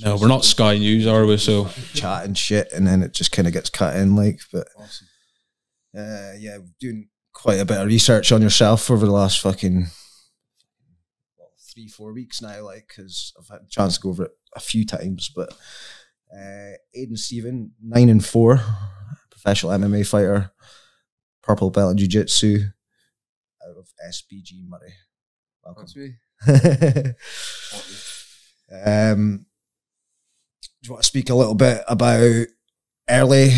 No, just we're not Sky News, are we? So chat and shit, and then it just kind of gets cut in, like. But uh, yeah, doing quite a bit of research on yourself over the last fucking well, three, four weeks now, like, because I've had a chance to go over it a few times. But uh, Aidan Stephen, nine and four, professional MMA fighter, purple belt in jiu jitsu out of SBG Moray. Welcome. That's me. um, do you want to speak a little bit about early,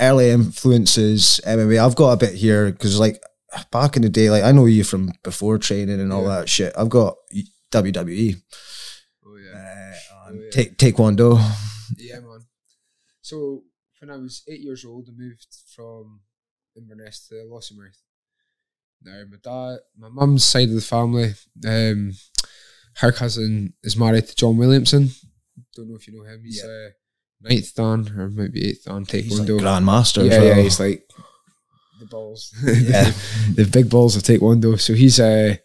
early influences MMA? I've got a bit here because, like, back in the day, like I know you from before training and all Yeah. that shit. I've got WWE, Oh uh, yeah. and Oh, yeah. take Taekwondo. Yeah, man. So when I was eight years old, I moved from Inverness to Lossiemouth. Now my dad, my mum's side of the family, um, her cousin is married to John Williamson. Don't know if you know him. He's uh, ninth dan or maybe eighth dan He's like taekwondo. grandmaster. yeah, well. yeah, he's like the balls. Yeah. the big balls of taekwondo. So he's uh,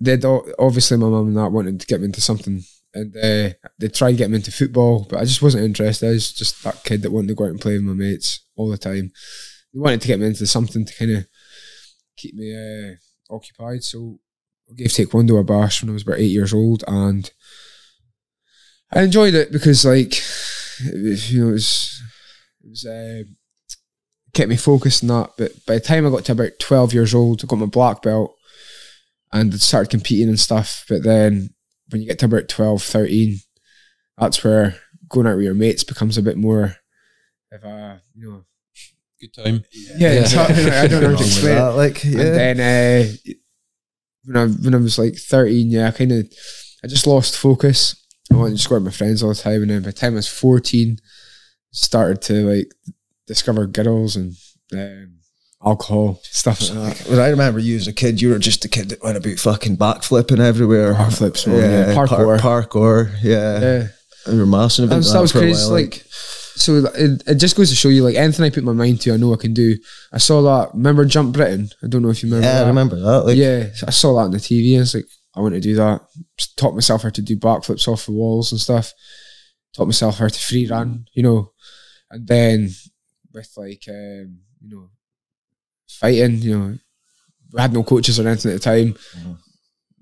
they'd obviously my mum and that wanted to get me into something, and uh, they tried to get me into football, but I just wasn't interested. I was just that kid that wanted to go out and play with my mates all the time. They wanted to get me into something to kind of keep me uh, occupied. So I gave taekwondo a bash when I was about eight years old, and I enjoyed it because like it was, you know it was it was. Uh, kept me focused on that. But by the time I got to about 12 years old, I got my black belt and I started competing and stuff. But then when you get to about 12, 13, that's where going out with your mates becomes a bit more of a, you know, good time. yeah, exactly. I don't know how to explain it. that, Like, yeah. And then uh, when I when I was like thirteen, yeah, I kind of I just lost focus. I wanted to out with my friends all the time, and then by the time I was fourteen, started to like discover girls and um, alcohol stuff like that. When I remember you as a kid, you were just a kid that went about fucking backflipping everywhere. Backflips, man, yeah, parkour. par- parkour, yeah. Yeah, You were massive. that was, that was crazy. while, Like, so it, it just goes to show you, like anything I put my mind to, I know I can do. I saw that. Remember Jump Britain? I don't know if you remember. yeah, that. I remember that. Like, yeah, I saw that on the TV. And it's like I want to do that. Just taught myself how to do backflips off the walls and stuff. Taught myself how to free run, you know, and then with like um, you know fighting, you know, we had no coaches or anything at the time. Mhm.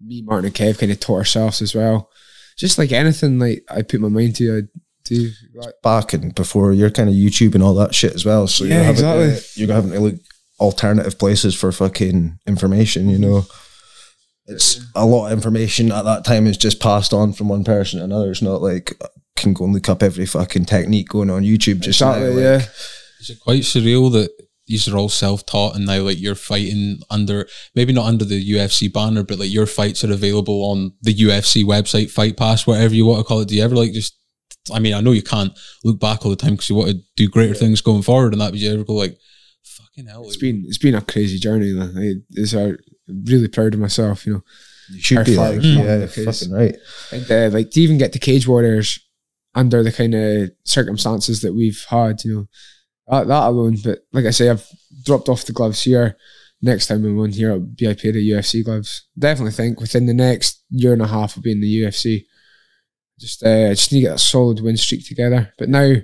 Me, Martin, and Kev kind of taught ourselves as well. Just like anything, like I put my mind to, I do. Like, back and before you're kind of YouTube and all that shit as well. So Yeah, you're having exactly. you're having to look alternative places for fucking information. You know, it's a lot of information at that time is just passed on from one person to another. It's not like I can go and look up every fucking technique going on YouTube. Just now, exactly, like, yeah. Is it quite surreal that these are all self-taught and now like you're fighting under maybe not under the UFC banner, but like your fights are available on the UFC website, Fight Pass, whatever you want to call it. Do you ever like just? I mean, I know you can't look back all the time because you want to do greater things going forward, and that. But you ever go like, fucking hell? It's like, been it's been a crazy journey. Man. I, it's, I'm really proud of myself. You know. You should be far like, yeah, in the case. fucking right. and uh, like to even get to Cage Warriors under the kind of circumstances that we've had, you know, that, that alone. But like I say, I've dropped off the gloves here. Next time I'm on here, I'll be I paid the UFC gloves. Definitely think within the next year and a half I'll be in the UFC. Just uh, I just need to get a solid win streak together. But now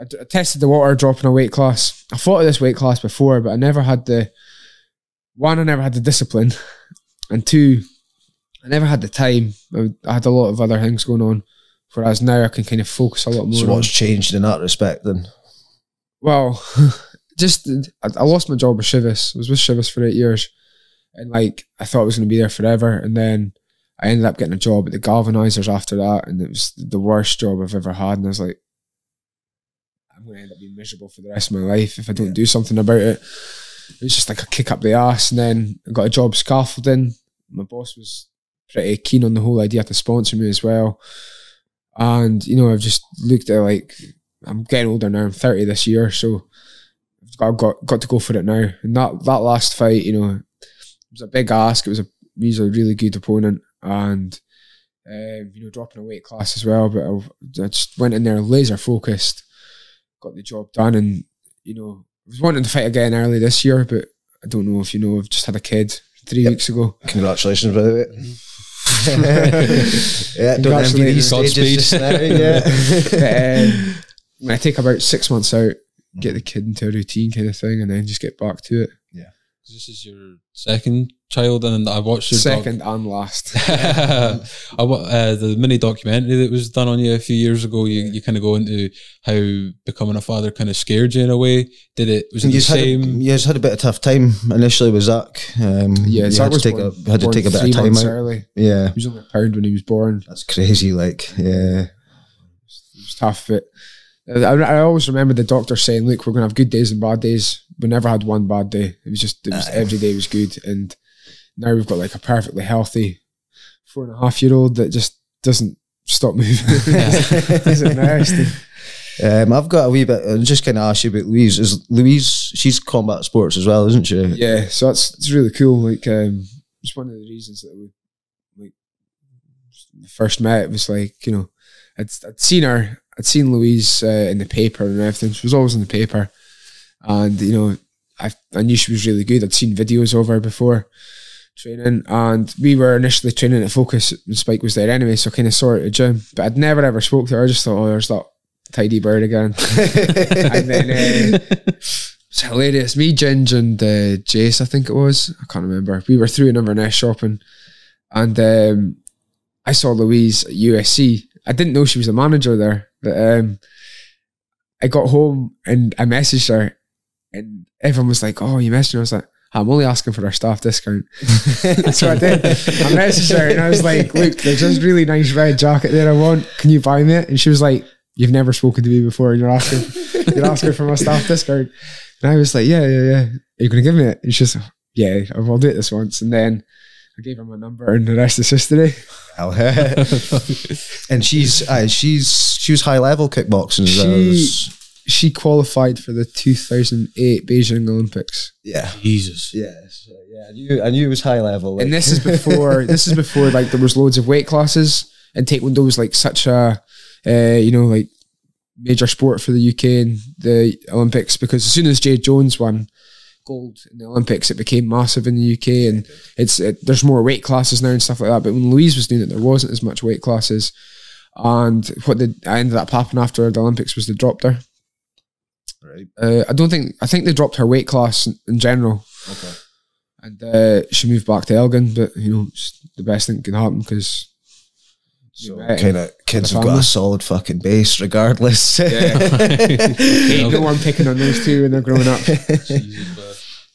I, d- I tested the water dropping a weight class. I fought at this weight class before, but I never had the one. I never had the discipline, and two, I never had the time. I, had a lot of other things going on. Whereas now I can kind of focus a lot more. So on, what's changed in that respect then? well, just I, lost my job with Shivas. I was with Shivas for eight years, and like I thought I was going to be there forever, and then I ended up getting a job at the galvanizers after that, and it was the worst job I've ever had. And I was like, I'm going to end up being miserable for the rest of my life if I don't do something about it. It was just like a kick up the ass, and then I got a job scaffolding. My boss was pretty keen on the whole idea to sponsor me as well. And you know, I've just looked at like I'm getting older now. I'm 30 this year, so I've got got, got to go for it now. And that that last fight, you know, it was a big ask. It was a he's a really good opponent, and um, you know, dropping a weight class as well. But I, I just went in there laser focused, got the job done, and you know, was wanting to fight again early this year, but I don't know if you know, I've just had a kid three Yep. weeks ago. Congratulations, by the way. yeah, don't envy these Godspeed. stages just yeah. um, I take about six months out, get the kid into a routine kind of thing, and then just get back to it. This is your second child, and I watched your doc- Second and last. I uh, the mini documentary that was done on you a few years ago. You, you kind of go into how becoming a father kind of scared you in a way. Did it? Was it the You had, a, same? you had a bit of tough time initially with Zach. Um, Yeah, you Zach had to take born, a had to take a bit of time out. early. Yeah, He was only a pound when he was born. that's crazy. Like, yeah, It was tough, but I, I always remember the doctor saying, "Look, we're going to have good days and bad days. We never had one bad day. It was just it was every day was good." And now we've got like a perfectly healthy four and a half year old that just doesn't stop moving. rest. And um, I've got a wee bit. I'm just kind of ask you about Louise. Is Louise? She's combat sports as well, isn't she? yeah, so that's it's really cool. Like, um, it's one of the reasons that we like first met. It was like you know, I'd, I'd seen her, I'd seen Louise uh, in the paper and everything. She was always in the paper, and you know, I I knew she was really good. I'd seen videos of her before training, and we were initially training at Focus. And Spike was there anyway, so I kind of saw her at the gym. But I'd never ever spoke to her. I just thought, oh, there's that tidy bird again. and then uh, it's hilarious. Me, Ginge, and uh, Jace, I think it was. I can't remember. We were through an Inverness shopping, and um, I saw Louise at USC. I didn't know she was a manager there, but um, I got home and I messaged her, and everyone was like, "Oh, you messaged her?" I was like. I'm only asking for her staff discount. so I did. I messaged her and I was like, look, there's this really nice red jacket there I want. Can you buy me it? And she was like, You've never spoken to me before and you're asking you're asking for my staff discount. And I was like, Yeah, yeah, yeah. Are you gonna give me it? And she's like, Yeah, I'll do it this once. And then I gave her my number and the rest is history. and she's uh, she's she was high level kickboxing. She- She qualified for the 2008 Beijing Olympics. yeah, Jesus. yeah, so, yeah. I knew I knew it was high level. and this is before this is before like there was loads of weight classes and taekwondo was like such a uh, you know like major sport for the UK and the Olympics because as soon as Jade Jones won gold in the Olympics it became massive in the UK and it's it, there's more weight classes now and stuff like that but when Louise was doing it there wasn't as much weight classes and what did I ended up happening after the Olympics was they dropped her right. uh, I don't think I think they dropped her weight class in, in general Okay. and uh, she moved back to Elgin. But you know, it's the best thing that can happen because So kind of kids have got a solid fucking base, regardless. ain't no one picking on those two when they're growing up.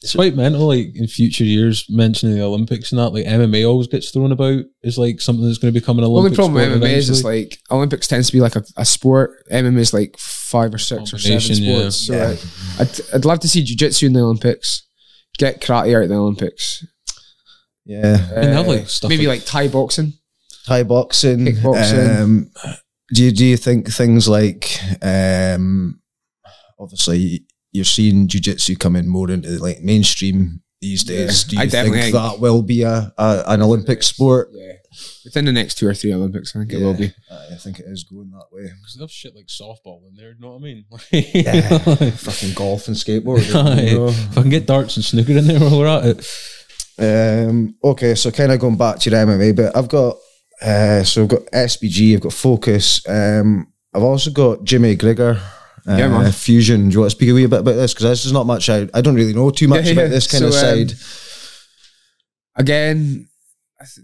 It's quite mental, like in future years, mentioning the Olympics and that, like MMA always gets thrown about as like something that's going to become an The Olympic only problem with sport MMA is it's eventually. like Olympics tends to be like a, a sport. MMA is like five or six or seven Combination, yeah. sports. So Yeah. I, I'd, I'd love to see jiu-jitsu in the Olympics. Get karate out in the Olympics. yeah, I mean, they have, Uh, like, stuff maybe like- like Thai boxing. Thai boxing. Kickboxing. Um, do you do you think things like um, obviously you're seeing jujitsu coming more into like mainstream these days? Yeah, do you I think think- that will be a, a an Olympic sport? Yeah, within the next two or three Olympics, I think it will be. I think it is going that way. Because they have shit like softball in there, you know what I mean? Yeah. Fucking golf and skateboarding. You know? If I can get darts and snooker in there while we're at it. Um, okay, so kind of going back to your MMA, but I've got uh, so I've got SBG, I've got Focus, um, I've also got Jimmy Grigger. Uh, Yeah. Fusion. Do you want to speak a wee bit about this? Because this is not much. I, I don't really know too much Yeah, about yeah. this kind of So, um, side. again,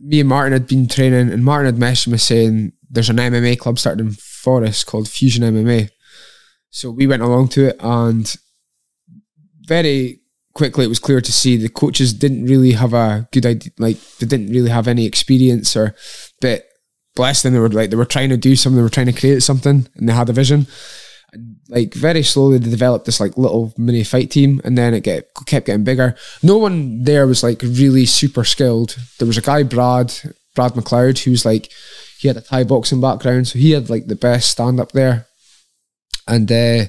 me and Martin had been training, and Martin had messaged me saying there's an MMA club started in Forres called Fusion MMA. So we went along to it, and very quickly it was clear to see the coaches didn't really have a good idea, like they didn't really have any experience, or but bless them, they were like they were trying to do something, they were trying to create something, and they had a vision. Like very slowly they developed this like little mini fight team and then it get, kept getting bigger. No one there was like really super skilled. There was a guy, Brad, Brad McLeod, who's like he had a Thai boxing background, so he had like the best stand up there. And uh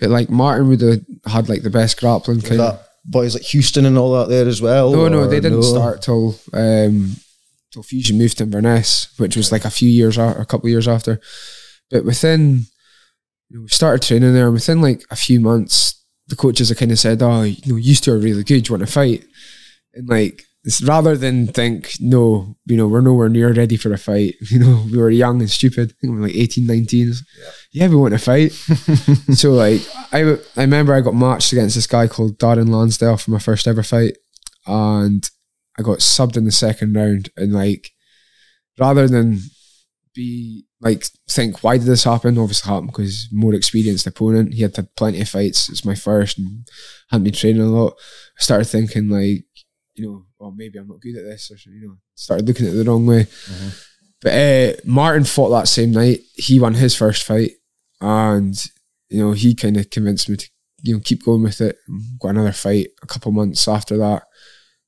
but, like Martin would have had like the best grappling kind that boys like Houston and all that there as well? no, no, they didn't no? start till um, till Fusion moved to Inverness, which was like a few years or a couple of years after. But within, you know, we started training there, and within like a few months, the coaches had kind of said, "Oh, you know, you two are really good. Do you want to fight?" And like it's rather than think, no, you know, we're nowhere near ready for a fight. You know, we were young and stupid. I think we were like 18, 19. Yeah, yeah we want to fight. so like, I, I remember I got matched against this guy called Darren Lansdale for my first ever fight. And I got subbed in the second round. And like, rather than be like, think, why did this happen? Obviously happened because more experienced opponent. He had had plenty of fights. It's my first and hadn't been training a lot. I started thinking like, you know, well, maybe I'm not good at this, or you know, started looking at it the wrong way. Mm-hmm. But uh, Martin fought that same night. He won his first fight, and you know, he kind of convinced me to you know keep going with it. Got another fight a couple months after that,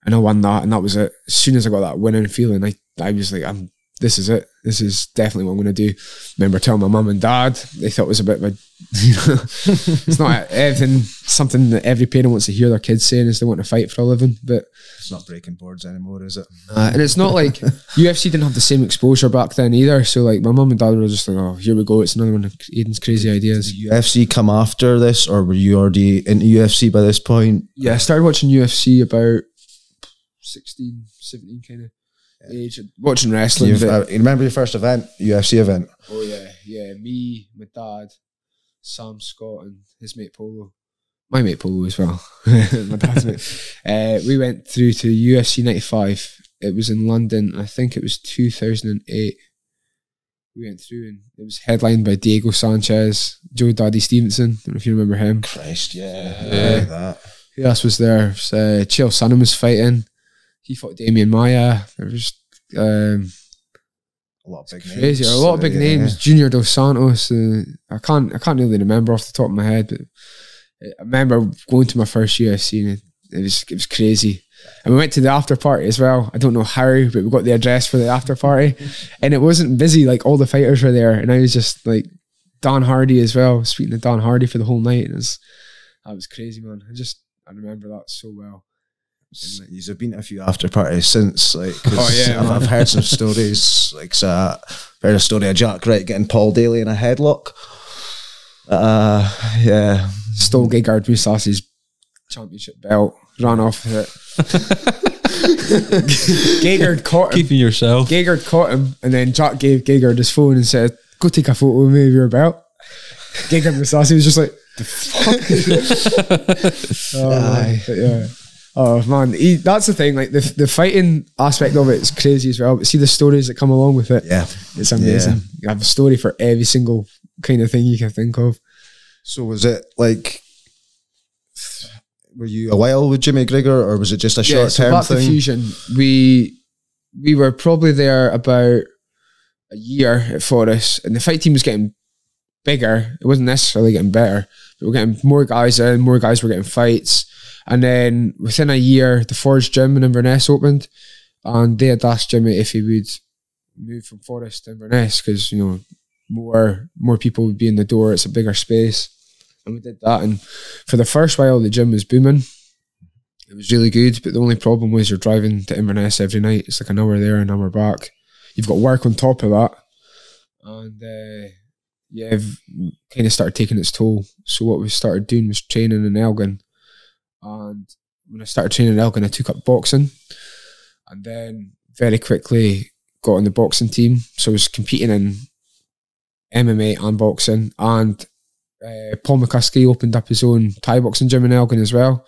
and I won that, and that was it. As soon as I got that winning feeling, I I was like, I'm this is it. This is definitely what I'm going to do. Remember telling my mum and dad, they thought it was a bit of a, you know, it's not everything, something that every parent wants to hear their kids saying is they want to fight for a living, but it's not breaking boards anymore, is it? Uh, and it's not like UFC didn't have the same exposure back then either. So like my mum and dad were just like, oh, here we go. It's another one of Aidan's crazy ideas. Did UFC come after this or were you already in UFC by this point? Yeah, I started watching UFC about 16, 17 kind of age watching wrestling. You, uh, you remember your first event, UFC event? Oh yeah, yeah. Me, my dad, Sam Scott, and his mate Polo. My mate Polo as well. my dad's mate. Uh, we went through to UFC '95. It was in London. I think it was 2008. We went through and it was headlined by Diego Sanchez, Joe Daddy Stevenson. I don't know if you remember him. Christ, yeah, yeah. that. Who else was there? Uh, Chael Sonnen was fighting he fought Demian Maia. There was um, a lot of big crazy, names. a lot of big yeah. names. Junior Dos Santos. Uh, I can't, I can't really remember off the top of my head, but I remember going to my first UFC and it, was, it was crazy. And we went to the after party as well. I don't know how, but we got the address for the after party, and it wasn't busy. Like all the fighters were there, and I was just like Dan Hardy as well, speaking to Dan Hardy for the whole night. And it was, that was crazy, man. I just I remember that so well. He's have been a few after parties since, like, oh yeah, I've, I've, heard some stories. Like, so I heard a story of Jack Wright getting Paul Daley in a headlock. Uh, yeah, stole Gegard Mousasi's championship belt, ran off with it. Gegard caught him. Keeping yourself. Gegard caught him, and then Jack gave Gegard his phone and said, "Go take a photo of me with your belt." Gegard Mousasi was just like, "The fuck." oh, yeah. Oh man, he, that's the thing. Like the the fighting aspect of it is crazy as well. But see the stories that come along with it. Yeah, it's amazing. Yeah. You have a story for every single kind of thing you can think of. So was it like? Were you a while with Jimmy Grigor, or was it just a short term so thing? Fusion, we we were probably there about a year at Forres, and the fight team was getting bigger. It wasn't necessarily getting better, but we're getting more guys in. More guys were getting fights and then within a year, the Forge Gym in Inverness opened, and they had asked Jimmy if he would move from Forres to Inverness because you know more more people would be in the door. It's a bigger space, and we did that. And for the first while, the gym was booming. It was really good, but the only problem was you're driving to Inverness every night. It's like an hour there, an hour back. You've got work on top of that, and uh, yeah, kind of started taking its toll. So what we started doing was training in Elgin and when I started training Elgin, I took up boxing, and then very quickly got on the boxing team. So I was competing in MMA and boxing, and uh, Paul McCuskey opened up his own Thai boxing gym in Elgin as well,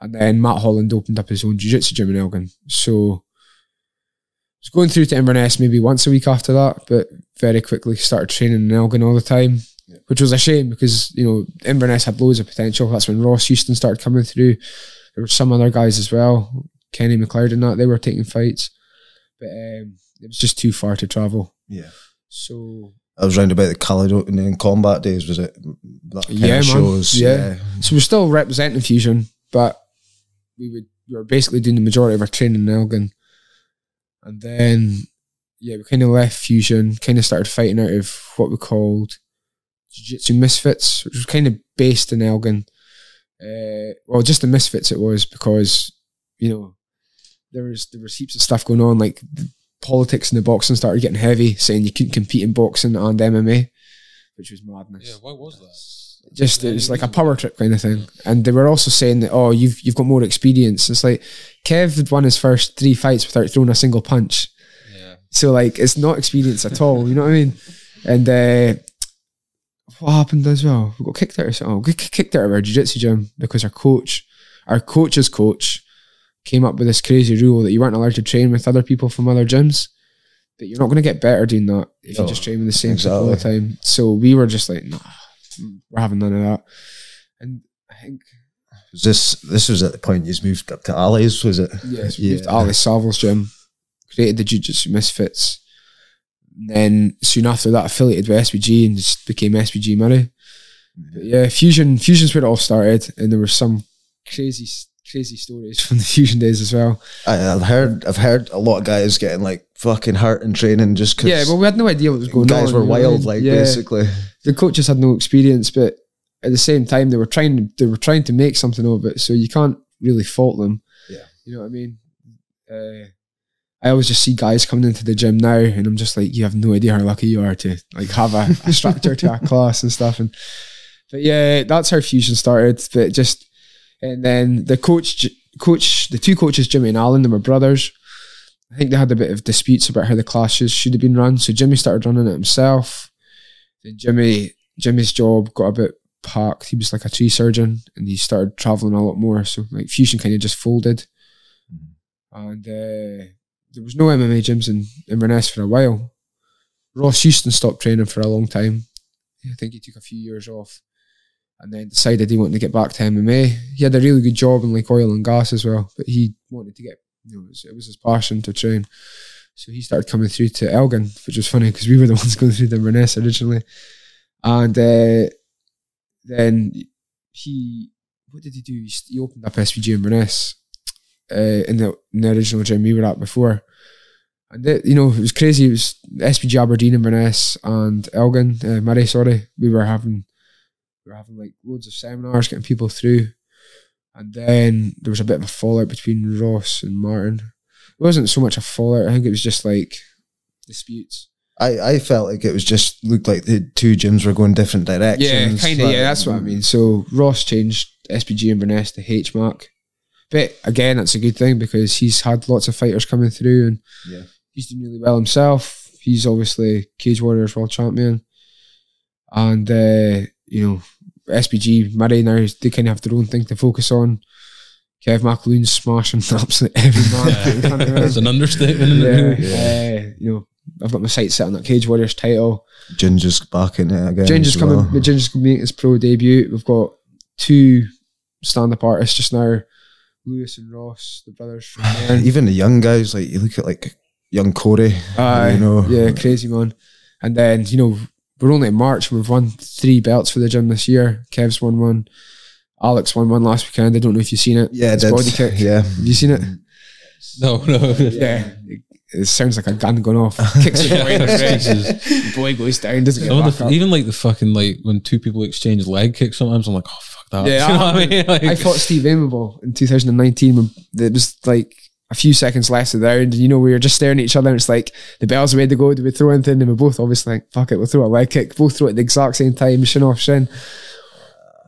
and then Matt Holland opened up his own jiu-jitsu gym in Elgin. So I was going through to Inverness maybe once a week after that, but very quickly started training in Elgin all the time which was a shame because you know Inverness had loads of potential. That's when Ross Houston started coming through. There were some other guys as well, Kenny McLeod and that they were taking fights, but um, it was just too far to travel. Yeah. So I was round about the Caledonian combat days, was it? yeah, man. Shows, yeah. yeah. So we're still representing Fusion, but we would we were basically doing the majority of our training in Elgin. And then yeah, we kind of left Fusion, kind of started fighting out of what we called Jiu-Jitsu Misfits, which was kind of based in Elgin. Uh, well, just the Misfits it was because you know there was there was heaps of stuff going on. Like politics in the boxing started getting heavy, saying you couldn't compete in boxing and MMA, which was madness. Yeah, why was that? just it was like a power trip kind of thing. And they were also saying that oh you've you've got more experience. It's like Kev had won his first three fights without throwing a single punch. Yeah. So like it's not experience at all. You know what I mean? And uh, what happened as well? We got kicked out. Of, oh, we got kicked out of our jiu-jitsu gym because our coach, our coach's coach, came up with this crazy rule that you weren't allowed to train with other people from other gyms. That you're not going to get better doing that if No, you just train with the same people all the time. So we were just like, nah, we're having none of that. And I think Was this this was at the point you moved up to Ali's, was it? Yes, we Yeah. moved to Ali Savil's gym, created the Jiu Jitsu Misfits. Then soon after that, affiliated with SBG and just became SBG Moray. But yeah, Fusion, Fusion's where it all started, and there were some crazy, crazy stories from the Fusion days as well. I, I've heard I've heard a lot of guys getting like fucking hurt in training just because Yeah, well, we had no idea what was going guys on. Guys were you know what I wild, like Yeah. basically. the coaches had no experience, but at the same time, they were trying. They were trying to make something of it, so you can't really fault them. Yeah. you know what I mean. Uh, I always just see guys coming into the gym now, and I'm just like, you have no idea how lucky you are to like have a, a structure to our class and stuff. And but yeah, that's how fusion started. But just and then the coach, coach, the two coaches, Jimmy and Alan, they were brothers. I think they had a bit of disputes about how the classes should have been run. So Jimmy started running it himself. Then Jimmy, Jimmy's job got a bit packed. He was like a tree surgeon, and he started traveling a lot more. So like fusion kind of just folded, and uh, there was no MMA gyms in Inverness for a while. Ross Houston stopped training for a long time. I think he took a few years off, and then decided he wanted to get back to MMA. He had a really good job in like oil and gas as well, but he wanted to get you know it was, it was his passion to train. So he started coming through to Elgin, which was funny because we were the ones going through the Inverness originally. And uh, then he, what did he do? He, he opened up SBG Inverness uh, in, the, in the original gym we were at before. And it, you know, it was crazy. It was SBG Aberdeen, and Inverness, and Elgin, uh, Moray. Sorry, we were having we were having like loads of seminars, getting people through. And then there was a bit of a fallout between Ross and Martin. It wasn't so much a fallout. I think it was just like disputes. I, I felt like it was just looked like the two gyms were going different directions. Yeah, kind of. Yeah, that's what I mean. So Ross changed SBG Inverness to HMAC, but again, that's a good thing because he's had lots of fighters coming through, and Yeah. he's doing really well himself. He's obviously Cage Warriors world champion, and uh, you know SBG Moray now they kind of have their own thing to focus on. Kev McAloon's smashing absolutely every man. that he can around. That's an understatement. Yeah, it? Uh, you know, I've got my sights set on that Cage Warriors title. Ginger's back in it again. Ginger's coming. well. Ginger's make his pro debut. We've got two stand-up artists just now, Lewis and Ross, the brothers from ah, there. Even the young guys, like you look at like young Corey, Aye, you know, yeah, crazy man. And then you know we're only in March. We've won three belts for the gym this year. Kev's won one. Alex won one last weekend. I don't know if you've seen it. yeah, His that's, body kick. yeah. Have you seen it? No, no. Yeah. It, it sounds like a gun going off. Kicks the boy in the face. Boy goes down. Doesn't get back the, up. even like the fucking like when two people exchange leg kicks, sometimes I'm like, oh fuck that. Yeah, you know I- what I mean? Like, I fought Steve Amable in 2019 when it was like a few seconds left of the round. And you know, we were just staring at each other and it's like the bell's ready to go. Do we throw anything? And we both obviously like, fuck it, we'll throw a leg kick. Both throw it at the exact same time, shin off shin.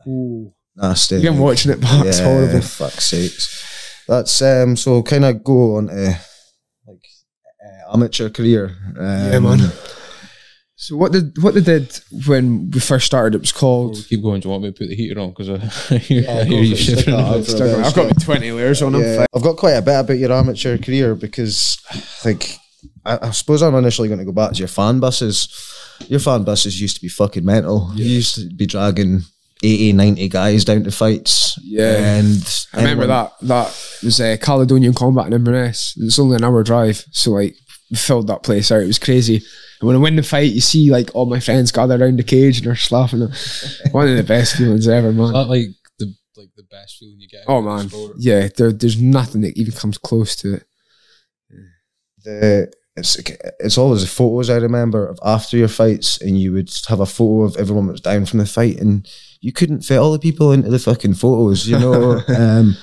Ooh. Nasty. Again, watching it back, it's horrible. Fuck's sakes. That's um. So kind of go on to like uh, amateur career. Um, Yeah, man. So what did what they did when we first started? It was Before we called. keep going. Do you want me to put the heater on? Because I, I hear, Yeah, I go hear for you it. Stick shivering. that a out bit. for a bit. I've got 20 layers on them. Yeah, I've got quite a bit about your amateur career because, like, I, I suppose I'm initially going to go back to your fan buses. Your fan buses used to be fucking mental. You used to be dragging 80, 90 guys down to fights. Yeah. And I remember anyone- that. That was uh, Caledonian Combat in Inverness. It's only an hour drive, so like filled that place out. It was crazy. And when I win the fight, you see like all my friends gather around the cage and they're slapping them. One of the best feelings ever, Is man. that like the like the best feeling you get? Oh of the man, sport? yeah. There, there's nothing that even comes close to it. the it's it's always the photos I remember of after your fights, and you would have a photo of everyone that was down from the fight, and you couldn't fit all the people into the fucking photos, you know. um,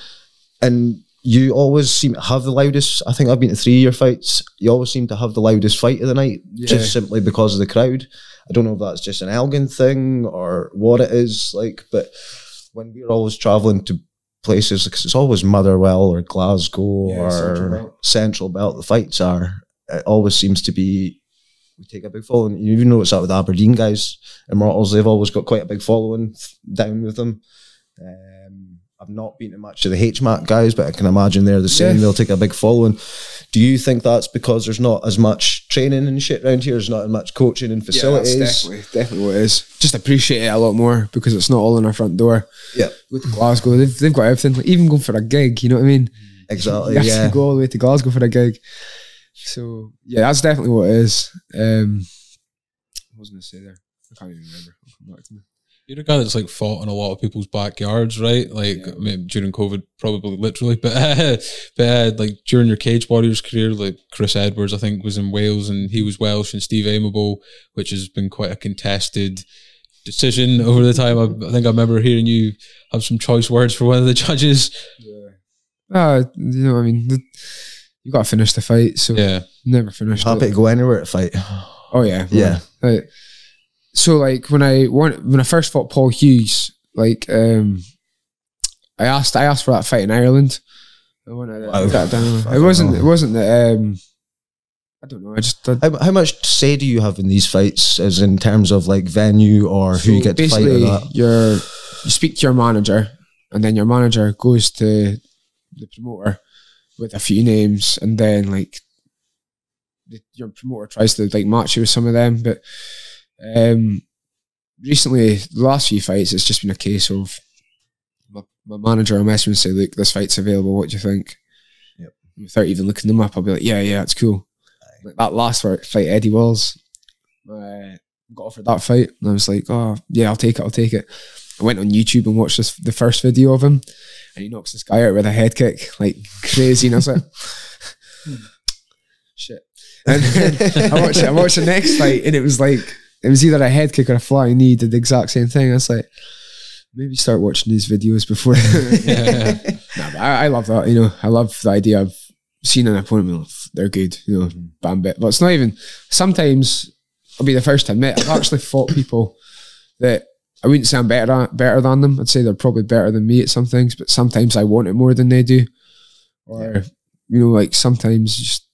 and you always seem to have the loudest. I think I've been to three of your fights. You always seem to have the loudest fight of the night, Yeah. just simply because of the crowd. I don't know if that's just an Elgin thing or what it is like, but when we're always traveling to places because it's always Motherwell or Glasgow Yeah, or Central Belt. Central Belt, the fights are. It always seems to be we take a big following. You even notice that with Aberdeen guys, Immortals, they've always got quite a big following down with them. Um, I've not been to much of the HMAC guys, but I can imagine they're the same. They'll take a big following. Do you think that's because there's not as much training and shit around here? There's not as much coaching and facilities. Yeah, definitely, definitely what it is. Just appreciate it a lot more because it's not all in our front door. Yeah, with Glasgow, they've, they've got everything. Like, even going for a gig, you know what I mean? exactly. You have Yeah. to go all the way to Glasgow for a gig. So yeah, that's definitely what it is. Um, what was I going to say there? I can't even remember. It'll come back to me. You're a guy that's like fought in a lot of people's backyards, right? Like Yeah. I mean, during COVID, probably literally, but but uh, like during your Cage Warriors career, like Chris Edwards, I think was in Wales and he was Welsh, and Steve Amable, which has been quite a contested decision over the time. I, I think I remember hearing you have some choice words for one of the judges. Yeah. Uh, you know, I mean, you got to finish the fight, so Yeah, never finished Happy it. to go anywhere to fight. Oh yeah, Yeah. Like, so like when I won, when I first fought Paul Hughes, like um, I asked I asked for that fight in Ireland. I wanted Wow. it. I It wasn't. know. It wasn't the Um, I don't know. I just I, How, how much say do you have in these fights, as in terms of like venue or who you get to fight or that? You're, you speak to your manager, and then your manager goes to the promoter with a few names, and then like the, your promoter tries to like match you with some of them. But um, recently, the last few fights, it's just been a case of my, my manager will message me and say, "Look, this fight's available. What do you think?" Yep. Without even looking them up, I'll be like, "Yeah, yeah, it's cool." Like that last fight, Eddie Walls, uh, got offered that fight, and I was like, "Oh, yeah, I'll take it. I'll take it." I went on YouTube and watched this, the first video of him, and he knocks this guy out with a head kick like crazy, and I was like, "Shit!" And then I watched, I watched the next fight, and it was like it was either a head kick or a flying knee. Did the exact same thing. I was like, maybe start watching these videos before. yeah, Nah, but I, I love that. You know, I love the idea of seeing an opponent. They're good. You know, bam bit. But it's not even. Sometimes I'll be the first to admit I've actually fought people that I wouldn't say I'm better than, better than them. I'd say they're probably better than me at some things. But sometimes I want it more than they do, or you know, like sometimes just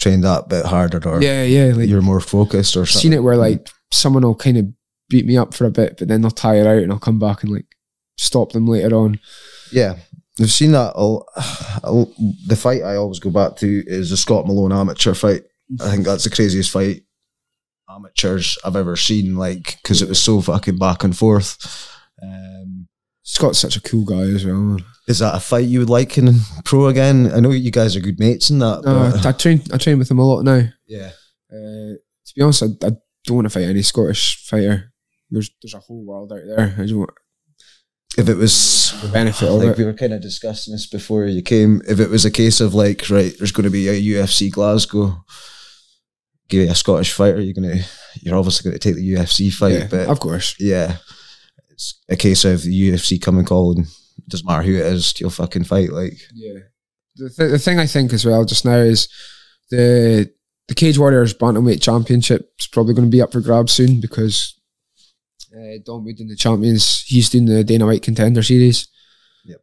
Train that bit harder or yeah, yeah, like you're more focused or something. seen it where mm. like someone will kind of beat me up for a bit, but then they'll tire out and I'll come back and like stop them later on. Yeah, I've seen that. I'll, I'll- the fight I always go back to is the Scott Malone amateur fight. I think that's the craziest fight amateurs I've ever seen. Like because it was so fucking back and forth. Um, Scott's such a cool guy as well. Man. is that a fight you would like in pro again? I know you guys are good mates in that. No, I, I train I train with him a lot now. yeah, Uh, to be honest, I, I don't want to fight any Scottish fighter. There's there's a whole world out there. I want if it was the benefit of like it. we were kind of discussing this before you came. If it was a case of like, right, there's going to be a UFC Glasgow, give you a Scottish fighter, you're gonna, you're obviously going to take the UFC fight. Yeah, but of course. yeah, it's a case of the UFC come and call, and doesn't matter who it is, you'll fucking fight. Like, Yeah. The, th- the thing I think as well just now is the the Cage Warriors Bantamweight Championship is probably going to be up for grabs soon because uh, Don Wooden, the champions, he's doing the Dana White Contender Series. Yep.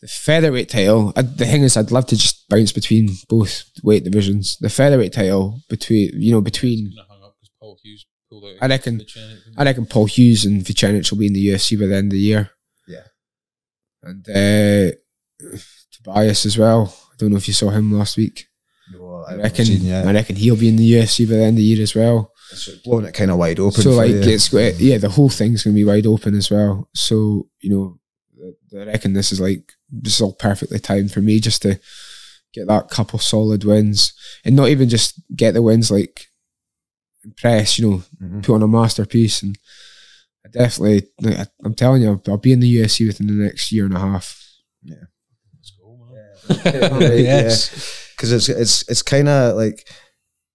The featherweight title. I, the thing is, I'd love to just bounce between both weight divisions. The featherweight title between you know between Kinda hung up 'cause Paul Hughes pulled out. I reckon- against I reckon Paul Hughes and Vicenic will be in the UFC by the end of the year. Yeah. And uh, Tobias as well. I don't know if you saw him last week. No, I reckon. seen, yeah, I reckon he'll be in the UFC by the end of the year as well. it's blowing it kind of wide open. so for like you. it's yeah, the whole thing's gonna be wide open as well. So you know, I reckon this is like this is all perfectly timed for me just to get that couple solid wins and not even just get the wins like impress. You know, Mhm. put on a masterpiece and. I definitely, like, I- I'm telling you, I'll, I'll be in the UFC within the next year and a half. Yeah. Let's go, man. yes, Yes. Because it's it's it's kind of like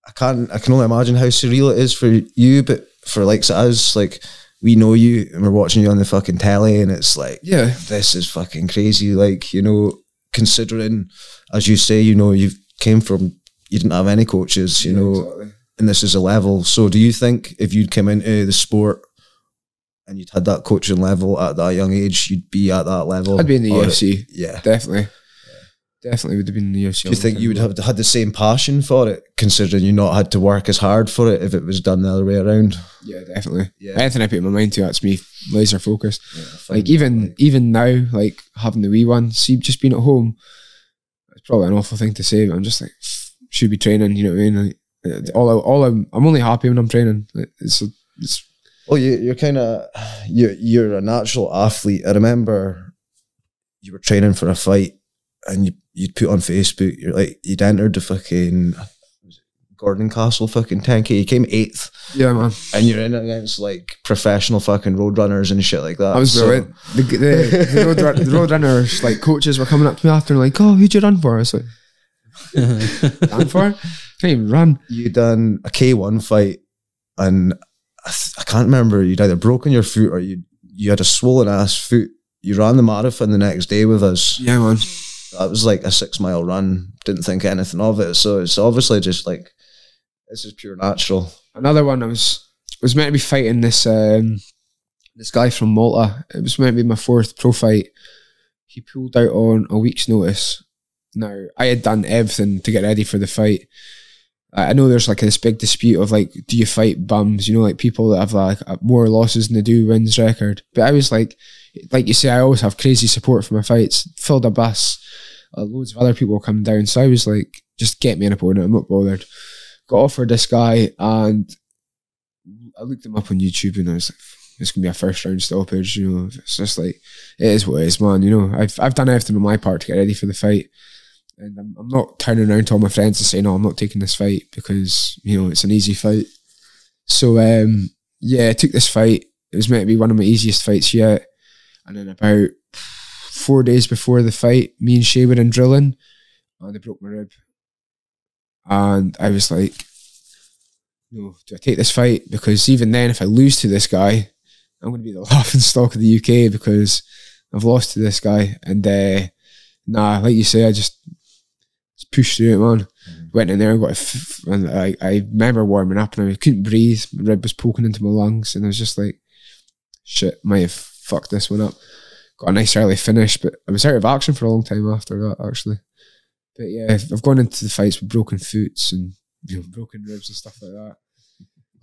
I can't I can only imagine how surreal it is for you, but for likes of us, like we know you and we're watching you on the fucking telly, and it's like Yeah, this is fucking crazy. Like you know, considering as you say, you know, you came from you didn't have any coaches, you know, and this is a level. So, do you think if you'd come into the sport and you'd had that coaching level at that young age, you'd be at that level? I'd be in the Or- UFC. Yeah. Definitely. Definitely would have been the UFC. Do you think you would have had the same passion for it, considering you not had to work as hard for it if it was done the other way around? Yeah, definitely. Yeah. Anything I put my mind to, that's me laser focused. Yeah, Like even even now, like having the wee one, see, just being at home, it's probably an awful thing to say, but I'm just like should be training. You know what I mean? Like, uh, all I, all I'm I'm only happy when I'm training. Like, it's it's Well, you, you're kind of you're you're a natural athlete. I remember you were training for a fight, and you you'd put on Facebook. You're like you'd entered the fucking Gordon Castle fucking 10k. You came eighth, yeah, man. and you're in against like professional fucking road runners and shit like that. I was So- brilliant. The, the, the, road, the road runners, like coaches, were coming up to me after, like, "Oh, who'd you run for?" I was like, "Run for? Can't even run." you done a K1 fight, and I, th- I can't remember. You'd either broken your foot or you you had a swollen ass foot. You ran the marathon the next day with us. Yeah, man. That was like a six mile run. Didn't think anything of it. So it's obviously just like this is pure natural. Another one I was was meant to be fighting this um this guy from Malta. It was meant to be my fourth pro fight. He pulled out on a week's notice. Now I had done everything to get ready for the fight. I I know there's like this big dispute of like, do you fight bums? You know, like people that have like more losses than they do wins record. But I was like, like you say, I always have crazy support for my fights. Filled a bus, uh, loads of other people coming down. So I was like, just get me an opponent. I'm not bothered. Got offered this guy, and I looked him up on YouTube, and I was like, it's gonna be a first round stoppage. You know, it's just like it is what it is, man. You know, I've I've done everything on my part to get ready for the fight. And I'm, I'm not turning around to all my friends and saying, "No, I'm not taking this fight because you know it's an easy fight." So um, yeah, I took this fight. It was meant to be one of my easiest fights yet. And then about four days before the fight, me and Shay were in drilling, and they broke my rib. And I was like, "No, do I take this fight? Because even then, if I lose to this guy, I'm going to be the laughing stock of the UK because I've lost to this guy." And uh, nah, like you say, I just just pushed through it, man. Went in there and got a f- and I, I remember warming up and I couldn't breathe. My rib was poking into my lungs, and I was just like, "Shit, might have fucked this one up." Got a nice early finish, but I was out of action for a long time after that, actually. But yeah, I've gone into the fights with broken foots and you know broken ribs and stuff like that.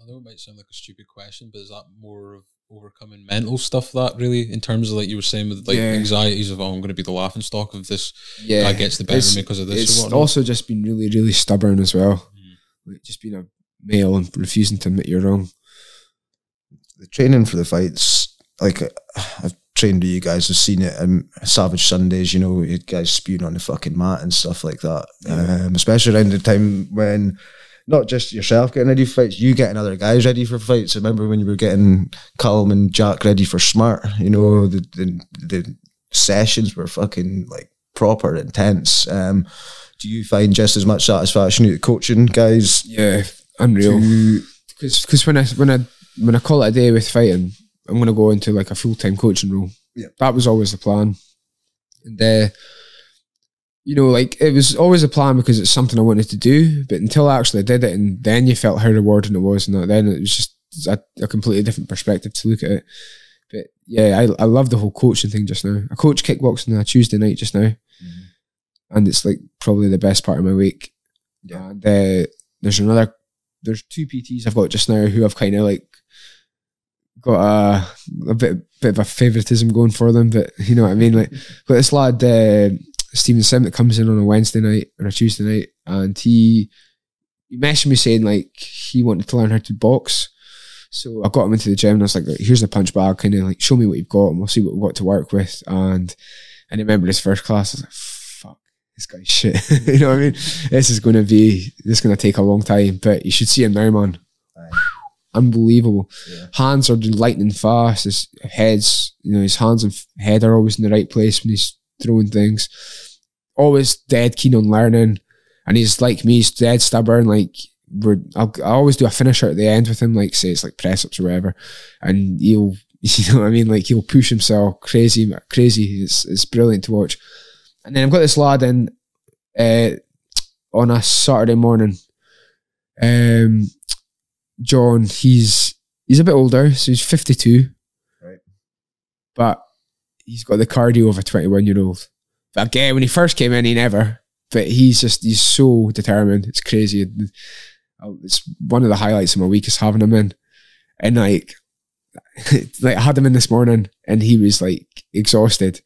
I know it might sound like a stupid question, but is that more of overcoming mental stuff that really in terms of like you were saying with like Yeah. anxieties of oh I'm gonna be the laughing stock of this Yeah, guy gets the better of me because of this It's or also just been really, really stubborn as well. Mm. Like just being a male and refusing to admit you're wrong. The training for the fights, like I've trained with you guys, I've seen it in Savage Sundays, you know, you guys spewing on the fucking mat and stuff like that. Um, especially around the time when not just yourself getting ready for fights, you getting other guys ready for fights. I remember when you were getting Callum and Jack ready for Smart, you know, the the, the sessions were fucking like proper intense. Um, do you find just as much satisfaction of coaching guys? Yeah, unreal. Because when I when I when I call it a day with fighting, I'm going to go into like a full time coaching role. Yeah. that was always the plan. And uh, you know, like it was always a plan because it's something I wanted to do. But until I actually did it, and then you felt how rewarding it was, and that- then it was just a, a completely different perspective to look at it. But yeah, I I love the whole coaching thing just now. I coach kickboxing on a Tuesday night just now, and it's like probably the best part of my week. Yeah. And uh, there's another, there's two PTs I've got just now who I've kind of like got a, a bit bit of a favoritism going for them, but you know what I mean. Like, but this lad uh, Stephen Sim that comes in on a Wednesday night or a Tuesday night, and he he messaged me saying like he wanted to learn how to box. So I got him into the gym and I was like, here's the punch bag, kind of like show me what you've got and we'll see what we've got to work with. And I remember his first class, I was like, fuck, this guy's shit. you know what I mean? This is gonna be this is gonna take a long time, but you should see him now, man. Aye. Unbelievable. Yeah. Hands are lightning fast. His heads, you know, his hands and head are always in the right place when he's throwing things. Always dead keen on learning. And he's like me, he's dead stubborn. Like we're, I'll, I always do a finisher at the end with him, like say it's like press ups or whatever, and he'll, you know what I mean, like he'll push himself crazy, crazy. It's it's brilliant to watch. And then I've got this lad in uh, on a Saturday morning. Um, John, he's he's a bit older, so he's fifty two. Right. But he's got the cardio of a twenty one year old. But again, when he first came in, he never. But he's just he's so determined. It's crazy. It's one of the highlights of my week is having him in, and like, like I had him in this morning, and he was like exhausted,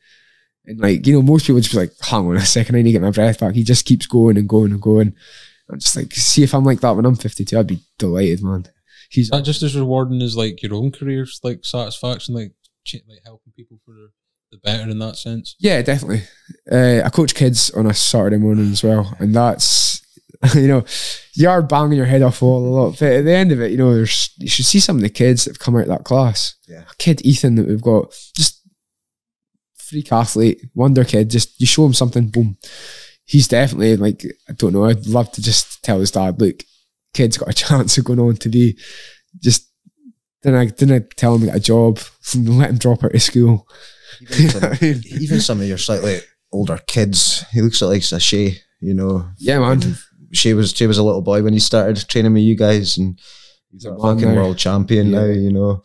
and like you know most people just be like, hang on a second, I need to get my breath back. He just keeps going and going and going. I'm just like, see if I'm like that when I'm 52, I'd be delighted, man. He's Is that just as rewarding as like your own career's like satisfaction, like ch- like helping people for the better in that sense? Yeah, definitely. Uh, I coach kids on a Saturday morning as well, and that's you know you are banging your head off the wall a lot. But at the end of it, you know, there's you should see some of the kids that have come out of that class. Yeah. A kid Ethan that we've got, just freak athlete, wonder kid. Just you show him something, boom. He's definitely like I don't know. I'd love to just tell his dad, look, kid's got a chance of going on to be just. Then I didn't I tell him to get a job, let him drop out of school. Even some, even some of your slightly older kids, he looks like a Shay, you know. Yeah, man. Shay was Shay was a little boy when he started training with you guys, and he's a fucking world champion Yeah. now. You know,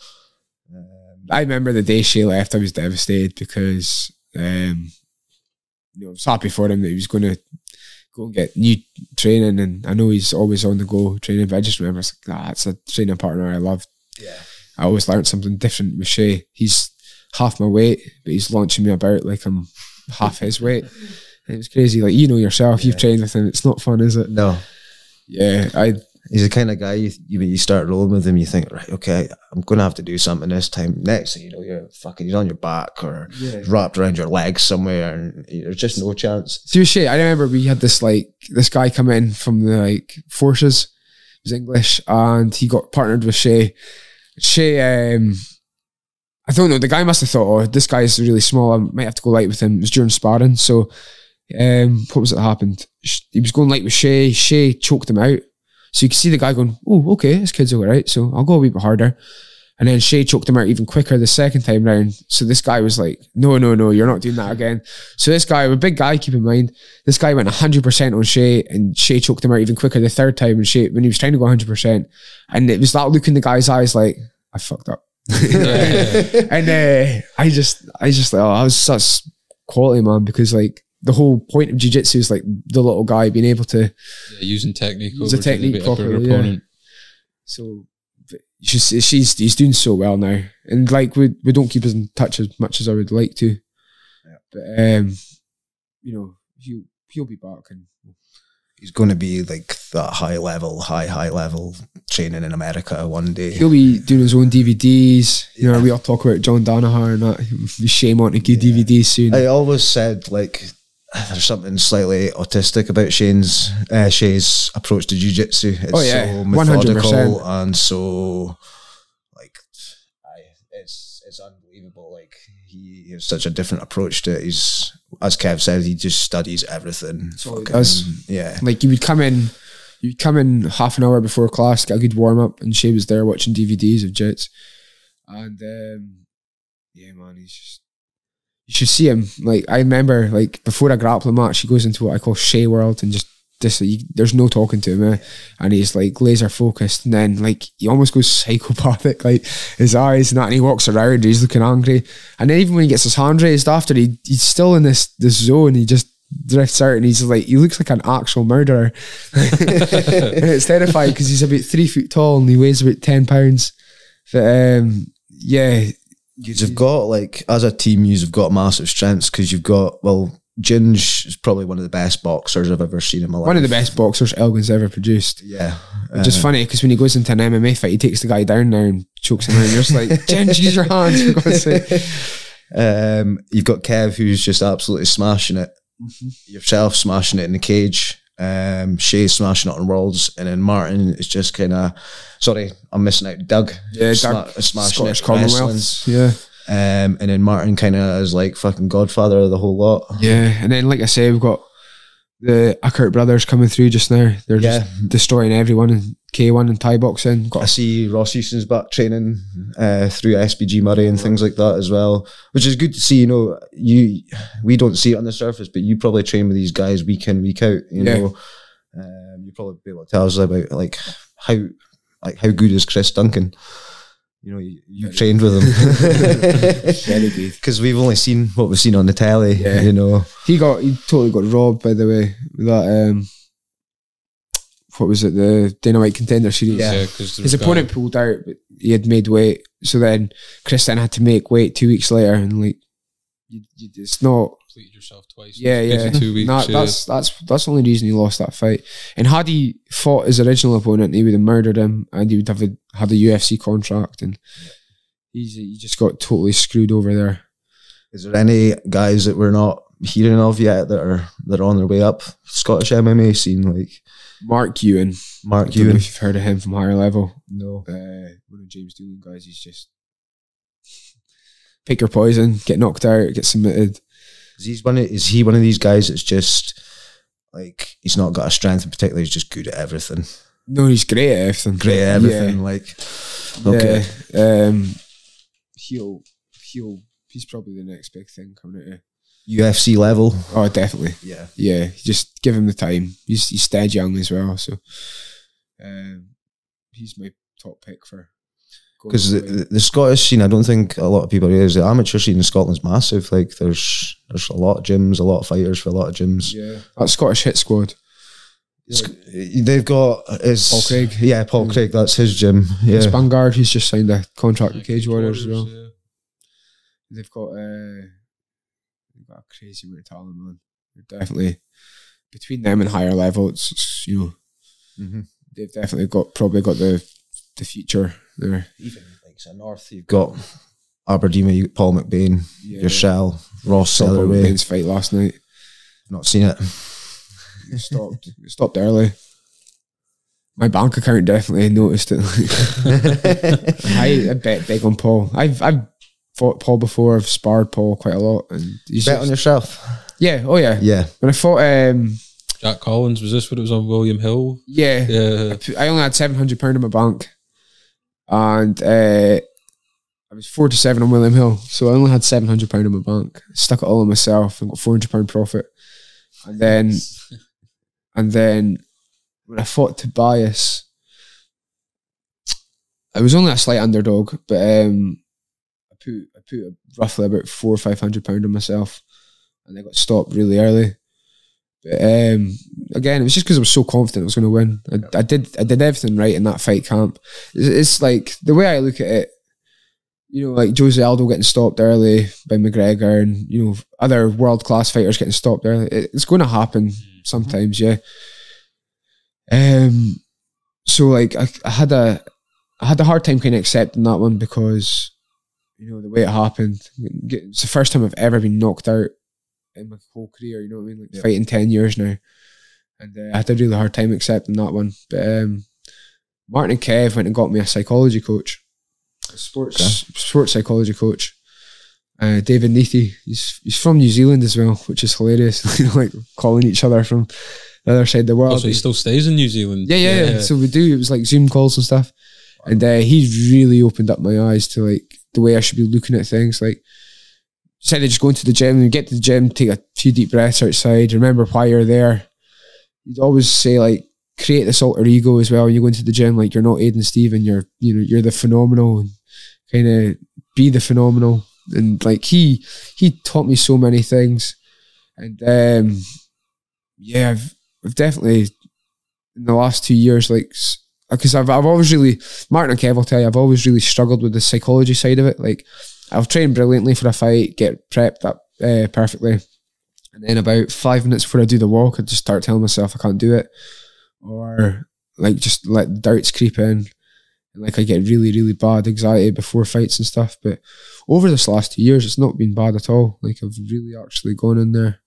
I remember the day she left, I was devastated because um, you know, I was happy for him that he was going to go and get new training, and I know he's always on the go training. But I just remember, it's like, ah, that's a training partner I love. yeah, I always learned something different with Shay. He's half my weight, but he's launching me about like I'm half his weight. And it was crazy. Like you know yourself, you've trained with him. It's not fun, is it? no, Yeah, I he's the kind of guy you, you you start rolling with him, you think, right, okay, I'm gonna have to do something this time. Next thing you know, you're fucking he's on your back or yeah. wrapped around your legs somewhere, and there's just no chance. With Shay, I remember we had this like this guy come in from the like forces. He was English and he got partnered with Shay. Shay, um, I don't know. The guy must have thought, "Oh, this guy's really small. I might have to go light with him." It was during sparring, so um, what was it that happened? He was going light with Shay. Shay choked him out, so you can see the guy going, "Oh, okay, this kid's all right." So I'll go a wee bit harder. And then Shay choked him out even quicker the second time round. So this guy was like, "No, no, no, you're not doing that again." So this guy, a big guy, keep in mind, this guy went 100% on Shay and Shay choked him out even quicker the third time and Shay, when he was trying to go 100%. And it was that look in the guy's eyes like, I fucked up. and uh, I just, I just like, oh, I was such quality, man, because like the whole point of jiu-jitsu is like the little guy being able to, Yeah, using technique Use a the to technique the bit of your properly, yeah. opponent. so she's, she's, he's doing so well now. And like, we, we don't keep us in touch as much as I would like to. But, um, you know, he'll, he'll be back and He's going to be like that high level, high high level training in America one day. He'll be doing his own DVDs. You know, we all talk about John Danaher and that. We shame on to give Yeah. DVDs soon. I always said like there's something slightly autistic about Shane's uh, Shay's approach to jiu-jitsu. It's Oh, yeah. so 100%. and so like I, it's it's unbelievable. Like he has such a different approach to it. He's as Kev said, he just studies everything. all he Fucking- does. Yeah. like you would come in, you'd come in half an hour before class, get a good warm up, and Shay was there watching DVDs of jits. And um, yeah, man, he's just. You should see him. Like I remember, like before a grappling match, he goes into what I call Shay World and just this. You, there's no talking to him, eh? and he's like laser focused. And then like he almost goes psychopathic, like his eyes and that. And he walks around, he's looking angry. And then even when he gets his hand raised after, he he's still in this this zone. He just drifts out, and he's like he looks like an actual murderer. and it's terrifying because he's about three foot tall and he weighs about ten pounds. But um, yeah, You've got like as a team, you've got massive strengths because you've got well, Ginge is probably one of the best boxers I've ever seen in my life. one of the best boxers Elgin's ever produced. Yeah. Which is Uh, funny because when he goes into an MMA fight, he takes the guy down there and chokes him out. And you're just like, Jen, use your hands for God's sake. Um, you've got Kev who's just absolutely smashing it. Yourself smashing it in the cage. Um, Shay smashing it on worlds, and then Martin is just kind of. Sorry, I'm missing out. Doug, Yeah, sma- Doug, smashing Scottish it wrestling. Commonwealth. Yeah. Um, and then Martin kind of is like fucking godfather of the whole lot. Yeah. And then, like I say, we've got the Ackert brothers coming through just now. They're Yeah. just destroying everyone in K1 and Thai boxing. I Got see Ross Houston's back training uh, through SBG Moray and things like that as well, which is good to see. You know, you we don't see it on the surface, but you probably train with these guys week in week out. You Yeah. know, um, you probably be able to tell us about like how like how good is Chris Duncan? You know, you, you trained with him because we've only seen what we've seen on the telly. Yeah. You know, He got he totally got robbed by the way. That um what was it, the Dana White contender series? Yeah. because His opponent pulled out, but he had made weight. So then Chris then had to make weight two weeks later, and like, you, you, it's not. Completed yourself twice. Yeah, yeah. Two weeks. Nah, yeah. that's that's that's the only reason he lost that fight. And had he fought his original opponent, he would have murdered him, and he would have a, had a UFC contract, and he's he just got totally screwed over there. is there any guys that we're not hearing of yet that are that are on their way up Scottish MMA scene like Mark Ewan, Mark I don't know Ewan? if you've heard of him from higher level. No, uh, one of James Doolan guys. He's just pick your poison, get knocked out, get submitted. Is he one? Of, is he one of these guys that's just like he's not got a strength in particular? He's just good at everything. No, he's great at everything. Great at everything. Like okay, Yeah. Um, he'll he'll he's probably the next big thing coming out. Of, UFC level. oh, definitely. Yeah. Yeah, just give him the time. He's he's dead young as well, so um, he's my top pick for. Going because the, the, the Scottish scene, I don't think a lot of people realize the amateur scene in Scotland's massive. Like there's there's a lot of gyms, a lot of fighters for a lot of gyms. yeah, that Scottish hit squad. Sc- They've got is Paul Craig. Yeah, Paul Mm. Craig. That's his gym. Yeah, It's Vanguard. He's just signed a contract Yeah, with Cage Warriors as well. yeah. They've got uh, they've got a crazy amount of talent, man. They're definitely between them and higher level. It's, it's, you know Mhm. they've definitely got probably got the the future there. even like so north, you've got Aberdeen, you Paul McBain, Yeah, your Shell, Ross Saw Sellerway. McBain's fight last night. Not seen it. It stopped. it stopped early. My bank account definitely noticed it. I, I bet big on Paul. I've I've fought Paul before. I've sparred Paul quite a lot, and he's Bet just, on yourself. yeah. Oh yeah. Yeah, When I fought, um, Jack Collins was this what it was on William Hill? yeah, Yeah, I only had seven hundred pound in my bank, and uh, I was four to seven on William Hill, so I only had seven hundred pound in my bank. Stuck it all on myself and got four hundred pound profit, and then and then when I fought Tobias, I was only a slight underdog, but um, I put I put roughly about four or five hundred pound on myself, and I got stopped really early. But um, again, it was just because I was so confident I was going to win. I, I did I did everything right in that fight camp. It's, it's like the way I look at it. You know, like Jose Aldo getting stopped early by McGregor, and you know other world class fighters getting stopped early. It- it's going to happen sometimes, yeah. Um, so like I, I had a I had a hard time kind of accepting that one because you know the way it happened. It's the first time I've ever been knocked out in my whole career. You know what I mean? Like Yeah. fighting ten years now, and uh, I had a really hard time accepting that one. But um, Martin and Kev went and got me a psychology coach, a sports sports psychology coach. Uh, David Neathy, he's he's from New Zealand as well, which is hilarious. you know, like calling each other from the other side of the world. also he still stays in New Zealand. Yeah, yeah, yeah. So we do. It was like Zoom calls and stuff, and uh, he really opened up my eyes to like the way I should be looking at things. Like, instead of just going to the gym and get to the gym, take a few deep breaths outside, remember why you're there. You'd always say like create this alter ego as well. You go into the gym, like you're not Aidan Stephen, you're you know you're the phenomenal and kind of be the phenomenal. And like he he taught me so many things, and um, yeah, I've I've definitely in the last two years, like, because I've, I've always really, Martin and Kev will tell you, I've always really struggled with the psychology side of it. Like, I'll train brilliantly for a fight, get prepped up uh, perfectly. And then about five minutes before I do the walk, I just start telling myself I can't do it. Or, like, just let doubts creep in. And, like, I get really, really bad anxiety before fights and stuff. But over this last two years, it's not been bad at all. Like, I've really actually gone in there.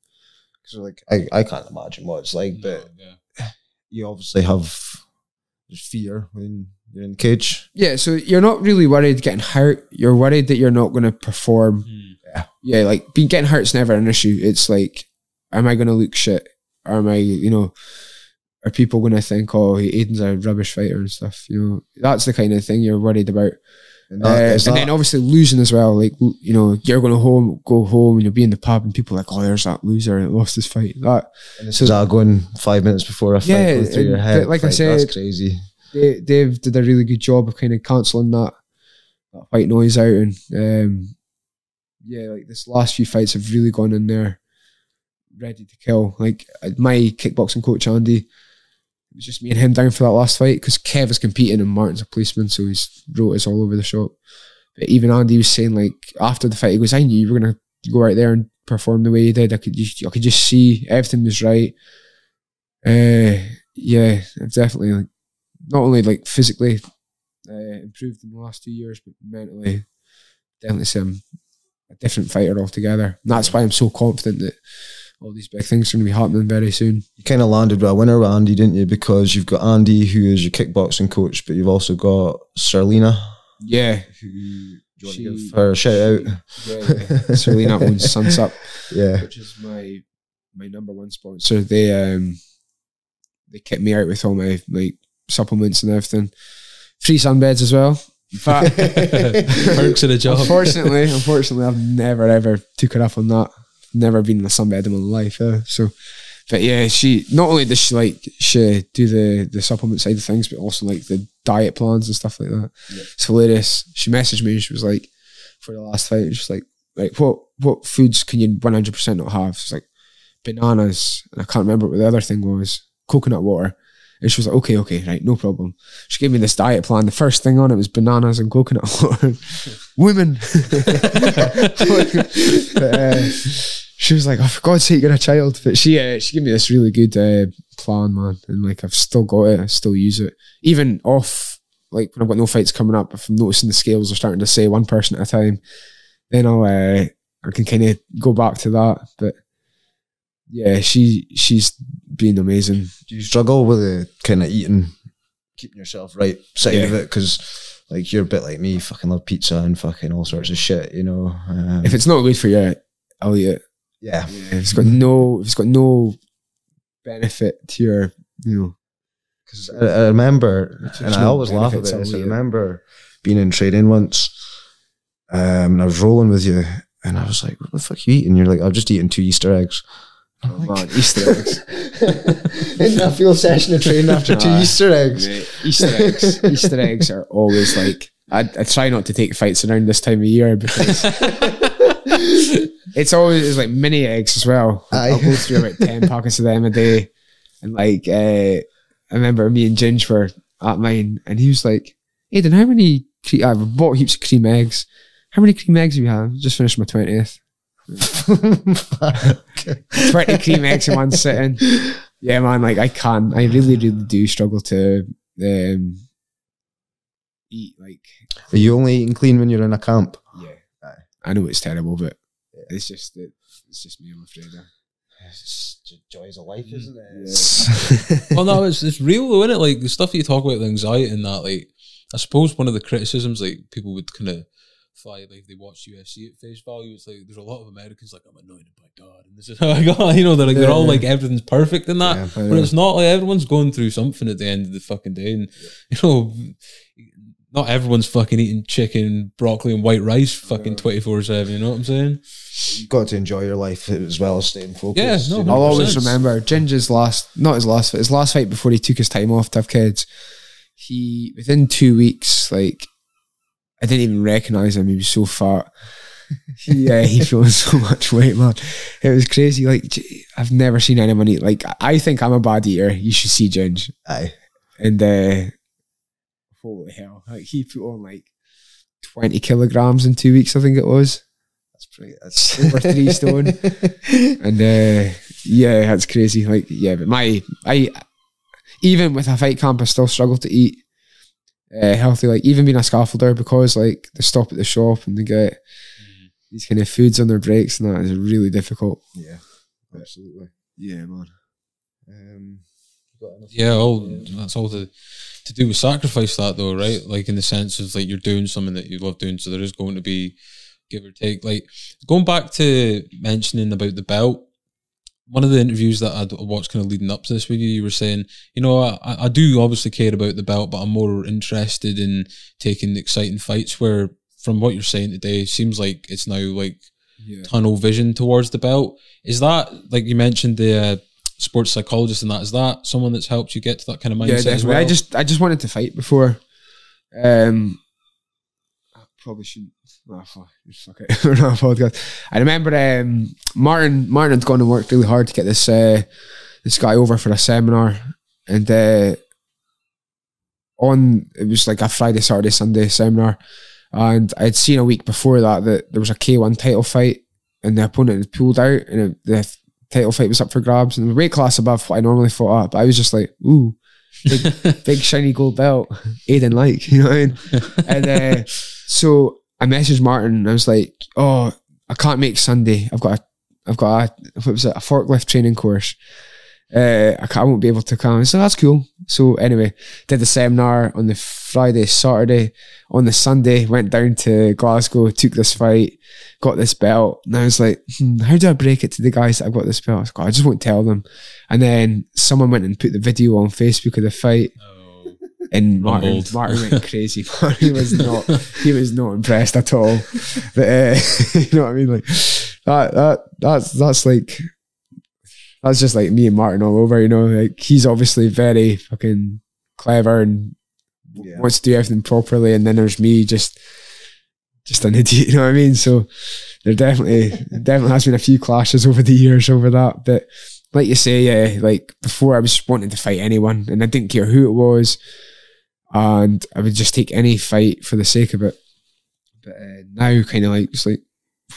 because like I, I can't imagine what it's like, but yeah. you obviously have fear when you're in the cage. Yeah, so you're not really worried getting hurt. You're worried that you're not going to perform. Hmm. Yeah, like being getting hurt's never an issue. It's like, am I going to look shit? Or am I, you know, are people going to think, oh, Aidan's a rubbish fighter and stuff? You know, that's the kind of thing you're worried about. And, Uh, and then obviously losing as well. Like, you know, you're going to home, go home, and you'll be in the pub, and people are like, oh, there's that loser that lost this fight. That and this is all going five minutes before a fight Yeah, goes through your and- head. but like I that's said- crazy. Dave, Dave did a really good job of kind of cancelling that, that white noise out, and um, yeah, like this last few fights have really gone in there ready to kill. Like uh, my kickboxing coach Andy, it was just me and him down for that last fight because Kev is competing and Martin's a policeman, so he's wrote us all over the shop. But even Andy was saying like after the fight, he goes, "I knew you were gonna go out there and perform the way you did. I could just, I could just see everything was right." Uh, yeah, definitely like not only like physically uh, improved in the last two years, but mentally, definitely I'm a different fighter altogether. And that's why I'm so confident that all these big things are going to be happening very soon. You kind of landed with a winner with Andy, didn't you? Because you've got Andy, who is your kickboxing coach, but you've also got Serlina, Yeah, who do you want She- to give her a shout out? yeah, yeah. Serena owns Sunsup, Yeah. which is my my number one sponsor. They um they kept me out with all my like supplements and everything. Free sunbeds as well. In fact, Perks of the job. unfortunately, unfortunately, I've never ever took her up on that. Never been in a sunbed in my life. Yeah. So, but yeah, she not only does she like she do the the supplement side of things, but also like the diet plans and stuff like that. It's hilarious. She messaged me. and She was like, for the last fight, she's like, like what what foods can you one hundred percent not have? She's like bananas, and I can't remember what the other thing was. Coconut water. And she was like, okay, okay, right, no problem. She gave me this diet plan. The first thing on it was bananas and coconut water. Women. But, uh, she was like, oh, for God's sake, you're a child. But she uh, she gave me this really good uh, plan, man. And like, I've still got it. I still use it. Even off, like, when I've got no fights coming up, if I'm noticing the scales are starting to say one person at a time, then I'll, uh, I can kind of go back to that. But yeah, she she's been amazing. Do you struggle with the kind of eating, keeping yourself right side of it? Because like you're a bit like me, fucking love pizza and fucking all sorts of shit, you know. Um, If it's not good for you, I'll eat it. yeah, If it's got no, if it's got no benefit to your, you know, because I, I remember, and I always laugh at this. I I'll eat it. remember being in training once, um, and I was rolling with you, and I was like, "What the fuck you eating?" You're like, "I've just eaten two Easter eggs." Oh man, Easter eggs. in a full session of training after two. Easter eggs. Mate, Easter eggs. Easter eggs are always like. I, I try not to take fights around this time of year because it's always it's like mini eggs as well. I'll go through about ten packets of them a day, and like uh, I remember me and Ginge were at mine, and he was like, "Aidan, how many? Cre- I've bought heaps of cream eggs. How many cream eggs have you had? Just finished my twentieth. Twenty cream eggs in one sitting. Yeah, man. Like I can. I really, really do struggle to um, eat like Are you only eating clean when you're in a camp? yeah. Aye. I know it's terrible, but it's just it, it's just me. I'm afraid. Of. joys of life, isn't it? well, no, it's it's real though, isn't it? Like the stuff you talk about, the anxiety and that. Like, I suppose one of the criticisms, like people would kind of fly, like if they watch UFC at face value. It's like there's a lot of Americans like I'm anointed by God, and this is how I got. You know, they're like they're all Yeah. like everything's perfect in that. Yeah, But it's not like everyone's going through something at the end of the fucking day, and you know, not everyone's fucking eating chicken, broccoli, and white rice fucking twenty four seven. You know what I'm saying? You've got to enjoy your life as well as staying focused. Yeah, no? I'll always remember Ginger's last, not his last fight, his last fight before he took his time off to have kids. He within two weeks, like I didn't even recognize him. He was so fat. yeah, uh, he put on so much weight, man. It was crazy. Like I've never seen anyone eat. Like I think I'm a bad eater. You should see Ginge. Aye. And uh, holy hell, like he put on like twenty kilograms in two weeks. I think it was. That's pretty. That's Over three stone. and uh, yeah, that's crazy. Like, yeah, but my I even with a fight camp, I still struggle to eat uh, healthy. Like, even being a scaffolder because like they stop at the shop and they get these kind of foods on their breaks, and that is really difficult. yeah, absolutely. Yeah, man. Um, got? Yeah, all that's all to to do with sacrifice that though, right? Like in the sense of like you're doing something that you love doing, so there is going to be give or take. Like going back to mentioning about the belt, one of the interviews that I'd watched kind of leading up to this with you, you were saying, you know, I, I do obviously care about the belt, but I'm more interested in taking exciting fights. Where from what you're saying today, it seems like it's now like Yeah. tunnel vision towards the belt. Is that like you mentioned the uh, sports psychologist and that. Is that someone that's helped you get to that kind of mindset? yeah, definitely. well? I just I just wanted to fight before. Um, I probably shouldn't. Oh, fuck, fuck it. We're not a podcast. I remember um, Martin. Martin had gone and worked really hard to get this uh, this guy over for a seminar, and uh, on it was like a Friday, Saturday, Sunday seminar, and I'd seen a week before that that there was a K one title fight, and the opponent had pulled out, and it, the title fight was up for grabs, and the weight class above what I normally fought at, but I was just like, ooh big, big shiny gold belt, Aidan like, you know what I mean? And uh, so I messaged Martin I was like, oh, I can't make Sunday. I've got a, I've got a, what was it, a forklift training course. Uh, I, I won't be able to come. So that's cool. So anyway, did the seminar on the Friday, Saturday. On the Sunday, went down to Glasgow, took this fight, got this belt. And I was like, hmm, how do I break it to the guys that I've got this belt? I, like, "Oh, I just won't tell them. And then someone went and put the video on Facebook of the fight. Oh. And Martin, Humbled. Martin went crazy. Martin was not, he was not impressed at all. But uh, you know what I mean? Like that, that, that's that's like that's just like me and Martin all over. You know, like he's obviously very fucking clever and Yeah. wants to do everything properly, and then there's me just just an idiot. You know what I mean? So there definitely definitely has been a few clashes over the years over that, but. Like you say, yeah, like before I was wanting to fight anyone and I didn't care who it was and I would just take any fight for the sake of it. But uh, now, kind of like, it's like,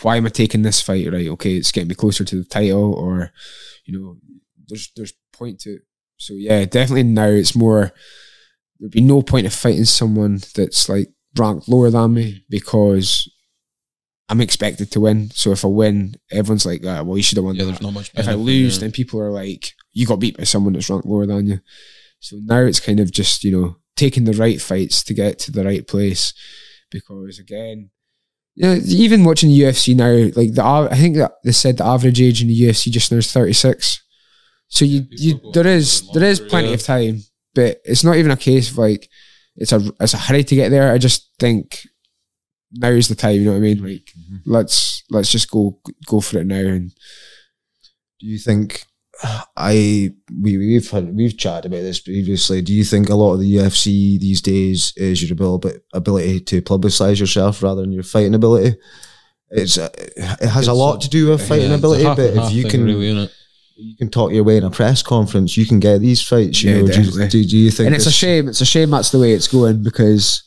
why am I taking this fight? Right, okay, it's getting me closer to the title, or you know, there's there's point to it. So yeah, definitely now it's more. There'd be no point of fighting someone that's like ranked lower than me because I'm expected to win. So if I win, everyone's like, ah, well, you should have won. Yeah, that." there's not much. if I lose, there. then people are like, you got beat by someone that's ranked lower than you. So now it's kind of just, you know, taking the right fights to get to the right place. Because again, yeah, even watching the UFC now, like the I think that they said the average age in the UFC just now is 36. So you, people you go there for is the there is plenty yeah. of time, but it's not even a case of like it's a it's a hurry to get there. I just think now is the time. You know what I mean? Like mm-hmm. let's let's just go go for it now and Do you think I we we've had, we've chatted about this previously? Do you think a lot of the UFC these days is your ability ability to publicize yourself rather than your fighting ability? It's uh, it has a lot a- to do with fighting Yeah, ability, half but if you can really, you can talk your way in a press conference, you can get these fights. You Yeah, know, do, definitely. you- do, do you think? and it's a shame. It's a shame that's the way it's going because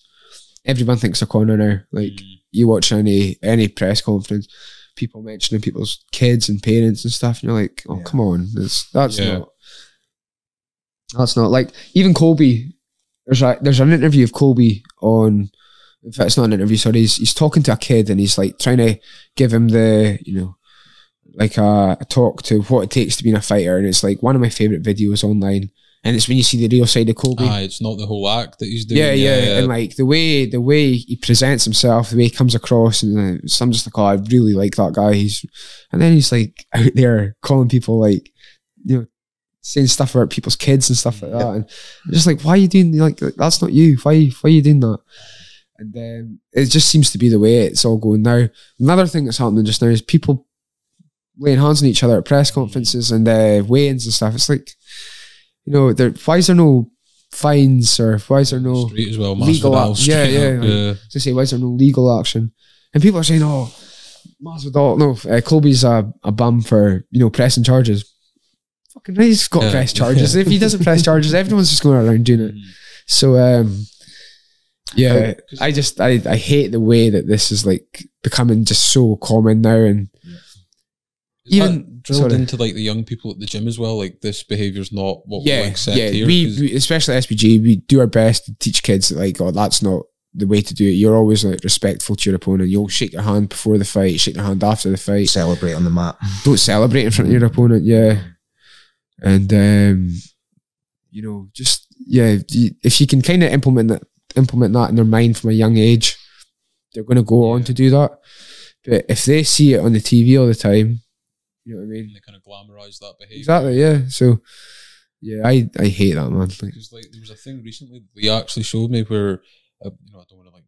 everyone thinks a corner now. Like Mm. you watch any any press conference, people mentioning people's kids and parents and stuff, and you're like, oh Yeah. come on, that's that's Yeah. not that's not like even Colby. There's a there's an interview of Colby on. In fact, it's not an interview. Sorry, he's he's talking to a kid and he's like trying to give him the you know like a, a talk to what it takes to be a fighter, and it's like one of my favorite videos online. And it's when you see the real side of Colby. Ah, it's not the whole act that he's doing. Yeah, yeah, and like the way the way he presents himself, the way he comes across, and uh, so I'm just like, oh, I really like that guy. He's, and then he's like out there calling people like, you know, saying stuff about people's kids and stuff like that, and I'm just like, why are you doing like that's not you? Why why are you doing that? And then it just seems to be the way it's all going now. Another thing that's happening just now is people laying hands on each other at press conferences and uh, weigh-ins and stuff. It's like, you know, there, why is there no fines or why is there no street as well. legal Masvidal act- yeah, yeah, like- yeah. to say why is there no legal action? And people are saying, "Oh, Masvidal, no, uh, Colby's a, a bum for you know pressing charges." Fucking right, he's got Yeah. press charges. if he doesn't press charges, everyone's just going around doing it. So, um, yeah, I just I I hate the way that this is like becoming just so common now, and even- that drilled sorry. into like the young people at the gym as well. Like this behavior's not what yeah, we'll accept yeah, here. we, 'cause- we especially SBG, we do our best to teach kids that like, oh, that's not the way to do it. You're always like respectful to your opponent. You'll shake your hand before the fight, shake their hand after the fight. celebrate on the mat. don't celebrate in front of your opponent. Yeah, and um, you know, just yeah, if you can kind of implement that, implement that in their mind from a young age, they're going to go on to do that. But if they see it on the TV all the time, you know what I mean? they kind of glamorize that behavior. Exactly. Yeah. So yeah, I I hate that man. Like, Because like there was a thing recently that they actually showed me where uh, you know I don't want to like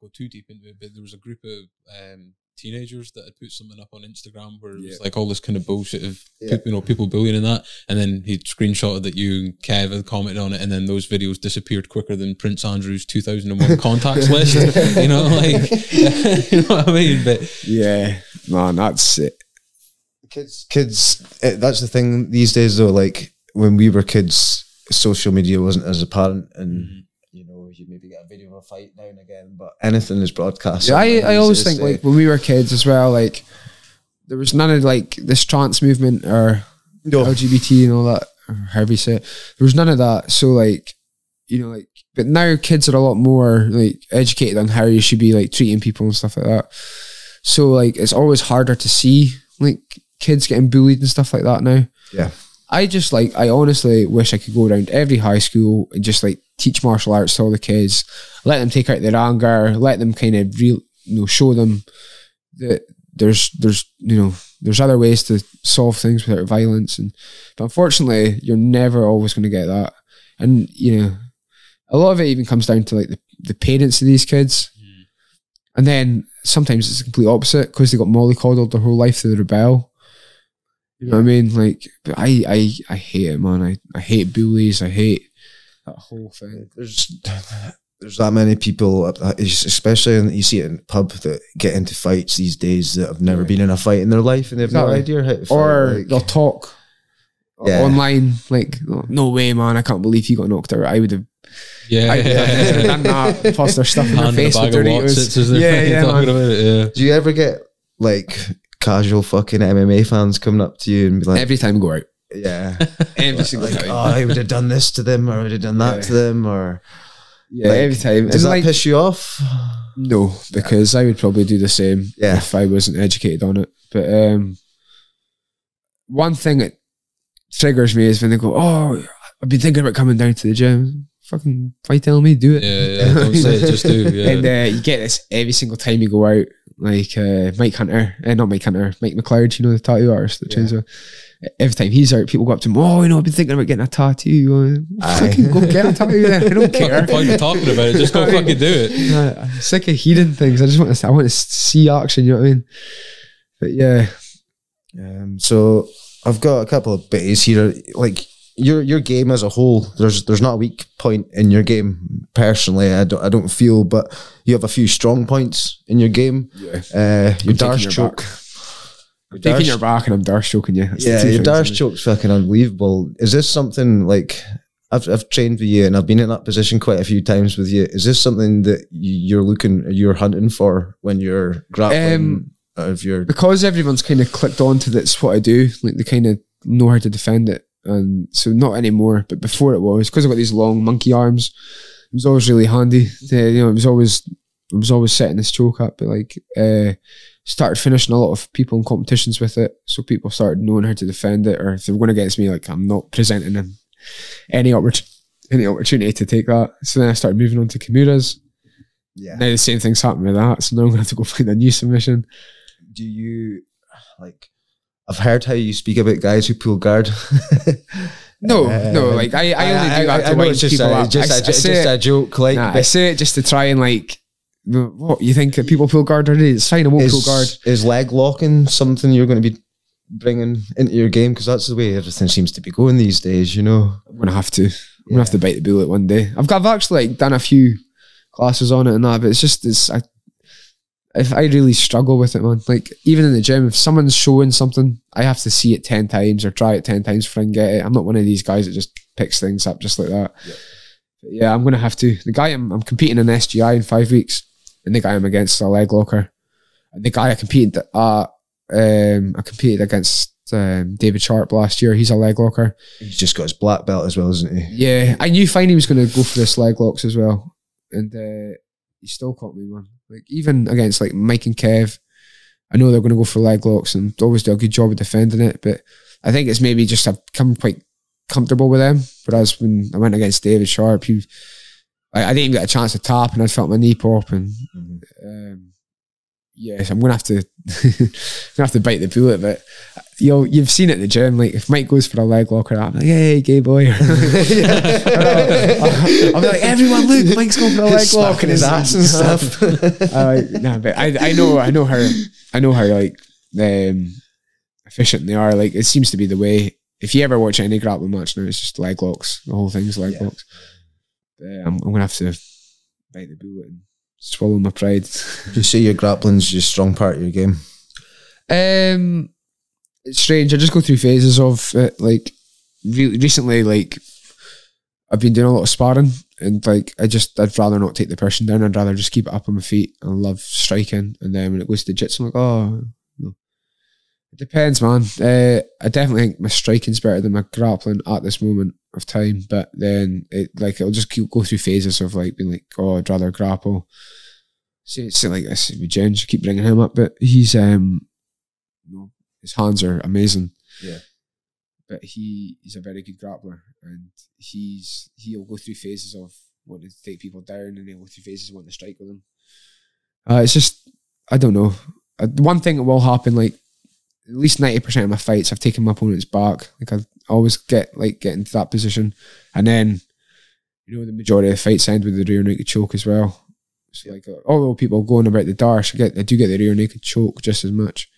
go too deep into it, but there was a group of um, teenagers that had put something up on Instagram where it was Yeah. like all this kind of bullshit of Yeah. you know people bullying and that, and then he screenshotted that you and Kev had commented on it, and then those videos disappeared quicker than Prince Andrew's 2001 contacts list. You know, like you know what I mean? But Yeah, man, that's it. Kids kids eh, that's the thing these days though like when we were kids social media wasn't as apparent and Mhm. you know you maybe get a video of a fight now and again but anything is broadcast Yeah, I, I always think like when we were kids as well, like there was none of like this trans movement or no, LGBT and all that, or however you say it. There was none of that. So like, you know, like, but now kids are a lot more like educated on how you should be like treating people and stuff like that. So like, it's always harder to see like kids getting bullied and stuff like that now. Yeah. I just like, I honestly wish I could go around every high school and just like teach martial arts to all the kids, let them take out their anger, let them kind of real, you know, show them that there's, there's, you know, there's other ways to solve things without violence. And but unfortunately you're never always going to get that. And you know a lot of it even comes down to like the, the parents of these kids. Mm. And then sometimes it's the complete opposite because they got mollycoddled their whole life they rebel you know what I mean like but I I I hate it man I, I hate bullies I hate that whole thing there's there's that many people uh, especially in, you see it in pub that get into fights these days that have never Yeah. been in a fight in their life and they've no idea how to fight, or like- they'll talk Yeah. online like "Oh, no way man I can't believe you got knocked out I would have yeah, I would have done that plus their stuff in their Hand in a face with bag of Doritos Wotsits as they're yeah fucking yeah talking man. about it. Yeah. do you ever get like casual fucking MMA fans coming up to you and be like every time I go out yeah every single like, time oh, I would have done this to them, or I would have done that Yeah. to them, or Yeah, Like, every time. does that like piss you off? no, because I would probably do the same Yeah. if I wasn't educated on it. But um, one thing that triggers me is when they go, "Oh, I've been thinking about coming down to the gym." Fucking, why tell me do it? Yeah, yeah, don't say it, just do. Yeah. And uh, you get this every single time you go out. Like uh, Mike Hunter, uh, not Mike Hunter, Mike McLeod, you know the tattoo artist that Yeah. trains. Every time he's out, people go up to him. Oh, you know, I've been thinking about getting a tattoo. Uh, Aye. fucking go get a tattoo. Then I don't care. Fucking point of talking about it. Just go fucking do it. Uh, I'm sick of hearing things. I just want to. I want to see action. You know what I mean? But yeah, Um, so I've got a couple of bits here. Like your your game as a whole, there's there's not a weak point in your game. Personally, I don't I don't feel, but you have a few strong points in your game. yeah. Uh, your D'Arce your choke. Your Taking dash- your back and I'm dark choking you. The yeah, your D'Arce choke's fucking unbelievable. Is this something like I've I've trained with you and I've been in that position quite a few times with you? Is this something that you- you're looking you're hunting for when you're grappling? Um, or if you're because everyone's kind of clicked on to that's what I do. Like they kind of know how to defend it, and so not anymore. But before it was because I've got these long monkey arms. It was always really handy. Uh, you know, it was always it was always setting this choke up. But like, uh, started finishing a lot of people in competitions with it, so people started knowing how to defend it. Or if they were going against me, like I'm not presenting them any oppor- any opportunity to take that. So then I started moving on to Kimuras. yeah. Now the same thing's happened with that. So now I'm going to have to go find a new submission. do you like I've heard how you speak about guys who pull guard. No, Uh, no, like I, I only do that to know wind it's just people a, up. just, I, a, I just, a joke. Like, nah, I say it just to try and like, what you think that people pull guard already? It's fine, I won't pull guard. is, is leg locking something you're going to be bringing into your game? Because that's the way everything seems to be going these days. You know. I'm gonna have to. I'm gonna have to bite the bullet one day. I've got, I've actually like done a few classes on it and that, but it's just it's I. If I really struggle with it, man. Like even in the gym, if someone's showing something, I have to see it ten times or try it ten times before I can get it. I'm not one of these guys that just picks things up just like that. Yeah. Yeah, I'm gonna have to. The guy I'm, I'm competing in SGI in five weeks, and the guy I'm against is a leg locker. And the guy I competed at, um, I competed against um, David Sharp last year. He's a leg locker. He's just got his black belt as well, isn't he? Yeah, I knew fine he was going to go for the leg locks as well, and uh, he still caught me, man. Like even against like Mike and Kev, I know they're going to go for leg locks and always do a good job of defending it, but I think it's maybe just I've come quite comfortable with them. Whereas when I went against David Sharp, he, I, I didn't even get a chance to tap, and I felt my knee pop, and Mhm. um, yes, I'm gonna have to gonna have to bite the bullet. But you know, you've seen it in the gym. Like if Mike goes for a leg locker, I'm like, hey, gay boy. I'll be like, everyone, look, Mike's going for a leg lock and his ass and stuff. uh, nah, but I, I know, I know how I know how like um, efficient they are. Like it seems to be the way. If you ever watch any grappling match now, it's just leg locks. The whole thing's leg Yeah. locks. Uh, I'm, I'm gonna have to bite the bullet and swallow my pride. You say your grappling's your strong part of your game? Um, it's strange. I just go through phases of it. Like re- recently, like I've been doing a lot of sparring, and like I just I'd rather not take the person down. I'd rather just keep it up on my feet. I love striking, and then when it goes to jits, I'm like, oh. It depends, man. Uh, I definitely think my striking's better than my grappling at this moment of time. But then it like it'll just keep, go through phases of like being like, oh, I'd rather grapple. See, see like this with Jens, keep bringing him up, but he's um you know, his hands are amazing. Yeah. But he he's a very good grappler, and he's he'll go through phases of wanting to take people down, and he'll go through phases of wanting to strike with them. Uh, it's just I don't know. Uh, one thing that will happen, like at least ninety percent of my fights, I've taken my opponent's back. Like I always get like get into that position, and then you know the majority of the fights end with the rear naked choke as well. So like uh, although people going about the D'Arce, I get I do get the rear naked choke just as much.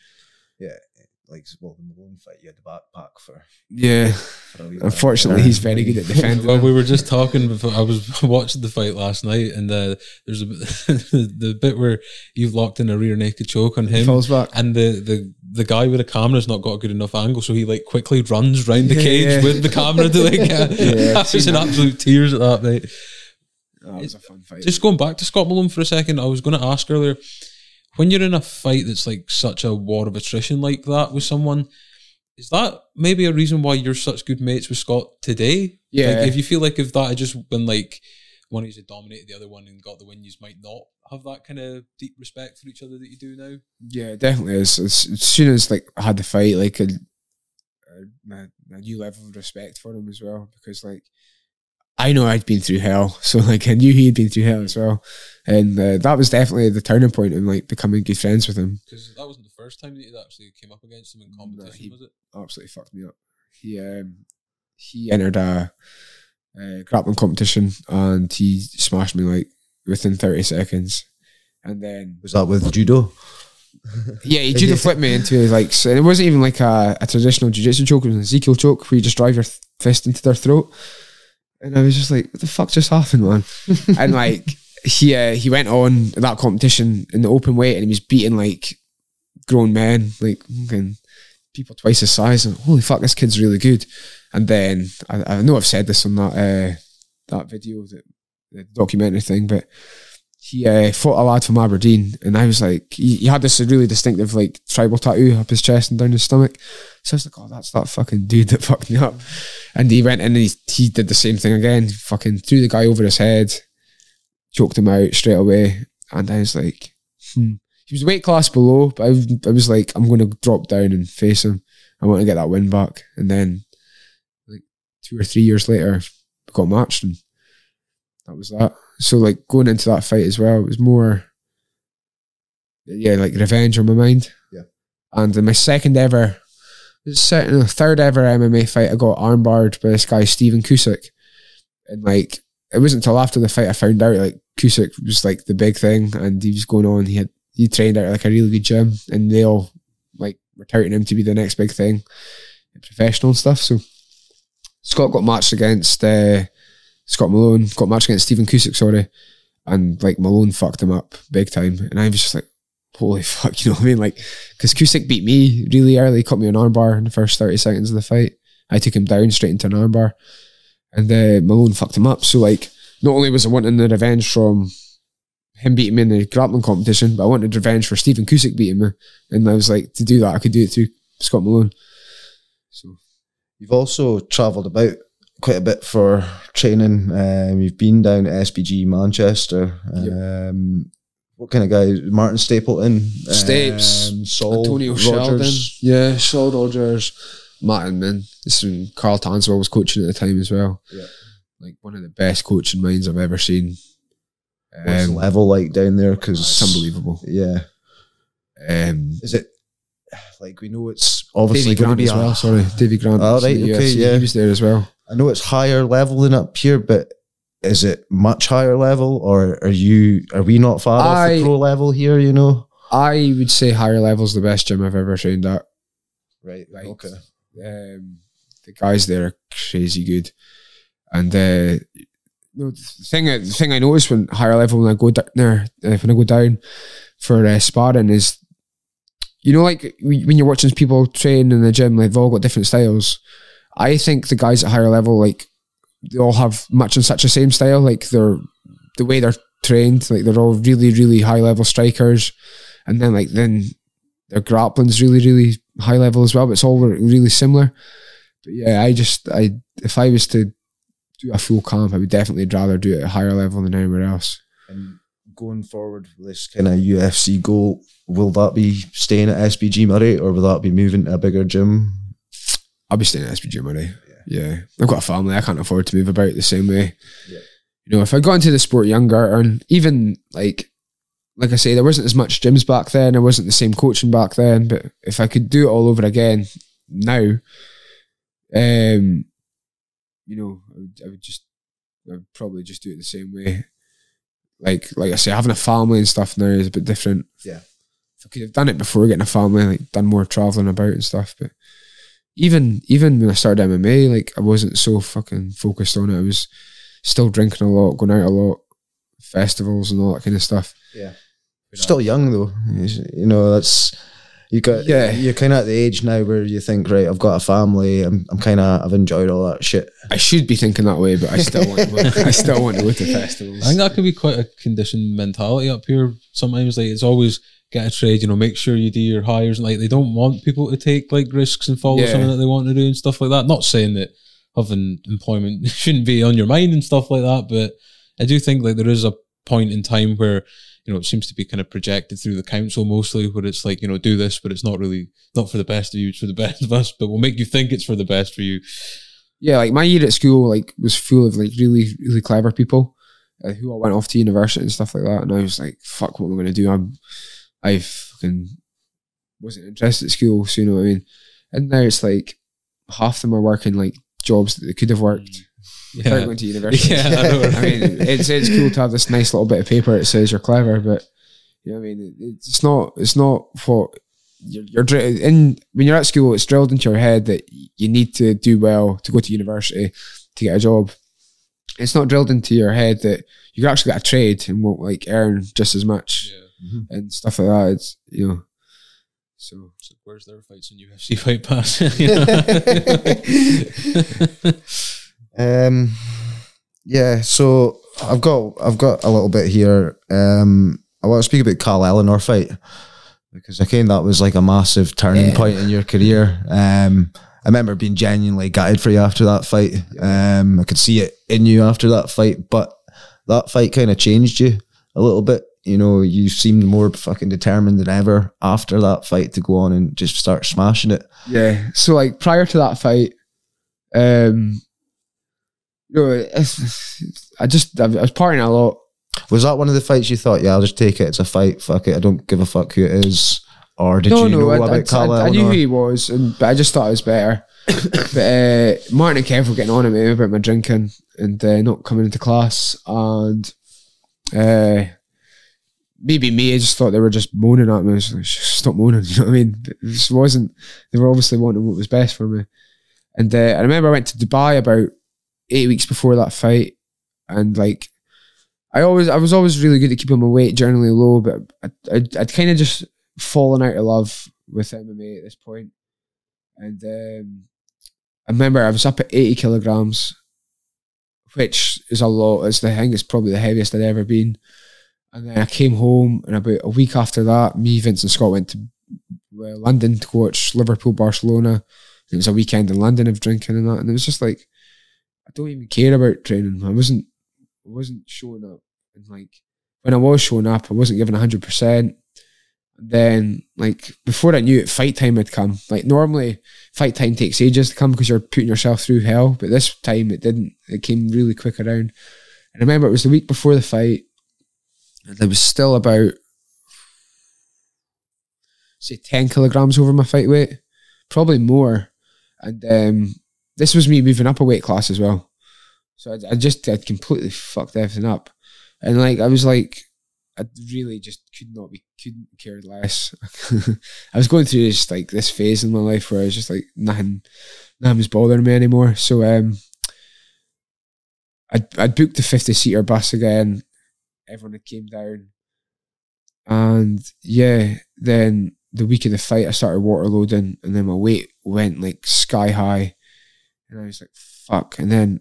Like well, the Malone fight, you had the backpack for. Yeah. for a wee while. Unfortunately, Yeah. he's very good at defending. Well, we were just talking before. I was watching the fight last night, and uh, there's a the bit where you've locked in a rear naked choke on He him, falls back. and the, the the guy with the camera's not got a good enough angle, so he like quickly runs round the Yeah, cage yeah. with the camera to like. Yeah, I I've was in absolute tears at that night. Oh, it was a fun fight. Just going back to Scott Malone for a second, I was going to ask earlier when you're in a fight that's like such a war of attrition like that with someone, is that maybe a reason why you're such good mates with Scott today? Yeah. Like, if you feel like if that had just been like one of you had dominated the other one and got the win, you might not have that kind of deep respect for each other that you do now. Yeah, definitely. As, as soon as like I had the fight, like a, a, a new level of respect for him as well, because like I know I'd been through hell, so like I knew he had been through hell as well, and uh, that was definitely the turning point in like becoming good friends with him. Because that wasn't the first time that you actually came up against him in competition, he- was it? Absolutely fucked me up. He um he entered a, a grappling competition and he smashed me like within thirty seconds, and then Was that with judo? Yeah, he judo flipped me into like, so it wasn't even like a, a traditional jiu-jitsu choke, it was an Ezekiel choke where you just drive your th- fist into their throat. And I was just like, what the fuck just happened, man? and like, he uh, he went on that competition in the open weight and he was beating like grown men, like people twice his size. And holy fuck, this kid's really good. And then I, I know I've said this on that uh, that video, that the documentary thing, but he uh, fought a lad from Aberdeen, and I was like, he, he had this really distinctive like tribal tattoo up his chest and down his stomach. So I was like, oh, that's that fucking dude that fucked me up. And he went in and he, he did the same thing again. Fucking threw the guy over his head, choked him out straight away. And I was like, hmm. He was weight class below, but I, was- I was like, I'm going to drop down and face him. I want to get that win back. And then, like two or three years later, we got matched, and that was that. So like going into that fight as well, it was more, yeah, like revenge on my mind. Yeah. And in my second ever, second, no, third ever MMA fight, I got armbarred by this guy Stephen Kusick, and like it wasn't until after the fight I found out like Kusick was like the big thing, and he was going on. He had he trained at, like a really good gym, and they all like were touting him to be the next big thing, professional stuff. So Scott got matched against uh, Scott Malone, got matched against Stephen Kusick, sorry, and like Malone fucked him up big time, and I was just like, holy fuck, you know what I mean? Like, because Kusick beat me really early, caught me an armbar in the first thirty seconds of the fight. I took him down straight into an armbar, and uh, Malone fucked him up. So like, not only was I wanting the revenge from him beating me in the grappling competition, but I wanted revenge for Stephen Kusick beating me, and I was like, to do that, I could do it through Scott Malone. So You've also travelled about quite a bit for training. Um, you've been down to SBG Manchester. Um, What kind of guys? Martin Stapleton, Stapes, um, Saul, Antonio Rogers. Sheldon, yeah, Saul Rogers, Martin, man. This is Carl Tanswell was coaching at the time as well. Yeah. Like one of the best coaching minds I've ever seen. What's Um, level like down there? Because it's unbelievable. Yeah, Um, is it like we know it's obviously Davey Grant be as well. Sorry, Davey Grant. In right, okay, UFC, yeah. he was there as well. I know it's higher level than up here, but is it much higher level, or are you are we not far off the pro level here? You know, I would say higher level's the best gym I've ever trained at. Right. Like, okay. Um, the guys there are crazy good, and uh, no, the thing the thing I notice when higher level when I go down there uh, when I go down for uh, sparring is, you know, like when you're watching people train in the gym, like they've all got different styles. I think the guys at higher level, like they all have much and such the same style. Like they're the way they're trained, like they're all really really high level strikers, and then like then their grappling's really really high level as well. But it's all really similar. But yeah, I just I if I was to do a full camp, I would definitely rather do it at a higher level than anywhere else. And going forward, with this kind of UFC goal, will that be staying at SBG Moray or will that be moving to a bigger gym? I'll be staying at SBG Moray. Yeah. I've got a family. I can't afford to move about the same way. Yeah. You know, if I got into the sport younger and even like like I say, there wasn't as much gyms back then, there wasn't the same coaching back then, but if I could do it all over again now, um you know, I would, I would just I would probably just do it the same way. Like like I say, having a family and stuff now is a bit different. Yeah. If I could have done it before getting a family, like done more traveling about and stuff, but even even when I started MMA, like I wasn't so fucking focused on it. I was still drinking a lot, going out a lot, festivals and all that kind of stuff. Yeah. Still young though. You know, that's you got Yeah. You're kind of at the age now where you think, right, I've got a family. I'm, I'm kind of, I've enjoyed all that shit. I should be thinking that way, but I still want to, I still want to go to festivals. I think that could be quite a conditioned mentality up here. Sometimes, like it's always get a trade. You know, make sure you do your hires. And like they don't want people to take like risks and follow Yeah. something that they want to do and stuff like that. Not saying that having employment shouldn't be on your mind and stuff like that, but I do think like there is a point in time where you know it seems to be kind of projected through the council mostly, where it's like you know do this, but it's not really not for the best of you. It's for the best of us, but we'll make you think it's for the best for you. yeah, like my year at school, like was full of like really really clever people uh, who all went off to university and stuff like that. And I was like, fuck, what am I going to do? I'm, I fucking wasn't interested at school, so you know what I mean. And now it's like half of them are working like jobs that they could have worked without Yeah, going to university. yeah. I, I mean, it's it's cool to have this nice little bit of paper that says you're clever, but you know what I mean. It's not. It's not what you're, you're in when you're at school. It's drilled into your head that you need to do well to go to university to get a job. It's not drilled into your head that you actually get a trade and won't like earn just as much mm-hmm. and stuff like that. It's you know. So So where's their fights in UFC Fight Pass? Um, yeah. So I've got I've got a little bit here. Um, I want to speak about Carl Eleanor fight because again that was like a massive turning Yeah. point in your career. Um, I remember being genuinely gutted for you after that fight. Um, I could see it in you after that fight, but that fight kind of changed you a little bit. You know, you seemed more fucking determined than ever after that fight to go on and just start smashing it. Yeah. So like prior to that fight, um, you know, it's, I just I was partying a lot. Was that one of the fights you thought, yeah, I'll just take it. It's a fight. Fuck it. I don't give a fuck who it is. Or did you know I, about I, I, I knew Eleanor? who he was, and, but I just thought it was better. but uh, Martin and Kev were getting on at me about my drinking and uh, not coming into class, and uh, maybe me. I just thought they were just moaning at me. I was like, stop moaning. You know what I mean? But This wasn't. They were obviously wanting what was best for me. And uh, I remember I went to Dubai about eight weeks before that fight, and like I always, I was always really good at keeping my weight generally low, but I, I'd, I'd kind of just fallen out of love with MMA at this point. And um, I remember I was up at 80 kilograms, which is a lot. It's the, I think it's probably the heaviest I'd ever been. And then I came home, and about a week after that, me, Vince, and Scott went to uh, London to watch Liverpool Barcelona. It was a weekend in London of drinking and that, and it was just like I don't even care about training. I wasn't, I wasn't showing up, and like when I was showing up, I wasn't giving hundred percent. Then, like before I knew it, fight time had come. Like normally, fight time takes ages to come because you're putting yourself through hell. But this time, it didn't. It came really quick around. And I remember it was the week before the fight, and I was still about say ten kilograms over my fight weight, probably more. And um, this was me moving up a weight class as well. So I, I just I'd completely fucked everything up, and like I was like I really just could not be couldn't care less. I was going through this like this phase in my life where I was just like nothing, nothing was bothering me anymore. So um, I'd I'd booked the fifty seater bus again. Everyone had came down, and yeah, then the week of the fight, I started water loading, and then my weight went like sky high, and I was like, "Fuck!" And then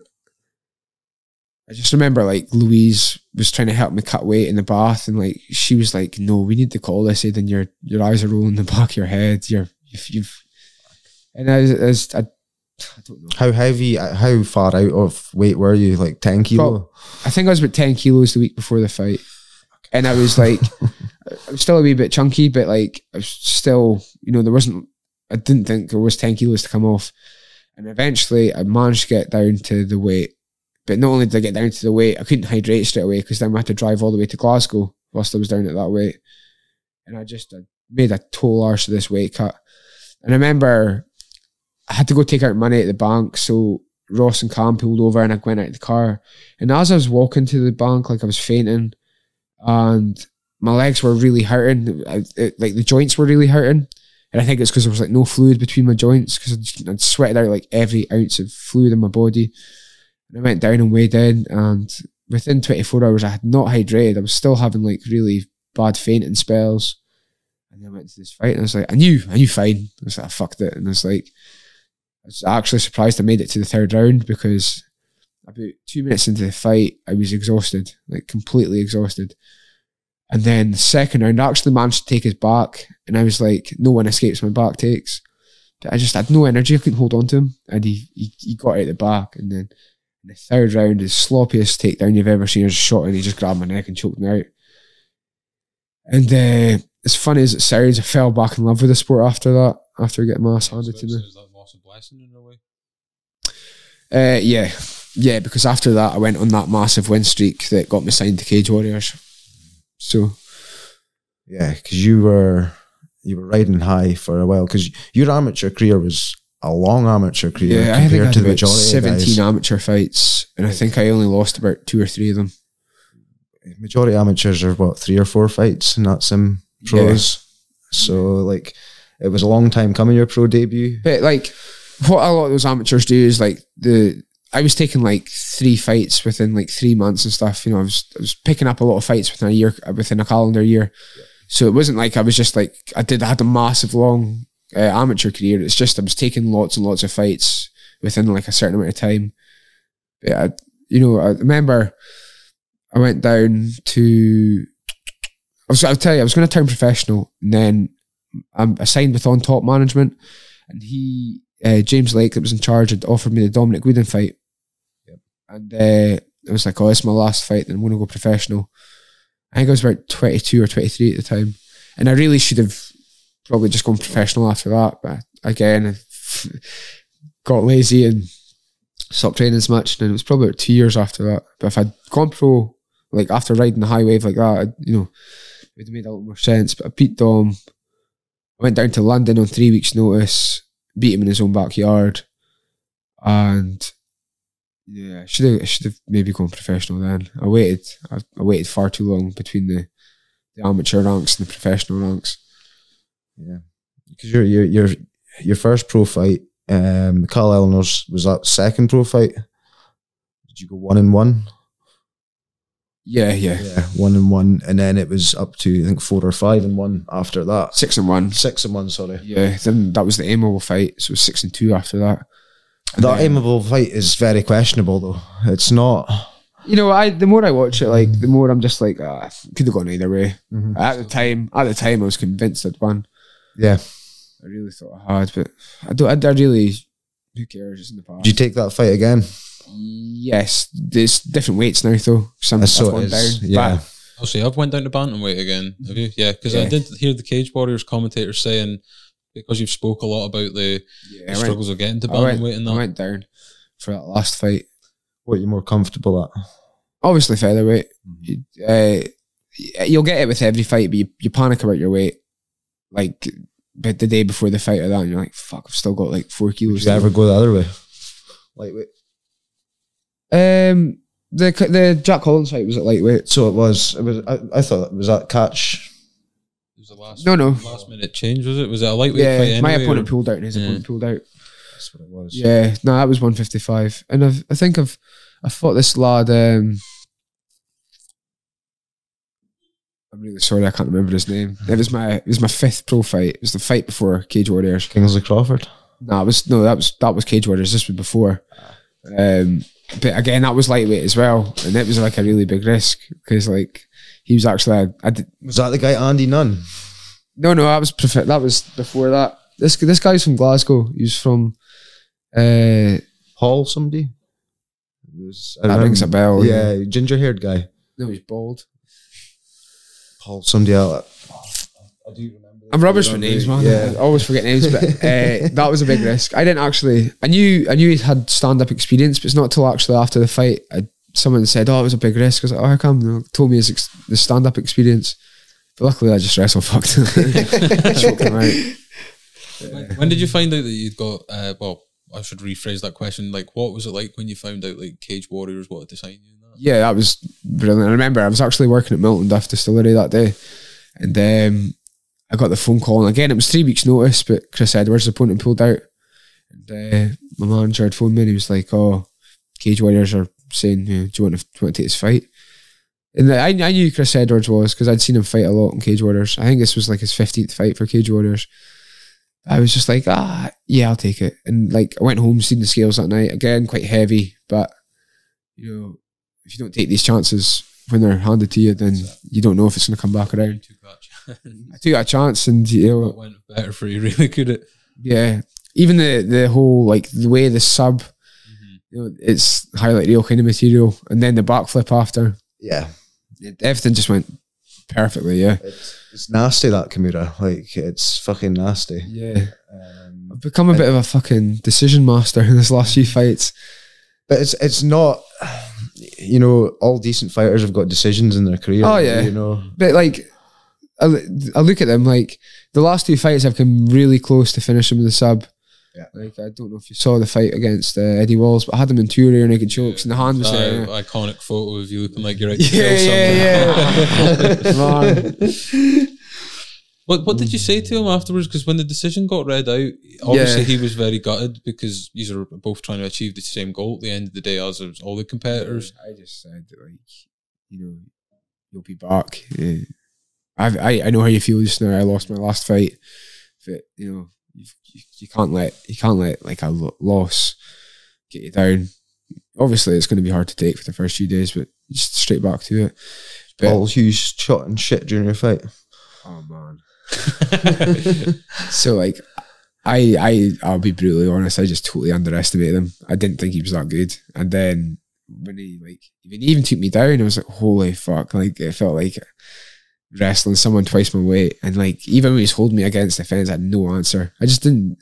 I just remember like Louise was trying to help me cut weight in the bath, and like she was like, "No, we need to call this." Then your your eyes are rolling the back of your head. You're you've, you've and I, was, I, was, I, I don't know. How heavy? uh, How far out of weight were you? Like ten kilo? I think I was about ten kilos the week before the fight, and I was like, I was still a wee bit chunky, but like I was still, you know, there wasn't. I didn't think there was ten kilos to come off, and eventually I managed to get down to the weight. But not only did I get down to the weight, I couldn't hydrate straight away because then we had to drive all the way to Glasgow whilst I was down at that weight, and I just I made a total arse of this weight cut. And I remember I had to go take out money at the bank, so Ross and Cam pulled over and I went out of the car. And as I was walking to the bank, like I was fainting, and my legs were really hurting. I, it, like the joints were really hurting. And I think it's because there was like no fluid between my joints because I'd, I'd sweated out like every ounce of fluid in my body. And I went down and weighed in, and within 24 hours, I had not hydrated. I was still having like really bad fainting spells. And then I went to this fight, and I was like, I knew, I knew fine. I was like, I fucked it. And I was like, I was actually surprised I made it to the third round because about two minutes into the fight, I was exhausted, like completely exhausted. And then the second round, I actually managed to take his back, and I was like, no one escapes my back takes. But I just had no energy, I couldn't hold on to him, and he he, he got out the back. And then the third round, the sloppiest takedown you've ever seen, I just shot and he just grabbed my neck and choked me out. And uh, as funny as it sounds, I fell back in love with the sport after that, after getting my ass handed to me. Is that loss of blessing in a way? Uh, yeah, yeah, because after that, I went on that massive win streak that got me signed to Cage Warriors. So, Yeah, because you were you were riding high for a while. Because your amateur career was a long amateur career yeah, I think I compared had to the about majority. of 17 guys. amateur fights, and I think I only lost about two or three of them. majority amateurs are what three or four fights, and that's in pros. So like, it was a long time coming your pro debut. But like, what a lot of those amateurs do is like the. I was taking like three fights within like three months and stuff. You know, I was I was picking up a lot of fights within a year, within a calendar year. So it wasn't like I was just like I did. I had a massive long uh, amateur career. It's just I was taking lots and lots of fights within like a certain amount of time. But I, you know, I remember I went down to. I was, I'll tell you, I was going to turn professional, and then um, I signed with On Top Management, and he, uh, James Lake, that was in charge, had offered me the Dominic Whedon fight, and uh, I was like, "Oh, it's my last fight, then I'm going to go professional." I think I was about twenty two or twenty three at the time, and I really should have probably just gone professional after that, but again, I got lazy and stopped training as much, and it was probably about two years after that. But if I'd gone pro, like after riding the high wave like that, I'd, you know, it would have made a lot more sense. But I beat Dom. I went down to London on three weeks' notice, beat him in his own backyard, and yeah, I should have I should have maybe gone professional then. I waited. I, I waited far too long between the, the amateur ranks and the professional ranks. Yeah, because your your your your first pro fight, um, Carl Eleanor's was that second pro fight. Did you go one and one? Yeah, yeah, Yeah, one and one, and then it was up to I think four or five and one after that. six and one. Six and one, sorry. Yeah, then that was the Aimable fight. So it was six and two after that. And That then- Aimable fight is very questionable, though. It's not. You know, I the more I watch it, like the more I'm just like, ah, could have gone either way. Mhm. At the time, at the time, I was convinced I'd won. Yeah. I really thought I had, but I don't. I, I really, who cares? It's in the past. Did you take that fight again? yes, there's different weights now, though. Some So I've it gone down. yeah. But I'll say I've went down to bantamweight again. Have you? Yeah, because I did hear the Cage Warriors commentator saying because you've spoke a lot about the, yeah, the I went, struggles of getting to I went, bantamweight and I went down for that last fight. What are you more comfortable at? Obviously, featherweight. You, uh, you'll get it with every fight, but you, you panic about your weight. Like, but the day before the fight or that, and you're like, "Fuck, I've still got like four kilos." Would to you go." ever go the other way? Lightweight. Um, the the Jack Collins fight was at lightweight. So it was. It was. I, I thought it was that catch. It was the last, No, no. last minute change, was it? Was it a lightweight fight? Yeah, my anyway, opponent or- pulled out and his Yeah. opponent pulled out. That's what it was. Yeah, no, that was 155. And I've, I think I've I fought this lad. Um, I'm really sorry, I can't remember his name. It was my it was my fifth pro fight. It was the fight before Cage Warriors. Kingsley Crawford. No, it was no, that was that was Cage Warriors. This was before. Um, but again, that was lightweight as well, and it was like a really big risk because like he was actually I, I did, Was that the guy Andy Nunn? no no that was prefer- that was before that. This this guy's from Glasgow. He's from. Uh, Paul somebody? Was- I that remember- rings a bell. Yeah, ginger haired guy. no, he's bald. Paul somebody else. I do remember. I'm rubbish with names, man. Yeah. I always forget names, but uh, that was a big risk. I didn't actually. I knew. I knew he had stand up experience, but it's not till actually after the fight, I, someone said, "Oh, it was a big risk." I was like, "Oh, how come?" And they told me his ex- the stand up experience. But luckily, I just wrestle fucked. Choked him out. When, when did you find out that you'd got? Uh, well, I should rephrase that question. Like, what was it like when you found out like Cage Warriors wanted to sign you? And that? Yeah, that was brilliant. I remember I was actually working at Miltonduff Distillery that day, and um, I got the phone call. And again, it was three weeks' notice, but Chris Edwards' opponent pulled out. And uh, my manager had phoned me and he was like, "Oh, Cage Warriors are saying, do you want to, do you want to take this fight?" And I, I knew Chris Edwards was because I'd seen him fight a lot in Cage Warriors. I think this was like his fifteenth fight for Cage Warriors. I was just like, ah, yeah, I'll take it. And like, I went home, seen the scales that night. Again, quite heavy, but you know, if you don't take these chances when they're handed to you, then you don't know if it's going to come back around. Took that chance. I took that chance, and you know, What went better for you? Really, could it? yeah, even the the whole like the way the sub, you know, it's highlight reel kind of material, and then the backflip after, Yeah. it, everything just went perfectly. Yeah, It's, it's nasty that Kimura. Like it's fucking nasty. yeah. Um, I've become a bit of a fucking decision master in this last few fights. but it's it's not. You know, all decent fighters have got decisions in their career. Oh, yeah. You know. But like, I, I look at them like the last two fights I've come really close to finishing with the sub. Yeah. Like I don't know if you saw the fight against uh, Eddie Walls, but I had him in two rear naked chokes, and the hand was That there. iconic photo of you looking like you're out to Yeah, kill yeah, someone. Man. What What did you say to him afterwards? Because when the decision got read out, obviously Yeah. he was very gutted because these are both trying to achieve the same goal at the end of the day as all the competitors. I just said that, like, you know, you'll be back. Yeah. I, I I know how you feel just now. I lost my last fight, but you know, you, you, you can't let you can't let like a loss get you down. Obviously, it's going to be hard to take for the first few days, but just straight back to it. But, Paul Hughes shot and shit during your fight. oh man. so like, I I I'll be brutally honest. I just totally underestimated him. I didn't think he was that good, and then when he like when he even took me down, I was like, holy fuck! Like it felt like wrestling someone twice my weight, and like even when he was holding me against the fence, I had no answer. I just didn't.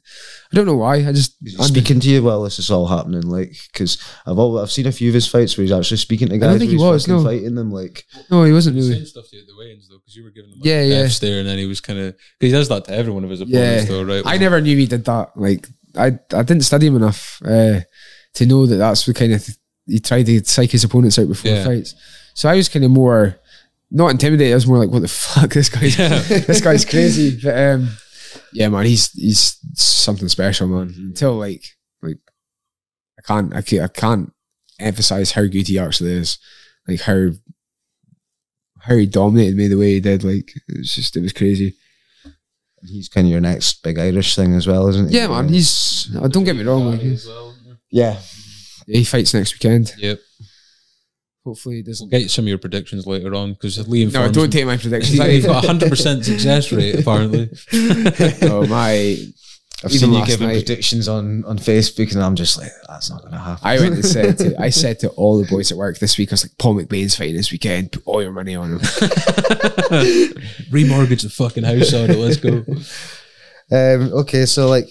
I don't know why. I just He's speaking to you while this is all happening, like because I've all I've seen a few of his fights where he's actually speaking to guys. think he was, no. fighting them. Like no, he wasn't really. saying stuff to you at the weigh-ins though, because you were giving him like Yeah, yeah, yeah. There, and then he was kind of he does that to every one of his opponents Yeah. though, right? I never knew he did that. Like I, I didn't study him enough uh, to know that that's the kind of he tried to psych his opponents out before Yeah. fights. So I was kind of more not intimidated. I was more like, "What the fuck? This guy's Yeah. this guy's crazy." But um, yeah, man, he's he's something special, man. Until like like I can't I can't, I can't emphasize how good he actually is. Like how how he dominated me the way he did. Like it was just it was crazy. he's kind of your next big Irish thing as well, isn't he? Yeah, man. He's uh, don't get me wrong. Like, he's, as well. yeah. he fights next weekend. Yep. Hopefully he We'll doesn't. get some of your predictions later on because Liam. No, don't take my predictions. He's got a hundred percent success rate apparently. oh my! I've Even seen you giving night. predictions on on Facebook, and I'm just like, that's not going to happen. I went and said to I said to all the boys at work this week. I was like, Paul McBain's fighting this weekend. Put all your money on him. Remortgage the fucking house on it. Let's go. Um, okay, so like,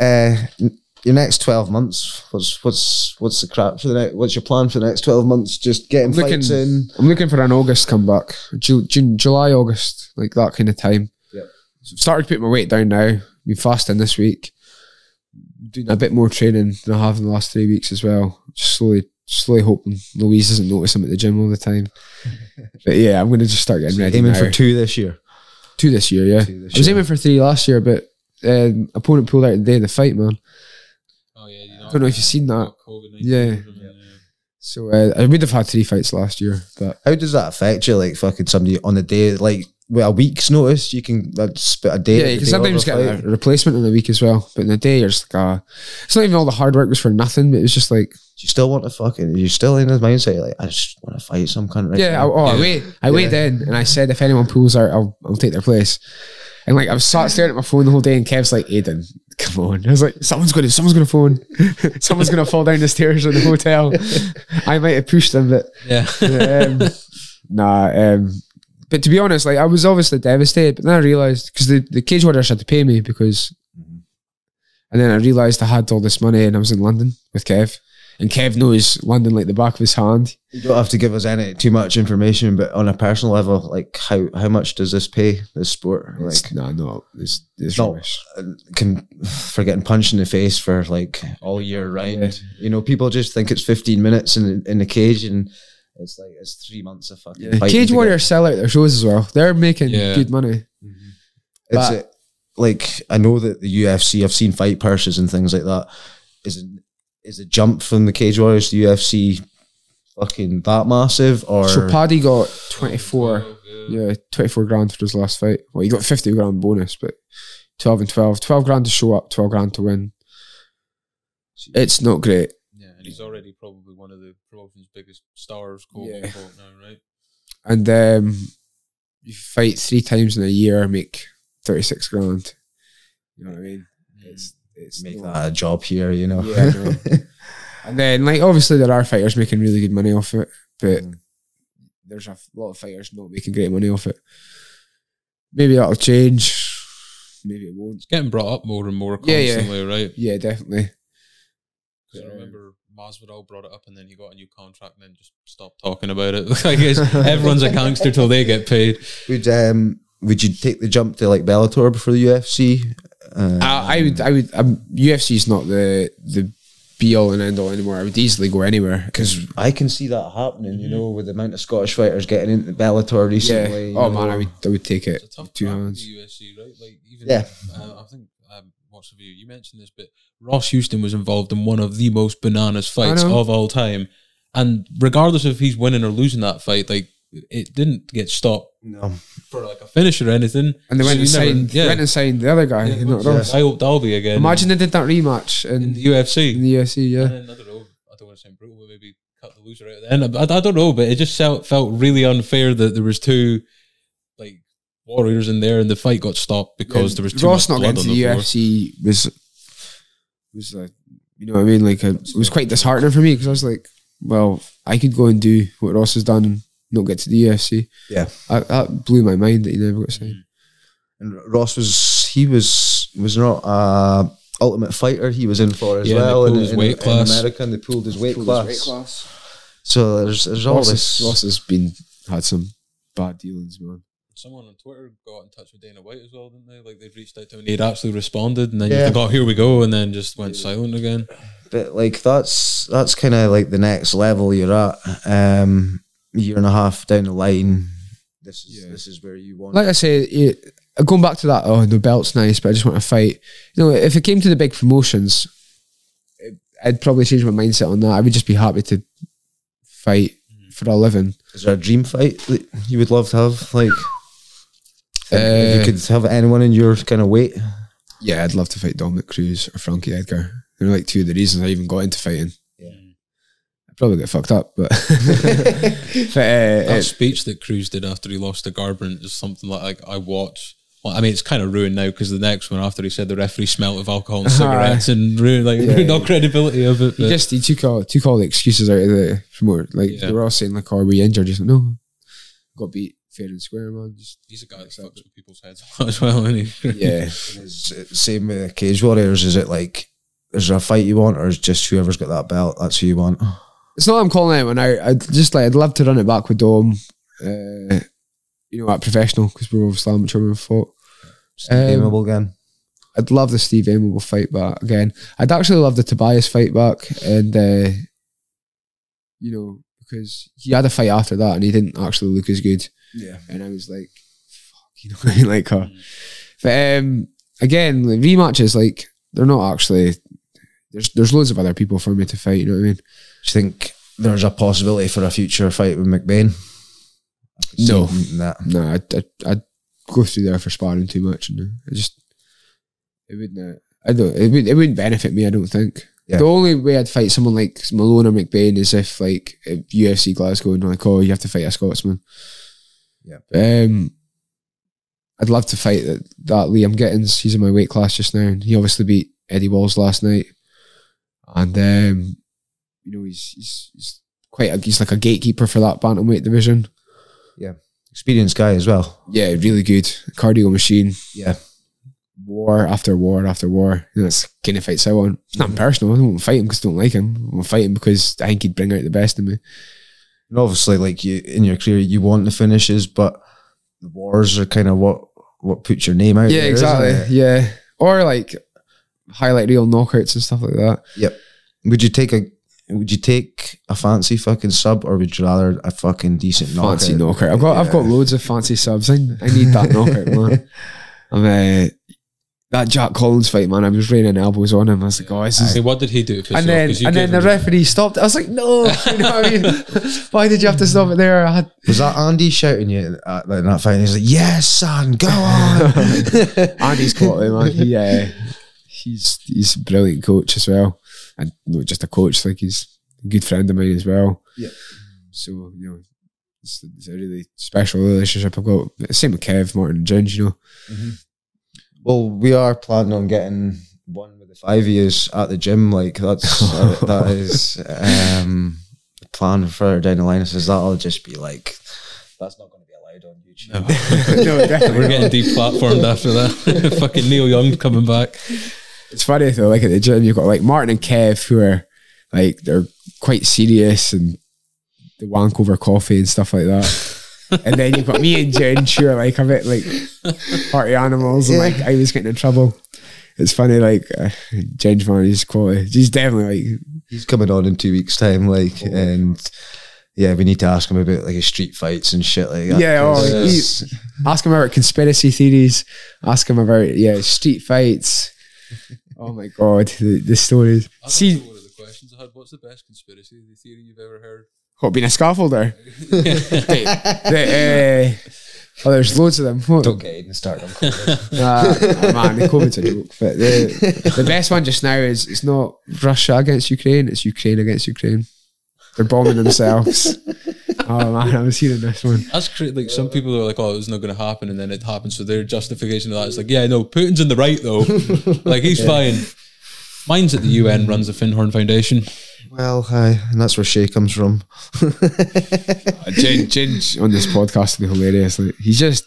uh, n- your next twelve months. What's what's what's the crap for the next? What's your plan for the next twelve months? Just getting Looking- fights in. I'm looking for an August comeback, Ju- June, July, August, like that kind of time. Yeah, So I've started to put my weight down now. Been fasting this week, doing a bit more training than I have in the last three weeks as well. Just slowly, slowly hoping Louise doesn't notice I'm at the gym all the time. but yeah, I'm going to just start getting ready. Aiming now. for two this year. two this year. Yeah, this I was year. aiming for three last year, but um, opponent pulled out the day of the fight, man. Oh yeah, you I don't know if you've seen that. Yeah. So uh, I would have had three fights last year, but How does that affect you? Like fucking somebody on the day, like with a week's notice, you can uh, spit a day. yeah, the you can day sometimes of a get fight. a replacement in the week as well. But in the day, you're just like, ah, it's not even all the hard work was for nothing. But it was just like, Do you still want to fucking? You're still in his mindset, like I just want to fight some cunt right yeah, I, now. oh, I wait, I weighed in, and I said if anyone pulls out, I'll I'll take their place. And like I was sat staring at my phone the whole day, and Kev's like, Aiden, come on. I was like, someone's gonna, someone's gonna phone, someone's gonna fall down the stairs in the hotel. I might have pushed them, but Yeah. um, nah. Um, but to be honest, like I was obviously devastated, but then I realized because the, the cage warriors had to pay me because, and then I realized I had all this money and I was in London with Kev, and Kev knows London like the back of his hand. You don't have to give us any too much information, but on a personal level, like how how much does this pay this sport? Like no, nah, no, it's, it's not rubbish. can for getting punched in the face for like all year round. You know, people just think it's 15 minutes in in the cage, and it's like it's three months of fucking. Yeah. Cage to get- Warriors sell out their shows as well. They're making Yeah. good money. Mm-hmm. It's a, like I know that the UFC. I've seen fight purses and things like that. Is it is a jump from the Cage Warriors to UFC fucking that massive or So Paddy got 24, yeah. yeah, 24 grand for his last fight. Well, he got 50 grand bonus, but 12 and 12. 12 grand to show up, 12 grand to win. It's not great. Yeah, and he's already probably one of the promotion's biggest stars, quote Yeah. unquote, now, right? And um, you fight three times in a year, make 36 grand. You know what I mean? It's, it's make that a job here? You know. Yeah, know. And then, like, obviously, there are fighters making really good money off it, but Mm. there's a lot of fighters not making great money off it. Maybe that'll change. Maybe it won't. It's getting brought up more and more Yeah, yeah. constantly, right? Yeah, definitely. 'Cause I remember Masvidal brought it up and then he got a new contract and then just stopped talking about it. I guess everyone's a gangster till they get paid. Would um would you take the jump to like Bellator before the UFC? Uh, I, I would, I would. Um, UFC is not the the be all and end all anymore. I would easily go anywhere because I can see that happening. You know, with the amount of Scottish fighters getting into the Bellator yeah. recently. you Oh know. man, I would, I would take it It's a tough two hands. the UFC, right? Like even Yeah. uh, I think um, what's the view? You mentioned this, but Ross Houston was involved in one of the most bananas fights of all time, and regardless of if he's winning or losing that fight, like it didn't get stopped No. Um, for like a finish or anything. And they So went and never- signed, yeah. went and signed the other guy. Yeah, not well, I hope Dalby again. Imagine they did that rematch in in, the UFC. in the UFC. Yeah, And then, I don't know. I don't want to sound brutal, but maybe cut the loser out. Then I, I don't know, but it just felt felt really unfair that there was two like warriors in there, and the fight got stopped because there was too Ross much not blood getting to the the floor. UFC was was a, you know what I mean. Like a, it was quite disheartening for me because I was like, well, I could go and do what Ross has done and not get to the UFC. Yeah. I, that blew my mind that he never got Mm. signed. And Ross was he was was not a ultimate fighter. He was in for as Yeah, they well in, pulled his in- weight in class. America. And they pulled his weight, Pulled his class. weight class. So there's there's all this. has, Ross has been had some bad dealings, man. Someone on Twitter got in touch with Dana White as well, didn't they? Like they've reached out to him and he'd actually responded, and then you Yeah. think, "Oh, here we go," and then just went silent again. but like that's that's kind of like the next level you're at. Um, a year and a half down the line, this is Yeah. this is where you want. Like I say, it, going back to that, oh, the belt's nice, but I just want to fight. You know, if it came to the big promotions, it, I'd probably change my mindset on that. I would just be happy to fight for a living. is there a dream fight that you would love to have? Like, if Uh, you could have anyone in your kind of weight. Yeah, I'd love to fight Dominic Cruz or Frankie Edgar. They're like two of the reasons I even got into fighting. Yeah. I'd probably get fucked up, but, but uh, That speech that Cruz did after he lost to Garbrandt is something like, like I watch. Well, I mean, it's kind of ruined now because the next one after he said the referee smelt of alcohol and cigarettes and ruined like Yeah. ruined all credibility of it. he just he took all took all the excuses out of the promoter. Like Yeah. they were all saying like, "Oh, are we injured?" Just like, no, got beat fair and square, man. Just He's a guy that fucks with people's heads a lot as well, isn't he? yeah. Is it same with Cage Warriors. Is it like is there a fight you want, or is just whoever's got that belt? That's who you want. It's not I'm calling anyone out. I'd just like I'd love to run it back with Dom. Uh, you know, at professional because we're obviously amateur we fought. Steve Um, again. I'd love the Steve Aimable fight back again. I'd actually love the Tobias fight back, and uh, you know, because he had a fight after that and he didn't actually look as good. Yeah. And I was like, fuck, you know I? Like, uh, but um, again, like, rematches, like, they're not actually, there's there's loads of other people for me to fight, you know what I mean? Do you think there's a possibility for a future fight with McBain? No. Nah. No, I'd, I'd, I'd go through there for sparring too much. And I just, it wouldn't, uh, I don't, it, would, it wouldn't benefit me, I don't think. Yeah. The only way I'd fight someone like Malone or McBain is if, like, if UFC Glasgow and like, oh, you have to fight a Scotsman. Yeah. Um, I'd love to fight that, that Liam Gittins. He's in my weight class just now, and he obviously beat Eddie Walls last night. And um, you know, he's he's, he's quite a, he's like a gatekeeper for that bantamweight division. Yeah, experienced guy as well. Yeah, really good cardio machine. Yeah. War after war after war. You know, it's kind of fights I want. It's not personal. I don't want to fight him because I don't like him. I want to fight him because I think he'd bring out the best in me. And obviously, like you in your career, you want the finishes, but the wars are kind of what what puts your name out. Yeah, there, exactly. Yeah, or like highlight reel knockouts and stuff like that. Yep. Would you take a Would you take a fancy fucking sub, or would you rather a fucking decent knockout? fancy knockout. I've got I've got loads of fancy subs. I, I need that knockout, man. I'm uh, that Jack Collins fight, man. I was raining elbows on him. I was like, oh, this is. Hey, what did he do? to And you off? you and then the him- referee stopped. it. I was like, no, you know what I mean? Why did you have to stop it there? I had Was that Andy shouting you at like, that fight? He's like, "Yes, son, go on." Andy's quality, man. He, uh, he's he's a brilliant coach as well, and not just a coach. Like he's a good friend of mine as well. Yeah. So you know, it's, it's a really special relationship I've got. Same with Kev, Martin, and Ginge. You know, well, we are planning on getting one with the five years at the gym. Like that's uh, that is um, the plan further down the line. Says that'll just be like that's not going to be allowed on YouTube. no, definitely. We're not. getting deplatformed after that. Fucking Neil Young coming back. It's funny though, like at the gym, you've got like Martin and Kev who are like they're quite serious and they wank over coffee and stuff like that. and then you've got me and Ginge who are like a bit like party animals and like I was getting in trouble. It's funny, like uh, Ginge's man, he's quality. He's definitely like He's coming on in two weeks' time. Like and. Yeah, we need to ask him about like his street fights and shit like that. Yeah, oh, 'cause he- ask him about conspiracy theories, ask him about yeah, street fights. Oh my god, the, the stories. See one of the questions I had. What's the best conspiracy theory you've ever heard? what being a scaffolder? Hey, the, uh, oh, there's loads of them. What, don't get Aiden started on COVID. Uh, man, the COVID's a joke. But the the best one just now is it's not Russia against Ukraine, it's Ukraine against Ukraine. They're bombing themselves. Oh man, I was hearing this one. That's crazy. Like some people are like, "Oh, it's not going to happen," and then it happens. So their justification of that is like, "Yeah, no, Putin's in the right though. like he's fine." Mine's at the UN runs the Findhorn Foundation. well, hi, and that's where Shay comes from. Uh, Ginge, Ginge on this podcast will be hilarious. Like, he's just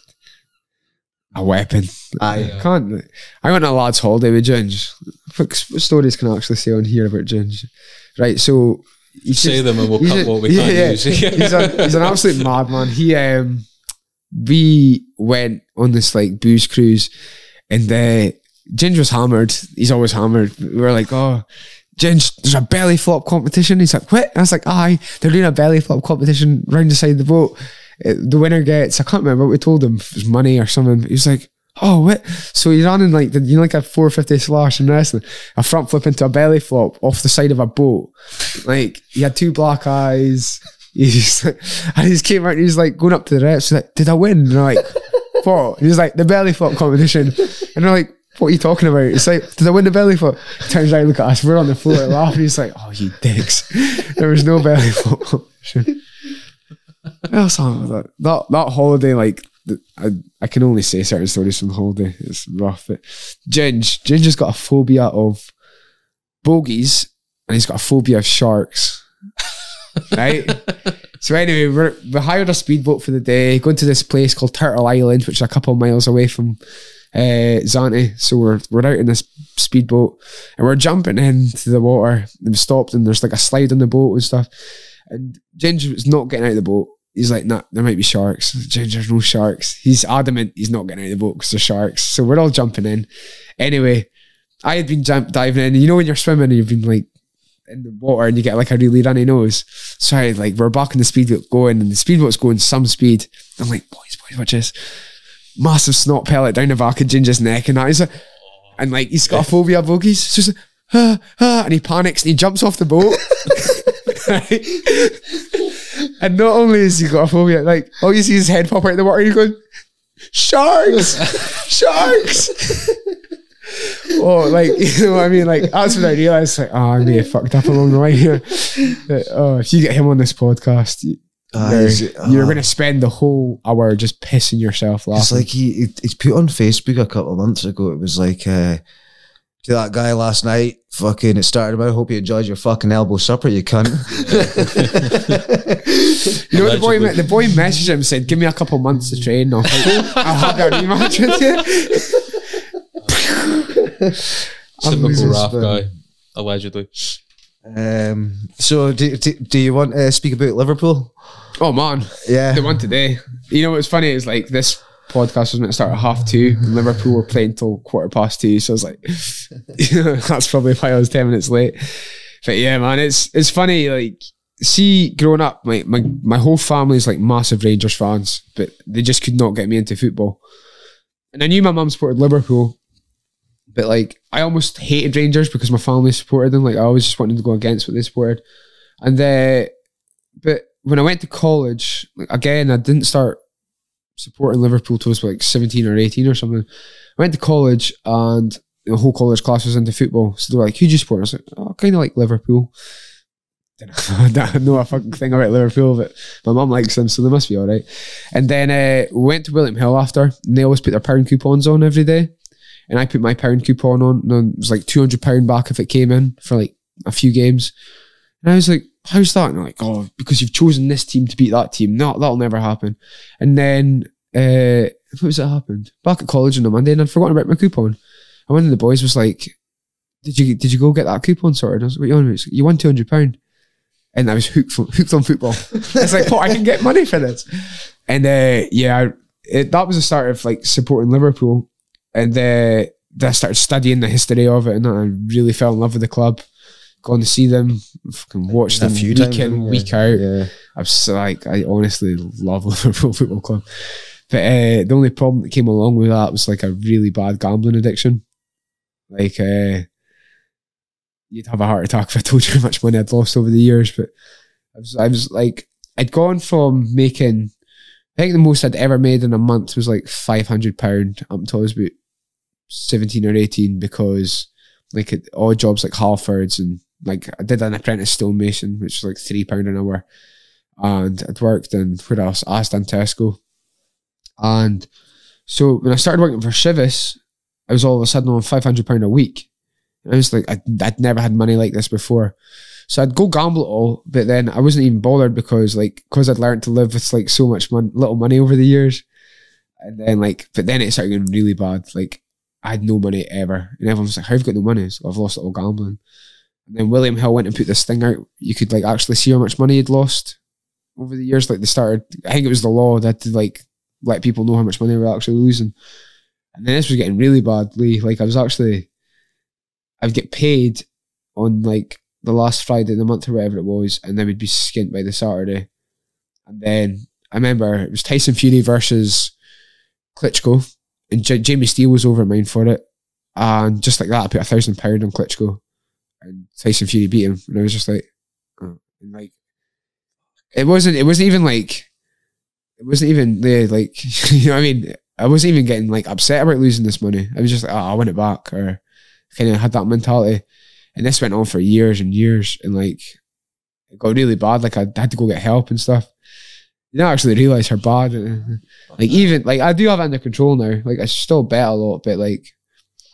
a weapon. Aye. I can't. I went on a lad's holiday with Ginge. What what stories can I actually say on here about Ginge? Right, so he's Say just- them and we'll cut what we yeah, can't yeah. use. he's, a, he's an absolute madman. He um, we went on this like booze cruise, and uh, Ginge was hammered. He's always hammered. We were like, oh. Ginge, there's a belly flop competition. He's like, what? I was like, aye, they're doing a belly flop competition round the side of the boat. Uh, the winner gets, I can't remember what we told him, it was money or something. He was like, oh, what? So he ran in like, the, you know, like a 450 slash in wrestling, a front flip into a belly flop off the side of a boat. Like, he had two black eyes. He's like, and he just came out and he was like going up to the reps, he's like, did I win? And they're like, what? He was like, the belly flop competition. And they're like, what are you talking about? It's like, did I win the belly flop? Turns out, look at us, we're on the floor laughing. He's like, oh, you dicks. There was no belly flop competition. What else happened with that? That, that holiday, like, I, I can only say certain stories from the holiday. It's rough. But Ginge, Ginge has got a phobia of bogies and he's got a phobia of sharks. right? So anyway, we're, we hired a speedboat for the day, going to this place called Turtle Island, which is a couple of miles away from uh, Zante. So we're we're out in this speedboat and we're jumping into the water. And we stopped and there's like a slide on the boat and stuff. And Ginger was not getting out of the boat. He's like, nah, there might be sharks. There's no sharks. He's adamant he's not getting out of the boat because there's sharks. So we're all jumping in. Anyway, I had been jump diving in. You know when you're swimming and you've been like in the water and you get like a really runny nose. So I, like we're back in the speedboat going and the speedboat's going some speed. I'm like, boys, boys, watch this. Massive snot pellet down the back of Ginger's neck and that. He's like, and like he's got a phobia of bogies. So he's like, ah, ah, and he panics and he jumps off the boat. and not only has he got a phobia, like all you see is his head pop out of the water. He's going, sharks, sharks. oh, like you know what I mean? Like that's when I realized, like, oh, I may have fucked up along the way here. But, oh, if you get him on this podcast, Ah, you're, he's- you're ah. going to spend the whole hour just pissing yourself laughing. It's like he, he he's put on Facebook a couple of months ago. It was like uh, to that guy last night. Fucking, it started about. Hope you enjoyed your fucking elbow supper, you cunt. You know, what the boy, Allegedly. the boy messaged him and said, "Give me a couple months to train. I'll, I'll have a rematch with you." Typical losing Raf spin. guy, allegedly. um, so, do, do, do you want to speak about Liverpool? Oh man, Yeah, the one today. You know what's funny is like this podcast was meant to start at half two, and Liverpool were playing till quarter past two. So I was like, that's probably why I was ten minutes late. But yeah, man, it's it's funny. Like, see, growing up, my my my whole family's like massive Rangers fans, but they just could not get me into football. And I knew my mum supported Liverpool, but like I almost hated Rangers because my family supported them. Like I always just wanted to go against what they supported. And uh, but when I went to college, like, again, I didn't start supporting Liverpool I was like 17 or 18 or something. I went to college and the whole college class was into football. So they were like, who do you support? I was like, oh, kind of like Liverpool. I don't know a fucking thing about Liverpool, but my mum likes them, so they must be all right. And then uh, we went to William Hill after, and they always put their pound coupons on every day. And I put my pound coupon on, and it was like £200 back if it came in for like a few games. And I was like, how's that? And like, oh, because you've chosen this team to beat that team. No, that'll never happen. And then, uh, what was that happened? Back at college on a Monday, and I'd forgotten about my coupon. And one of the boys was like, did you did you go get that coupon sorted? I was like, what you on like, You won £200. And I was hooked, on- hooked on football. it's like, oh, I can get money for this. And uh, yeah, I, it, that was the start of like supporting Liverpool. And uh, I started studying the history of it, and I really fell in love with the club. Gone to see them, fucking watched them few week in, haven't week out. Yeah. I'm so like, I honestly love Liverpool Football Club. But uh, the only problem that came along with that was like a really bad gambling addiction. Like, uh, you'd have a heart attack if I told you how much money I'd lost over the years. But I was, I was like, I'd gone from making, I think the most I'd ever made in a month was like five hundred pound up until I was about seventeen or eighteen because like at odd jobs like Halfords and like I did an apprentice stonemason, which was like three pound an hour, and I'd worked in where else? Aston Tesco, and so when I started working for Chivas, I was all of a sudden on five hundred pound a week. And I was like, I'd, I'd never had money like this before. So I'd go gamble it all, but then I wasn't even bothered because like because I'd learned to live with like so much mon- little money over the years, and then like but then it started getting really bad. Like I had no money ever, and everyone was like, "How have you got no money?" So I've lost it all gambling. And then William Hill went and put this thing out. You could like actually see how much money he'd lost over the years. Like they started, I think it was the law that to like let people know how much money they were actually losing. And then this was getting really badly. Like I was actually, I'd get paid on like the last Friday of the month or whatever it was, and then we'd be skint by the Saturday. And then I remember it was Tyson Fury versus Klitschko, and J- Jamie Steele was over mine for it. And just like that, I put a thousand pound on Klitschko, and Tyson Fury beat him. And I was just like, oh. like, it wasn't. It wasn't even like, it wasn't even like, you know what I mean. I wasn't even getting like upset about losing this money. I was just like, oh, I want it back, or kind of had that mentality. And this went on for years and years, and like, it got really bad. Like I had to go get help and stuff. You don't actually realize how bad. Like even like I do have it under control now. Like I still bet a lot, but like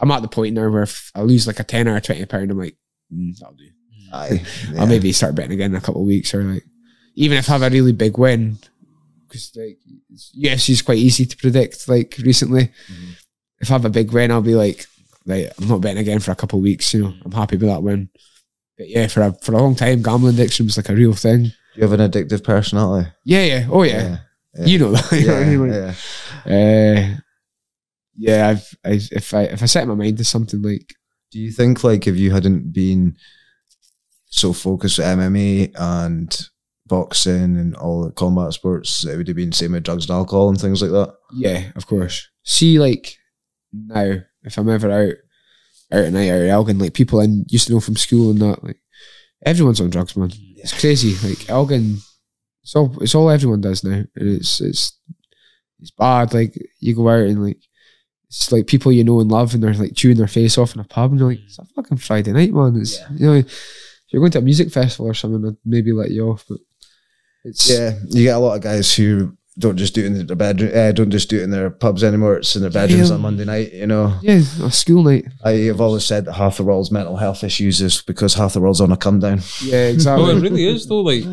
I'm at the point now where if I lose like a ten or a twenty pound, I'm like, mm, that'll do. Aye. I'll maybe start betting again in a couple of weeks, or like even if I have a really big win, because like UFC is quite easy to predict. Like recently, if I have a big win, I'll be like, like I'm not betting again for a couple of weeks. You know, I'm happy with that win. But yeah, for a for a long time, gambling addiction was like a real thing. Do you have an addictive personality? Yeah, yeah, oh yeah, yeah. you know that. you know what I Yeah, mean? Like, yeah. Uh, yeah, I've, I, if I if I set my mind to something like Do you think like if you hadn't been so focused with MMA and boxing and all the combat sports, it would have been same with drugs and alcohol and things like that. Yeah, of course. See, like now, if I'm ever out, out at night, out at Elgin, like people I used to know from school and that, like everyone's on drugs, man. It's crazy. Like Elgin, it's all it's all everyone does now, and it's it's it's bad. Like you go out and like it's like people you know and love, and they're like chewing their face off in a pub, and you're like, it's a fucking Friday night, man. It's Yeah. you know, if you're going to a music festival or something, I'd maybe let you off, but it's Yeah, you get a lot of guys who don't just do it in their bedroom, uh, don't just do it in their pubs anymore. It's in their bedrooms Yeah. on Monday night. You know, yeah, a school night. I have always said that half the world's mental health issues is because half the world's on a come down. Yeah, exactly. Oh, it really is though. Like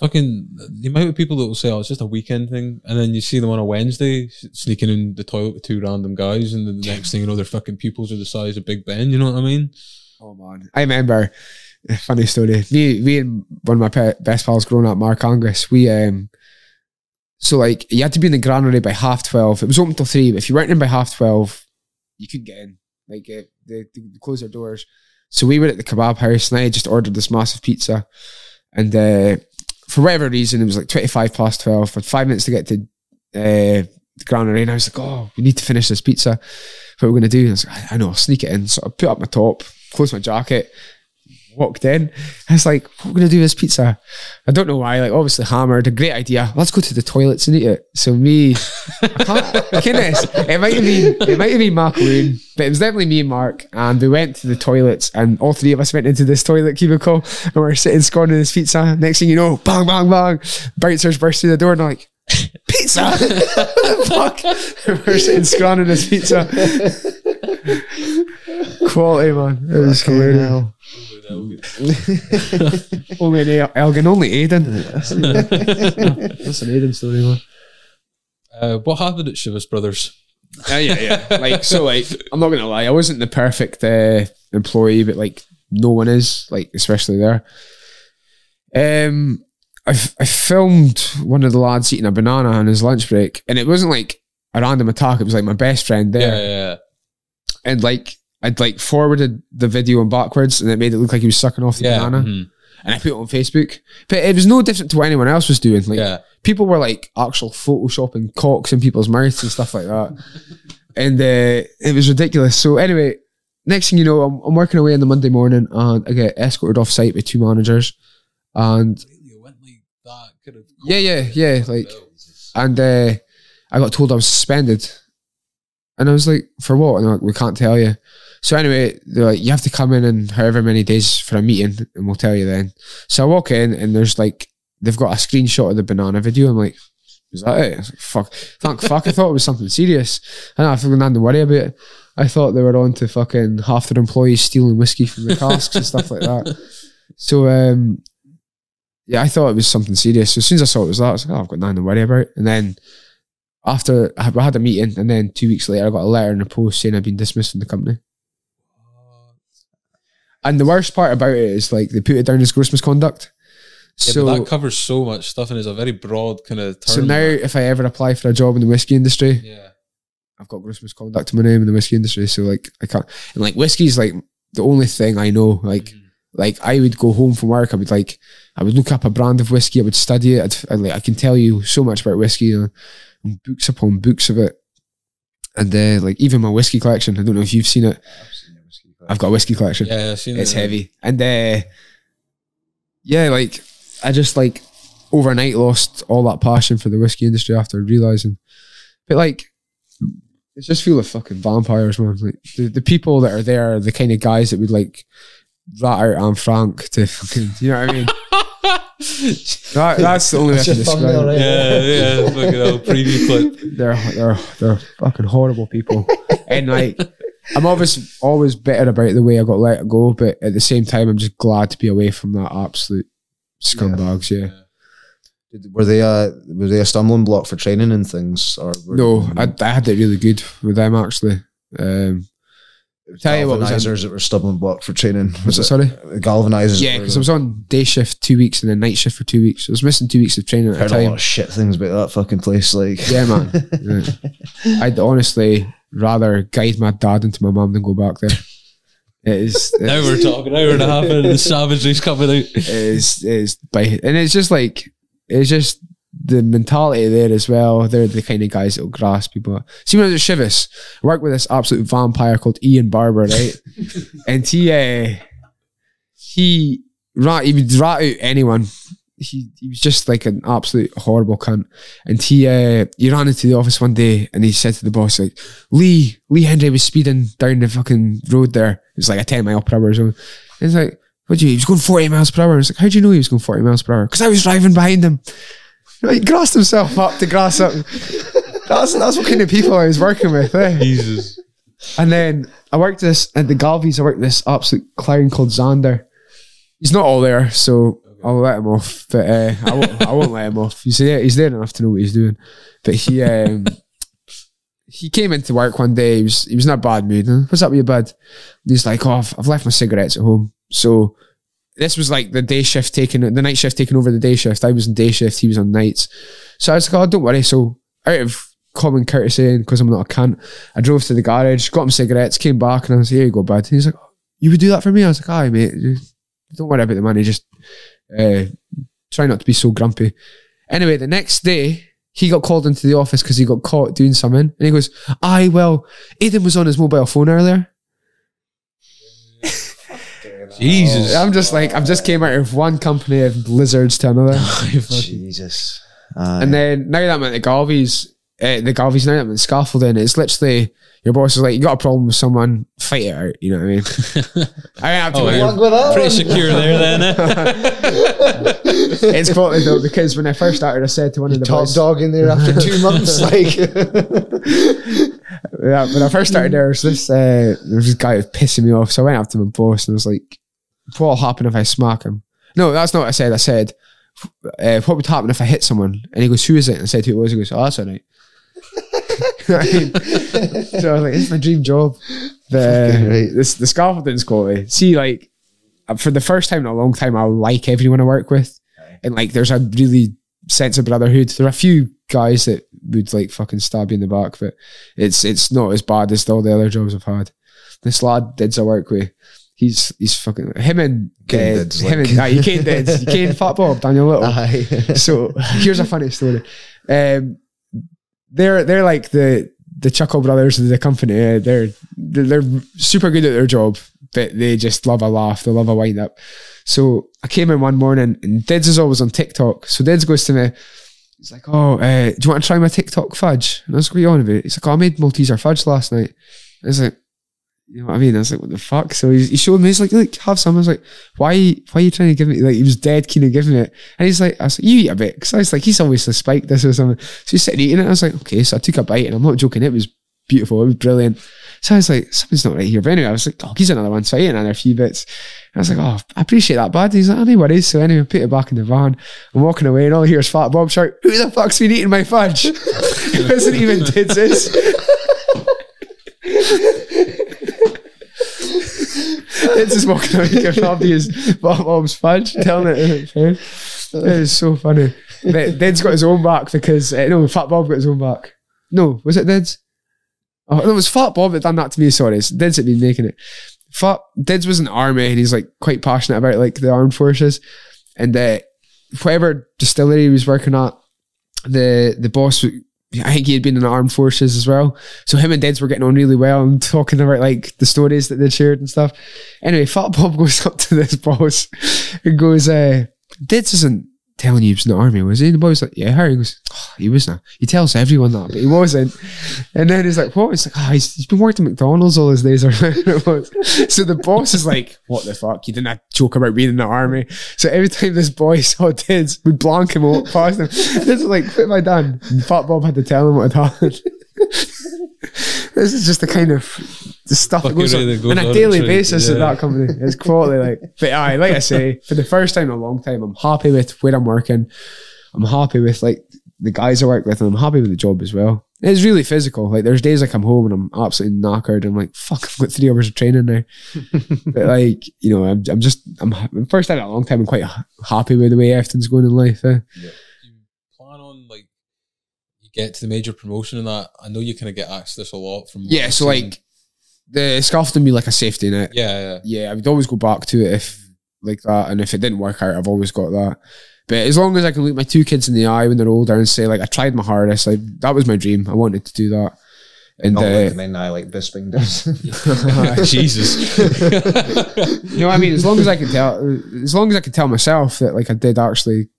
fucking the amount of people that will say, "Oh, it's just a weekend thing," and then you see them on a Wednesday sneaking in the toilet with two random guys, and the next thing you know, their fucking pupils are the size of Big Ben. You know what I mean? Oh man, I remember. Funny story. Me, me, and one of my best pals growing up, Mark Angus. We um, so like you had to be in the granary by half twelve. It was open till three, but if you weren't in by half twelve, you couldn't get in. Like uh, they, they closed their doors. So we were at the kebab house, and I just ordered this massive pizza, and uh, for whatever reason, it was like twenty five past twelve. Had five minutes to get to uh, the granary, and I was like, "Oh, we need to finish this pizza." What we're gonna do? And I was like, "I know, I'll sneak it in." So I put up my top, close my jacket, walked in. I was like, "What are we gonna do with this pizza?" I don't know why. Like, obviously hammered. A great idea. Let's go to the toilets and eat it. So me, I can't. it might have been it might have been Mark Loon, but it was definitely me and Mark. And we went to the toilets, and all three of us went into this toilet cubicle, and we are sitting scoring this pizza. Next thing you know, bang, bang, bang, bouncers burst through the door, and I'm like. Pizza! what the fuck? We're sitting scrawning this pizza. Quality, man. It was hilarious. only an Elgin, only Aidan. That's an Aidan story, man. Uh, what happened at Chivas Brothers? Yeah, yeah, yeah. Like, so, like, I'm not gonna lie, I wasn't the perfect uh, employee, but like, no one is, like, especially there. Um, I I filmed one of the lads eating a banana on his lunch break, and it wasn't like a random attack. It was like my best friend there, Yeah, yeah, yeah. and like I'd like forwarded the video backwards, and it made it look like he was sucking off the yeah. banana, mhm, and I put it on Facebook. But it was no different to what anyone else was doing. Like, yeah. people were like actual photoshopping cocks in people's mouths and stuff like that. and uh, it was ridiculous. So anyway, next thing you know, I'm, I'm working away on the Monday morning and I get escorted off site by two managers. And like that. Could have. yeah, yeah, yeah, like, and uh, I got told I was suspended. And I was like, for what? And like, we can't tell you. So anyway, they're like, you have to come in in however many days for a meeting and we'll tell you then. So I walk in and there's like, they've got a screenshot of the banana video. I'm like, is that it? Like, fuck, thank fuck. I thought it was something serious. I feel nothing to worry about it. I thought they were on to fucking half their employees stealing whiskey from the casks and stuff like that. So, um, yeah, I thought it was something serious. So as soon as I saw it was that, I was like, oh, I've got nothing to worry about. And then after I had- I had a meeting, and then two weeks later, I got a letter in the post saying I'd been dismissed from the company. And the worst part about it is like they put it down as gross misconduct. Yeah, so, that covers so much stuff and is a very broad kind of term. so now if I ever apply for a job in the whiskey industry, yeah, I've got gross misconduct to my name in the whiskey industry. So like I can't and like whiskey's like the only thing I know. Like Mhm. like I would go home from work, I would like I would look up a brand of whiskey, I would study it. I'd, I'd, like I can tell you so much about whiskey, you know, and books upon books of it. And uh, like even my whiskey collection, I don't know if you've seen it. I've got a whiskey collection. yeah. I've seen It's it. heavy. And uh, yeah, like I just like overnight lost all that passion for the whiskey industry after realizing. But like it's just full of fucking vampires, man. Like the, the people that are there are the kind of guys that would like rat out Anne Frank to fucking you know what I mean? that, that's the only way I can describe it. Yeah, yeah. Fucking old preview clip. They're they're they're fucking horrible people. and like I'm always always bitter about the way I got let go, but at the same time I'm just glad to be away from that absolute scumbags, yeah. Did- Were they a were they a stumbling block for training and things? Or No, I, I had it really good with them actually. Um tell you what galvanizers that were stumbling block for training. was it sorry? galvanizers? Yeah, because I was on day shift two weeks and then night shift for two weeks. I was missing two weeks of training at a heard a lot of shit things about that fucking place. Like, Yeah, man. Yeah. I'd honestly rather guide my dad into my mum than go back there. It is. Now we're talking hour and a half and the savagery's coming out. it is it is by and it's just like it's just the mentality there as well. They're the kind of guys that will grasp people. See when I was at Chivas, I worked with this absolute vampire called Ian Barber, right? and he uh, he rat he would rat out anyone. He he was just like an absolute horrible cunt. And he uh, he ran into the office one day and he said to the boss like Lee Lee Hendry was speeding down the fucking road there. It was like a ten mile per hour zone. And he's like, what do you? He was going forty miles per hour. It's like, how do you know he was going forty miles per hour? Because I was driving behind him. You know, he grassed himself up to grass up. That's that's what kind of people I was working with. Eh? Jesus. And then I worked this at the Galvies. I worked this absolute clown called Xander. He's not all there, so I'll let him off. But uh, I, won't, I won't let him off. He's there. He's there enough to know what he's doing. But he um, he came into work one day. He was he was in a bad mood. What's up with you, bud? And he's like, oh, I've, I've left my cigarettes at home. So this was like the day shift taking the night shift taking over the day shift. I was in day shift. He was on nights. So I was like, oh, don't worry. So out of common courtesy and because I'm not a cunt, I drove to the garage, got him cigarettes, came back, and I was like, here you go, bud. He's like, you would do that for me? I was like, aye, mate. Don't worry about the money. Just uh, try not to be so grumpy. Anyway, the next day, he got called into the office because he got caught doing something. And he goes, aye, well, Aidan was on his mobile phone earlier. Jesus. I'm just like, I've just came out of one company of blizzards to another. Jesus. Aye. And then now that I'm at the Galvies, uh, the Galvies now that I'm scaffolding, it's literally your boss is like, you got a problem with someone, fight it out. You know what I mean? I don't have to. Oh, like- you're with that Pretty one. secure there then, eh? it's funny though because when I first started, I said to one of the top boys, dog in there after two months. Like, yeah, when I first started there, there was this uh, there was this guy who was pissing me off. So I went up to my boss and I was like, "What will happen if I smack him?" No, that's not what I said. I said, uh, "What would happen if I hit someone?" And he goes, "Who is it?" And I said, "Who it was?" He goes, "Oh, that's all right." I mean, so I was like, "It's my dream job." The right. this the scaffolding's quality. See, like uh, for the first time in a long time, I like everyone I work with, and like there's a really sense of brotherhood. There are a few guys that would like fucking stab you in the back, but it's it's not as bad as all the other jobs I've had. This lad Dids I work with, he's he's fucking him and Kane uh, Dids, him like. and nah, you Kane Dids, you Kane Fat Bob, Daniel Little. aye. So here's a funny story. Um, they're they're like the the Chuckle Brothers of the company. They're they're super good at their job, but they just love a laugh. They love a wind up. So I came in one morning and Dids is always on TikTok. So Dids goes to me. He's like, "Oh, uh, do you want to try my TikTok fudge?" And I was like, "What are you on about?" It. He's like, "Oh, I made Malteser fudge last night." I was like, "You know what I mean?" I was like, "What the fuck?" So he, he showed me. He's like, "Look, have some." I was like, "Why? Why are you trying to give me?" Like he was dead keen on giving it, and he's like, "I was like, you eat a bit," because I was like, "He's obviously spiked this or something." So he's sitting eating it. I was like, "Okay." So I took a bite, and I'm not joking. It was beautiful. It was brilliant. So I was like, "Something's not right here." But anyway, I was like, "Oh, he's another one." So I ate another few bits. I was like, "Oh, I appreciate that, bud." He's like, "Oh, no worries." So anyway, I put it back in the van. I'm walking away, and all I hear is Fat Bob shout, "Who the fuck's been eating my fudge?" it wasn't even Dids. It's just away giving Abdi his Fat Bob's fudge, telling it. It is so funny. Dids got his own back because uh, no, Fat Bob got his own back. No, was it Dids? Oh, no, it was Fat Bob that done that to me. Sorry, it's Dids had been making it. Fat Dids was the army and he's like quite passionate about like the armed forces, and uh, whatever distillery he was working at, the the boss. I think he had been in the armed forces as well. So him and Dids were getting on really well and talking about like the stories that they'd shared and stuff. Anyway, Fat Bob goes up to this boss and goes, uh, Dids isn't telling you he was in the army, was he? And the boy's like, yeah, Harry goes, oh, he was not. He tells everyone that, but he wasn't. And then he's like, what? Like, ah, he's, he's been working at McDonald's all his days or whatever was. So the boss is like, what the fuck? You didn't joke about being in the army. So every time this boy saw Dids, would blank him out past him. This is like, what have I done? And Fat Bob had to tell him what had happened. this is just the kind of the stuff that goes on, goes on a daily basis at that company. It's quality, like. But aye, like I say, for the first time in a long time, I'm happy with where I'm working. I'm happy with like the guys I work with, and I'm happy with the job as well. It's really physical. Like there's days I come home and I'm absolutely knackered. I'm like, fuck, I've got three hours of training now. but like, you know, I'm, I'm just, I'm first time in a long time. I'm quite happy with the way everything's going in life. Eh? you plan on like you get to the major promotion and that? I know you kind of get asked this a lot from Yeah, so watching- like the scarf to be like a safety net. Yeah, yeah. Yeah, I would always go back to it if like that, and if it didn't work out, I've always got that. But as long as I can look my two kids in the eye when they're older and say like I tried my hardest, like that was my dream. I wanted to do that. And Not uh, like the eye like Bisping does. Jesus. you know what I mean? As long as I can tell, as long as I can tell myself that like I did actually,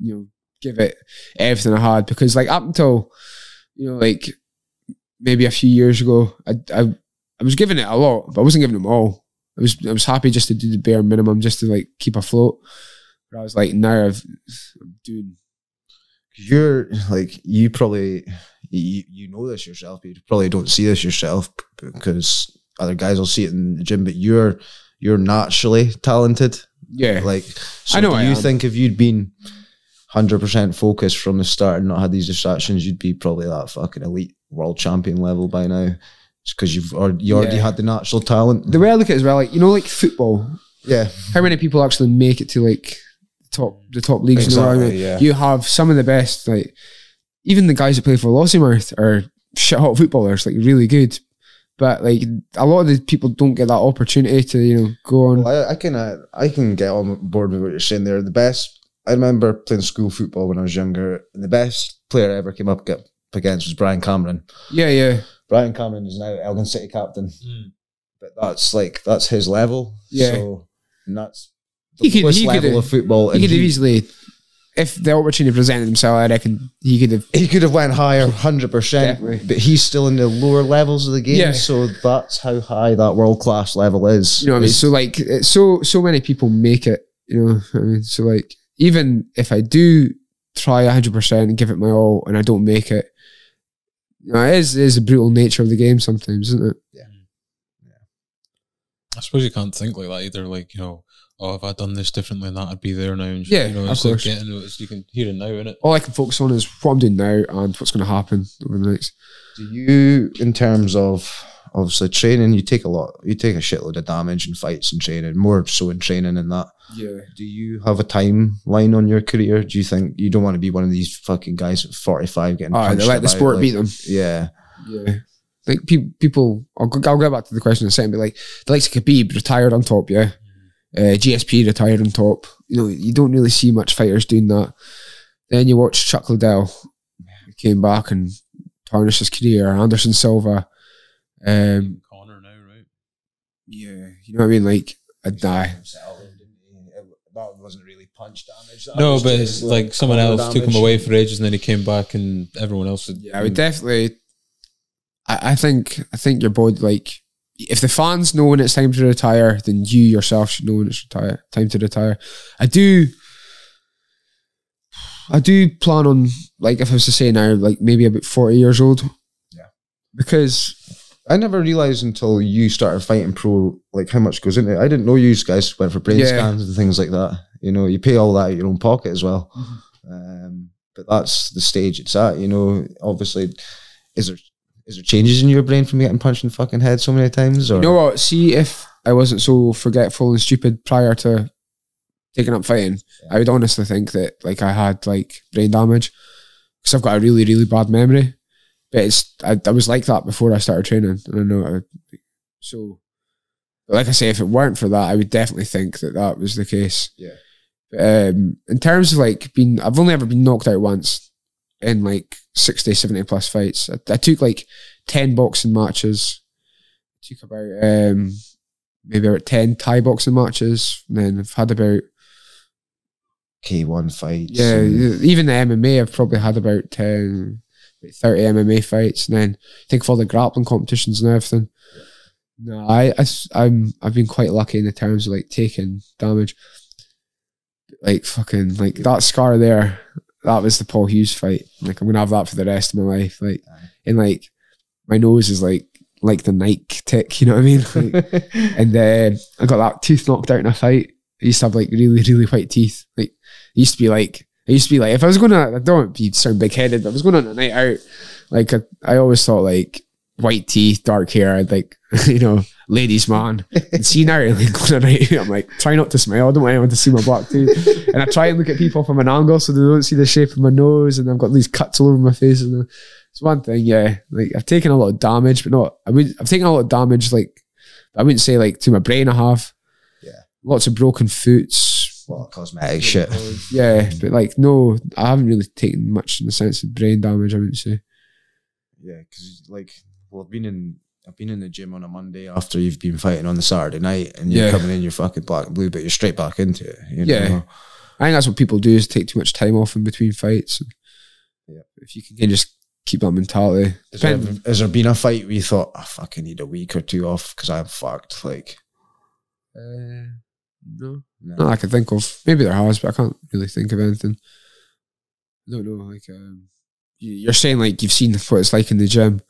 you know, give it everything I had because like up until, you know, like maybe a few years ago, I I, I was giving it a lot, but I wasn't giving them all. I was I was happy just to do the bare minimum just to like keep afloat. But I was like, now I've, I'm doing. You're like you probably you, you know this yourself, but you probably don't see this yourself because other guys will see it in the gym. But you're you're naturally talented. Yeah, Like so I know Do I you am. think if you'd been hundred percent focused from the start and not had these distractions, you'd be probably that fucking elite world champion level by now? Because you've already, you already Yeah. had the natural talent. the way I look at it as well, like you know, like football. yeah, How many people actually make it to like top the top leagues? you know what I Exactly, yeah. You have some of the best, like even the guys that play for Lossiemouth are shit hot footballers, like really good. But like a lot of the people don't get that opportunity to you know go on. Well, I, I can uh, I can get on board with what you're saying there. The best I remember playing school football when I was younger, and the best player I ever came up against was Brian Cameron. Yeah, yeah, Brian Cameron is now Elgin City captain, Mm. but that's like that's his level. Yeah. so and that's the He could- lowest he could level have- of football. he could have he, easily, if the opportunity presented himself, I reckon he could have. he could have went higher, hundred percent. But he's still in the lower levels of the game, Yeah. so that's how high that world class level is. You know what I mean? So like, so so many people make it. You know, what I mean, so like, even if I do try hundred percent and give it my all, and I don't make it, you know, it is it is the brutal nature of the game sometimes, isn't it? Yeah. yeah. I suppose you can't think like that either. Like, you know, oh, if I'd done this differently and that, I'd be there now. And Yeah, you know, of course. getting it, you can hear it now, innit? All I can focus on is what I'm doing now and what's going to happen over the next. Do you, in terms of obviously training, you take a lot, you take a shitload of damage in fights and training, more so in training and that. Yeah. Do you have a timeline on your career? Do you think you don't want to be one of these fucking guys at 45 getting All right, punched they let the sport like- beat them. Yeah. Yeah. Like pe- people, I'll go, I'll go back to the question in a second, but like the likes of Khabib retired on top, yeah. Uh, GSP retired on top. You know, you don't really see much fighters doing that. Then you watch Chuck Liddell, came back and tarnished his career. Anderson Silva, um, Conor now, right? yeah, you know what I mean. Like, I die. That wasn't really punch damage. That No, but it's like someone corner else took him away for ages and then he came back and everyone else had. Yeah, I would definitely. I, I think I think your body like if the fans know when it's time to retire, then you yourself should know when it's retire time to retire. I do. I do plan on like if I was to say now, like maybe about forty years old. Yeah. Because I never realized until you started fighting pro, like how much goes into it. I didn't know you guys went for brain Yeah. scans and things like that. You know, you pay all that out of your own pocket as well. Mm-hmm. Um, but that's the stage it's at. You know, obviously, is there is there changes in your brain from getting punched in the fucking head so many times? Or you know what? See if I wasn't so forgetful and stupid prior to taking up fighting, I would honestly think that like I had like brain damage because I've got a really really bad memory. But it's I, I was like that before I started training, and I know I, so. But like I say, if it weren't for that, I would definitely think that that was the case. Yeah. But, um, in terms of like being, I've only ever been knocked out once in like 60, 70 plus fights. I, I took like 10 boxing matches, took about um, maybe about 10 Thai boxing matches, and then I've had about, K one fights? yeah, even the MMA, I've probably had about 10, about 30 MMA fights, and then think of all the grappling competitions and everything. No, I, I, am I've been quite lucky in the terms of like taking damage. Like fucking, like that scar there, that was the Paul Hughes fight. Like I'm gonna have that for the rest of my life. Like, and like my nose is like like the Nike tick, you know what I mean? Like, and uh, I got that tooth knocked out in a fight. I used to have like really, really white teeth. Like it used to be like I used to be like if I was gonna I don't want to be sound big headed, but if I was going on a night out, like I, I always thought like white teeth, dark hair, I'd like you know, ladies man. And see now, like, going around, I'm like, try not to smile. I don't want anyone to see my black teeth. And I try and look at people from an angle so they don't see the shape of my nose. And I've got these cuts all over my face. And it's one thing, yeah. Like I've taken a lot of damage, but not. I would. I've taken a lot of damage. Like I wouldn't say like to my brain. I have. Yeah. Lots of broken foots. Well, cosmetic shit. Yeah, but like no, I haven't really taken much in the sense of brain damage. I wouldn't say. Yeah, because like, well, I've been in, I've been in the gym on a Monday after you've been fighting on the Saturday night, and you're Yeah. coming in, you're fucking black and blue, but you're straight back into it. You Yeah. I think that's what people do is take too much time off in between fights. Yeah. If you can just keep that mentality. Has there, has there been a fight where you thought, I fucking need a week or two off because I'm fucked? Like, Uh, no. no. Not that I can think of. Maybe there has, but I can't really think of anything. I don't know. Like, um, you- you're saying like you've seen what it's like in the gym.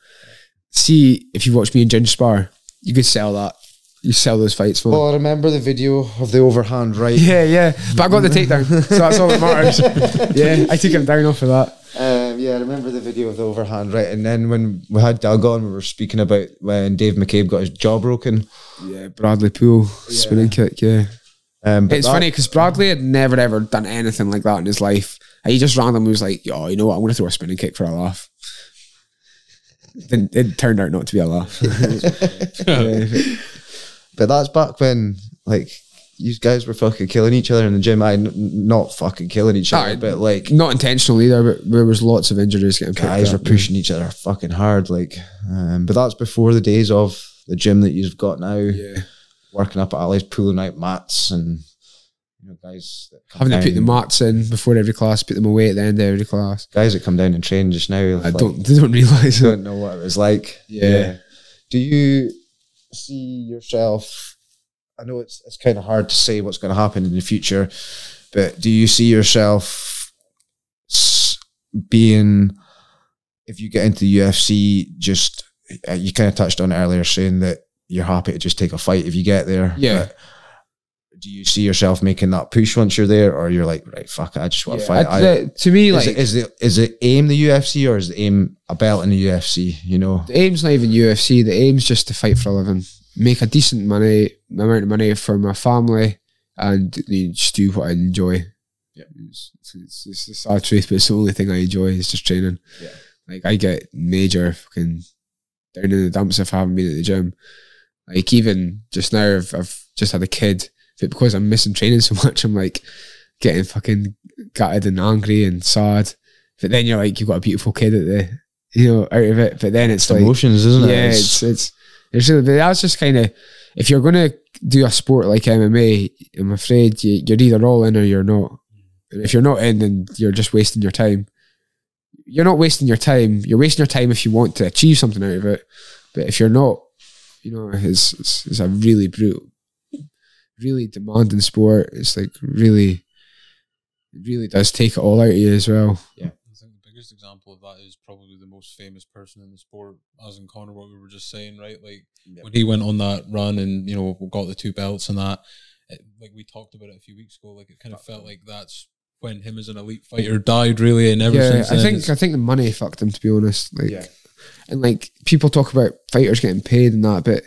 See, if you watch me and Ginger spar, you could sell that. You sell those fights, man. Well, I remember the video of the overhand right. yeah, yeah. But I got the takedown, so that's all that matters. yeah, I took him down off of that. Um, yeah, I remember the video of the overhand right. And then when we had Doug on, we were speaking about when Dave McCabe got his jaw broken. Yeah, Bradley Poole spinning kick. Yeah, Um, it's that- funny because Bradley had never ever done anything like that in his life. And he just randomly was like, "Yo, you know what? I'm gonna throw a spinning kick for a laugh." Then it turned out not to be a laugh. Yeah. But that's back when, like, you guys were fucking killing each other in the gym. I n- not fucking killing each other, Aye. but like Not intentional either, but there was lots of injuries getting guys were pushing each other fucking hard. Like, um, but that's before the days of the gym that you've got now, Yeah, working up at Ali's pulling out mats and you know guys that come having to put the mats in before every class, put them away at the end of every class. guys that come down and train just now. I like, don't, they don't realise don't know what it was like. Yeah. Do you see yourself? I know it's it's kind of hard to say what's going to happen in the future, but do you see yourself being if you get into the UFC? Just uh, you kind of touched on it earlier, saying that you're happy to just take a fight if you get there. Yeah. But do you see yourself making that push once you're there, or you're like, right, fuck it, I just want to Yeah, fight? I- to me, is, like it, is it is it aim the UFC or is it aim a belt in the UFC? You know, the aim's not even UFC. The aim's just to fight for a living, make a decent money amount of money for my family, and you know, just do what I enjoy. Yeah. it's, it's, it's the sad truth, but it's the only thing I enjoy is just training. Yeah. like I get major fucking down in the dumps if I haven't been at the gym. Like even just now, I've, I've just had a kid, but because I'm missing training so much, I'm like getting fucking gutted and angry and sad. But then you're like, you've got a beautiful kid at the, you know, out of it. But then it's, it's like, emotions, isn't it? yeah, It's- it's it's really. But that's just kind of if you're gonna do a sport like MMA, I'm afraid you, you're either all in or you're not. And if you're not in, then you're just wasting your time. You're not wasting your time. You're wasting your time if you want to achieve something out of it. But if you're not, you know, it's it's, it's a really brutal, really demanding sport. It's like really, really does take it all out of you as well. Yeah. I think the biggest example of that is probably the most famous person in the sport, as in Conor, what we were just saying, right? Like when he went on that run and you know got the two belts and that, it, like we talked about it a few weeks ago, like it kind of felt like that's when him as an elite fighter died, really, and ever yeah, since I think I think the money fucked him to be honest. Like, Yeah. And like people talk about fighters getting paid and that, but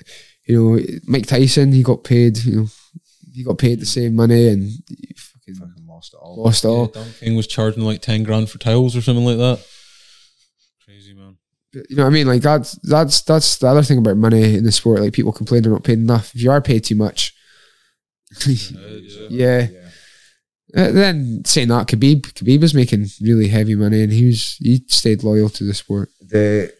you know, Mike Tyson, he got paid. You know, he got paid the same money and he fucking fucking lost it all. lost it yeah, all. Don King was charging like ten grand for towels or something like that. Crazy man. But, you know what I mean? Like that's that's that's the other thing about money in the sport. Like people complain they're not paid enough. If you are paid too much, yeah. Uh, then saying that, Khabib, Khabib was making really heavy money, and he was he stayed loyal to the sport. The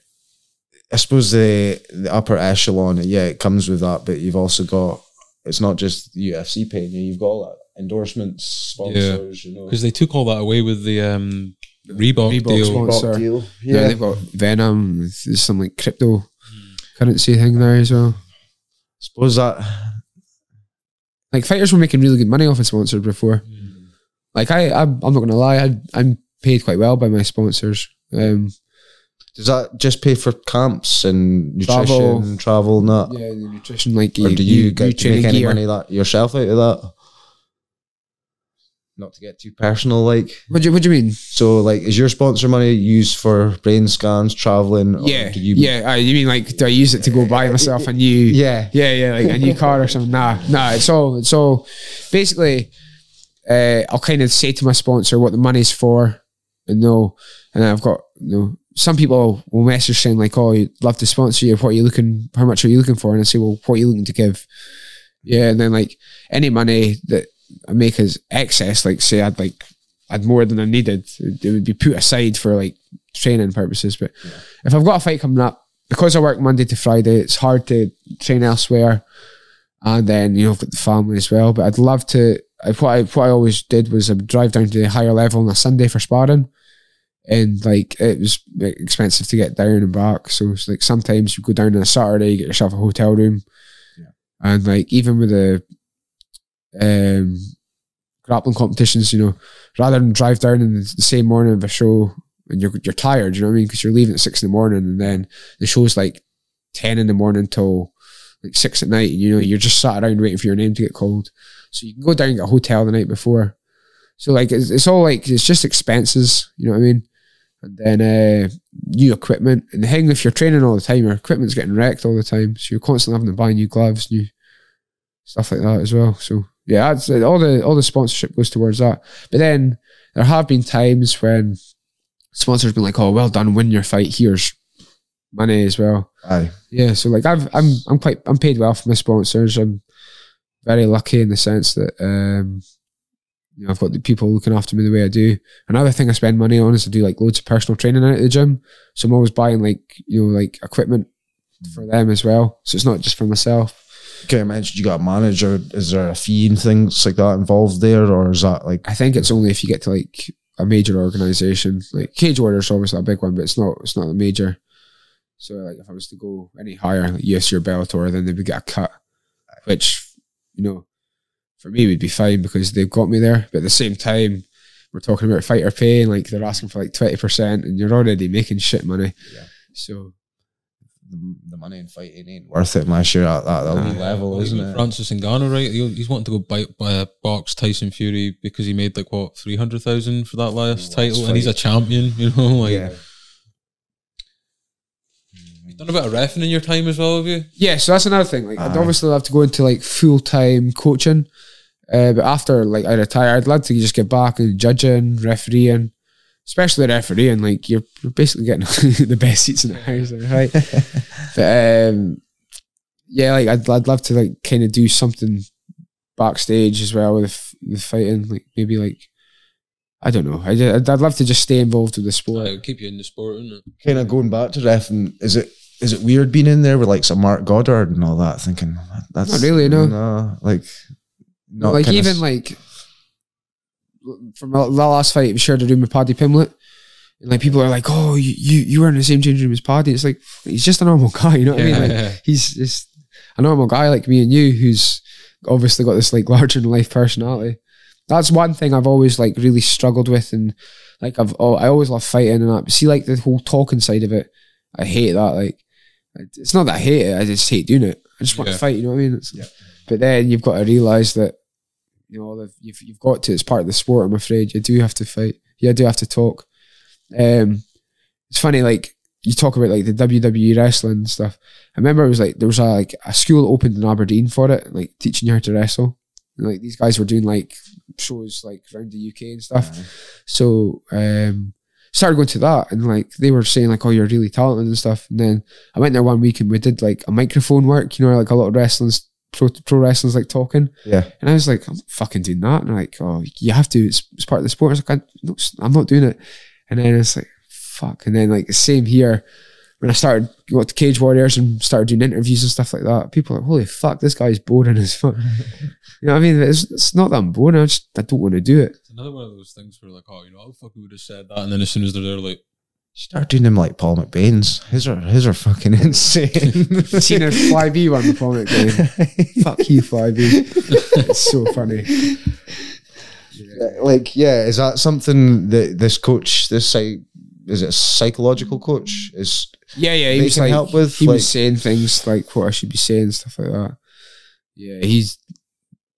I suppose the the upper echelon, yeah, it comes with that, but you've also got it's not just UFC paying you, you've got all that endorsements, sponsors, you know. Because they took all that away with the um, Reebok, Reebok deal. sponsor. Rock deal. Yeah, Yeah. they've got Venum. There's some like crypto currency thing there as well. suppose that Like fighters were making really good money off of sponsors before. Like I, I'm, I'm not gonna lie, I, I'm paid quite well by my sponsors. Um, does that just pay for camps and nutrition, Travel. travel, and that? yeah, the nutrition, like Or do you, get to training make any gear. money that yourself out of that? not to get too personal, like What do you What do you mean? so, like is your sponsor money used for brain scans, traveling? or Yeah, do you, yeah. Uh, you mean like do I use it to go buy myself a new? yeah, yeah, yeah, like a new car or something. Nah, nah. It's all. It's all. Basically, uh, I'll kind of say to my sponsor what the money's for, and no, and I've got you know. Some people will message saying like, "Oh, I'd love to sponsor you. What are you looking? How much are you looking for?" And I say, "Well, what are you looking to give?" Yeah, and then like any money that I make as excess, like say I'd like I'd more than I needed, it would be put aside for like training purposes. But if I've got a fight coming up, because I work Monday to Friday, it's hard to train elsewhere. And then you know I've got the family as well. But I'd love to. What I what I always did was I would drive down to the higher level on a Sunday for sparring, and like it was expensive to get down and back. So it's like sometimes you go down on a Saturday, you get yourself a hotel room, and like even with the um, grappling competitions, you know, rather than drive down in the same morning of a show and you're you're tired, you know what I mean? Because you're leaving at six in the morning and then the show's like ten in the morning till like six at night, and you know you're just sat around waiting for your name to get called. So you can go down and get a hotel the night before. So like it's, it's all like it's just expenses, you know what I mean? And then uh, new equipment. And the thing, if you're training all the time, your equipment's getting wrecked all the time. So you're constantly having to buy new gloves, new stuff like that as well. So yeah, that's, all the all the sponsorship goes towards that. But then there have been times when sponsors been like, "Oh, well done, win your fight. Here's money as well." aye, Yeah, so like I've I'm I'm quite I'm paid well for my sponsors. I'm very lucky in the sense that um you know I've got the people looking after me the way I do. Another thing I spend money on is I do like loads of personal training out at the gym. So I'm always buying like you know like equipment for mm. them as well. So it's not just for myself. Okay, I mentioned you got a manager. Is there a fee and things like that involved there, or is that like I think it's only if you get to like a major organization. Like Cage Warriors obviously a big one, but it's not it's not a major. So like if I was to go any higher, like UFC or Bellator, then they would get a cut. Which, you know, for me would be fine because they've got me there. But at the same time, we're talking about fighter pay and like they're asking for like twenty percent and you're already making shit money. Yeah. So the, the money in fighting ain't worth it unless you're at that elite Aye. level, Well, isn't it? Francis Ngannou, right? He- He's wanting to go buy, buy a box Tyson Fury because he made like what three hundred thousand for that last Last title, and he's a champion. You know, like yeah. you've done a bit of refing in your time as well, have you? Yeah, so that's another thing. Like, I'd Aye. obviously love to go into like full time coaching, uh, but after like I retire, I'd love to just get back and judging, refereeing, especially refereeing. Like you're, you're basically getting the best seats in the house, right? but um, yeah, like I'd, I'd love to like kind of do something backstage as well with the fighting, like maybe like. I don't know. I, I'd, I'd love to just stay involved with the sport. It would keep you in the sport, isn't it? Kind of going back to ref, and is it is it weird being in there with like some Marc Goddard and all that? Thinking that's Not really, no. no, like not like even like from the last fight we shared a room with Paddy Pimblett. And like people are like, oh, you, you you were in the same changing room as Paddy. It's like he's just a normal guy, you know what I mean? Like he's just a normal guy like me and you, who's obviously got this like larger than life personality. That's one thing I've always like really struggled with, and like I've oh, I always love fighting and that. But see, like the whole talking side of it, I hate that. Like it's not that I hate it; I just hate doing it. I just want Yeah. to fight. You know what I mean? Yeah. But then you've got to realize that you know you've you've got to. It's part of the sport. I'm afraid you do have to fight. You do have to talk. Um, it's funny, like you talk about like the WWE wrestling and stuff. I remember it was like there was a like a school opened in Aberdeen for it, like teaching you how to wrestle. And, like these guys were doing like shows like around the UK and stuff. So um started going to that and like they were saying like, Oh, you're really talented and stuff. And then I went there one week and we did like a microphone work, you know, like a lot of wrestling's pro pro wrestling's like talking. yeah, And I was like, I'm fucking doing that. And like, oh, you have to. It's, it's part of the sport. I was like, I, no, I'm not doing it. And then it's like, fuck. And then like the same here, when I started going to Cage Warriors and started doing interviews and stuff like that, people are like, holy fuck, this guy's boring as fuck. you know what I mean? It's, it's not that I'm boring. I just I don't want to do it. It's another one of those things where like, oh, you know, how fuck we would have said that, and then as soon as they're there, like, start doing them like Paul McBain's. His are his are fucking insane. Seen a Fly B one before it game. fuck you, Fly B. It's so funny. like yeah, is that something that this coach, this psych, is it a psychological coach? Is Yeah, yeah. He was can like, help with, he like- was saying things like what I should be saying, stuff like that. Yeah, he's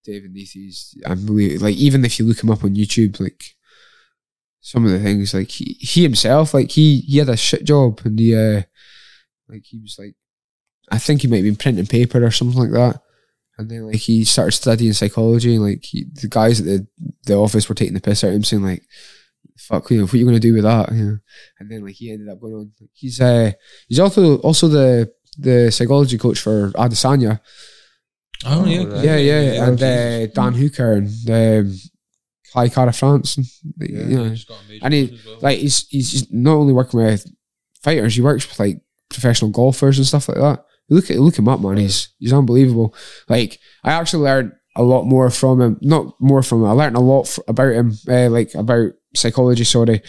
David Neathy's unbelievable. Like even if you look him up on YouTube, like some of the things, like he, he himself, like he he had a shit job and he uh like he was like I think he might have been printing paper or something like that. And then like he started studying psychology and like he, the guys at the, the office were taking the piss out of him saying like fuck you know what are you gonna do with that? You know? And then like he ended up going on he's uh he's also also the the psychology coach for Adesanya. Oh, yeah. right. Yeah, yeah, Yeah, and Jesus. uh, Dan Hooker and um, Kai Kara-France, and, Yeah. you know, major and he- well. like he's he's not only working with fighters, he works with like professional golfers and stuff like that. Look at look him up, man. He's he's unbelievable. Like I actually learned a lot more from him. Not more from him. I learned a lot f- about him, uh, like about psychology. Sorry,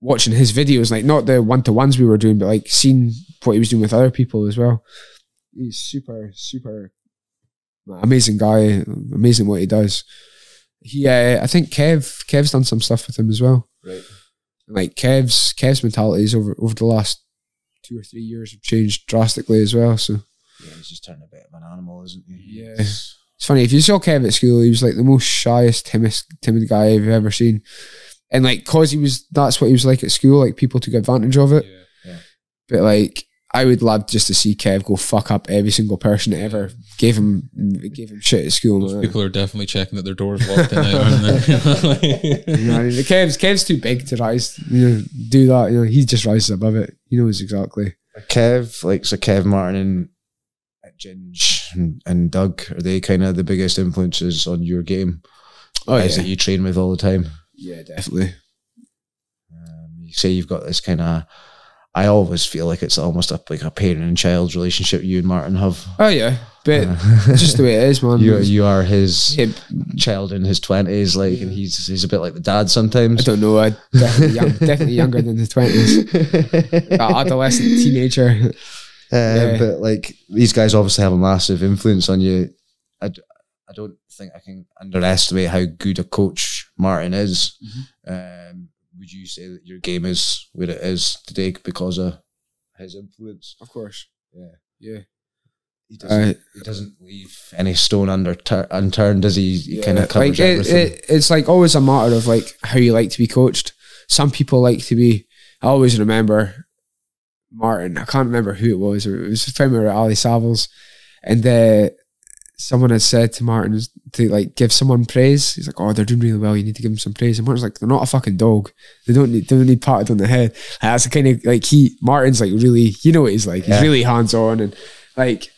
watching his videos, like not the one to ones we were doing, but like seeing what he was doing with other people as well. He's super super amazing guy. Amazing what he does. He, uh, I think Kev Kev's done some stuff with him as well Right. like Kev's Kev's mentalities over over the last two or three years have changed drastically as well. So Yeah, he's just turned a bit of an animal, isn't he? Yeah. He's- it's funny if you saw Kev at school, he was like the most shyest, timid, timid guy I've ever seen. And like, cause he was, that's what he was like at school. Like people took advantage of it. Yeah. But like, I would love just to see Kev go fuck up every single person that ever gave him gave him shit at school. Those people are definitely checking that their door's locked at night, aren't they? You know, I mean, Kev's Kev's too big to rise. You know, do that. You know, he just rises above it. He knows exactly. Kev, like so Kev Martin and Ginge and, and Doug, are they kind of the biggest influences on your game? Oh Guys yeah, that you train with all the time. yeah, definitely. Um, you say you've got this kind of. I always feel like it's almost a, like a parent and child relationship you and Martin have. Oh yeah, but it's just the way it is, man. you you are his Yeah, child in his twenties, like, and he's he's a bit like the dad sometimes. I don't know. I definitely, young, definitely younger than the twenties. Adolescent, teenager. Um, Yeah. But like these guys obviously have a massive influence on you. I, I don't think I can underestimate how good a coach Martin is. Mm-hmm. Um, would you say that your game is where it is today because of his influence? Of course. Yeah. Yeah. He doesn't, Uh, he doesn't leave any stone under unturned, does he? He kind of covers like it, everything. it, it's like always a matter of like how you like to be coached. Some people like to be. I always remember Martin. I can't remember who it was. It was a time we were at Ali Savills, and uh, someone had said to Martin to like give someone praise. He's like, "Oh, they're doing really well. You need to give them some praise." And Martin's like, "They're not a fucking dog. They don't need. They don't need patted on the head." And that's the kind of like he Martin's like really. You know what he's like. Yeah. He's really hands on and like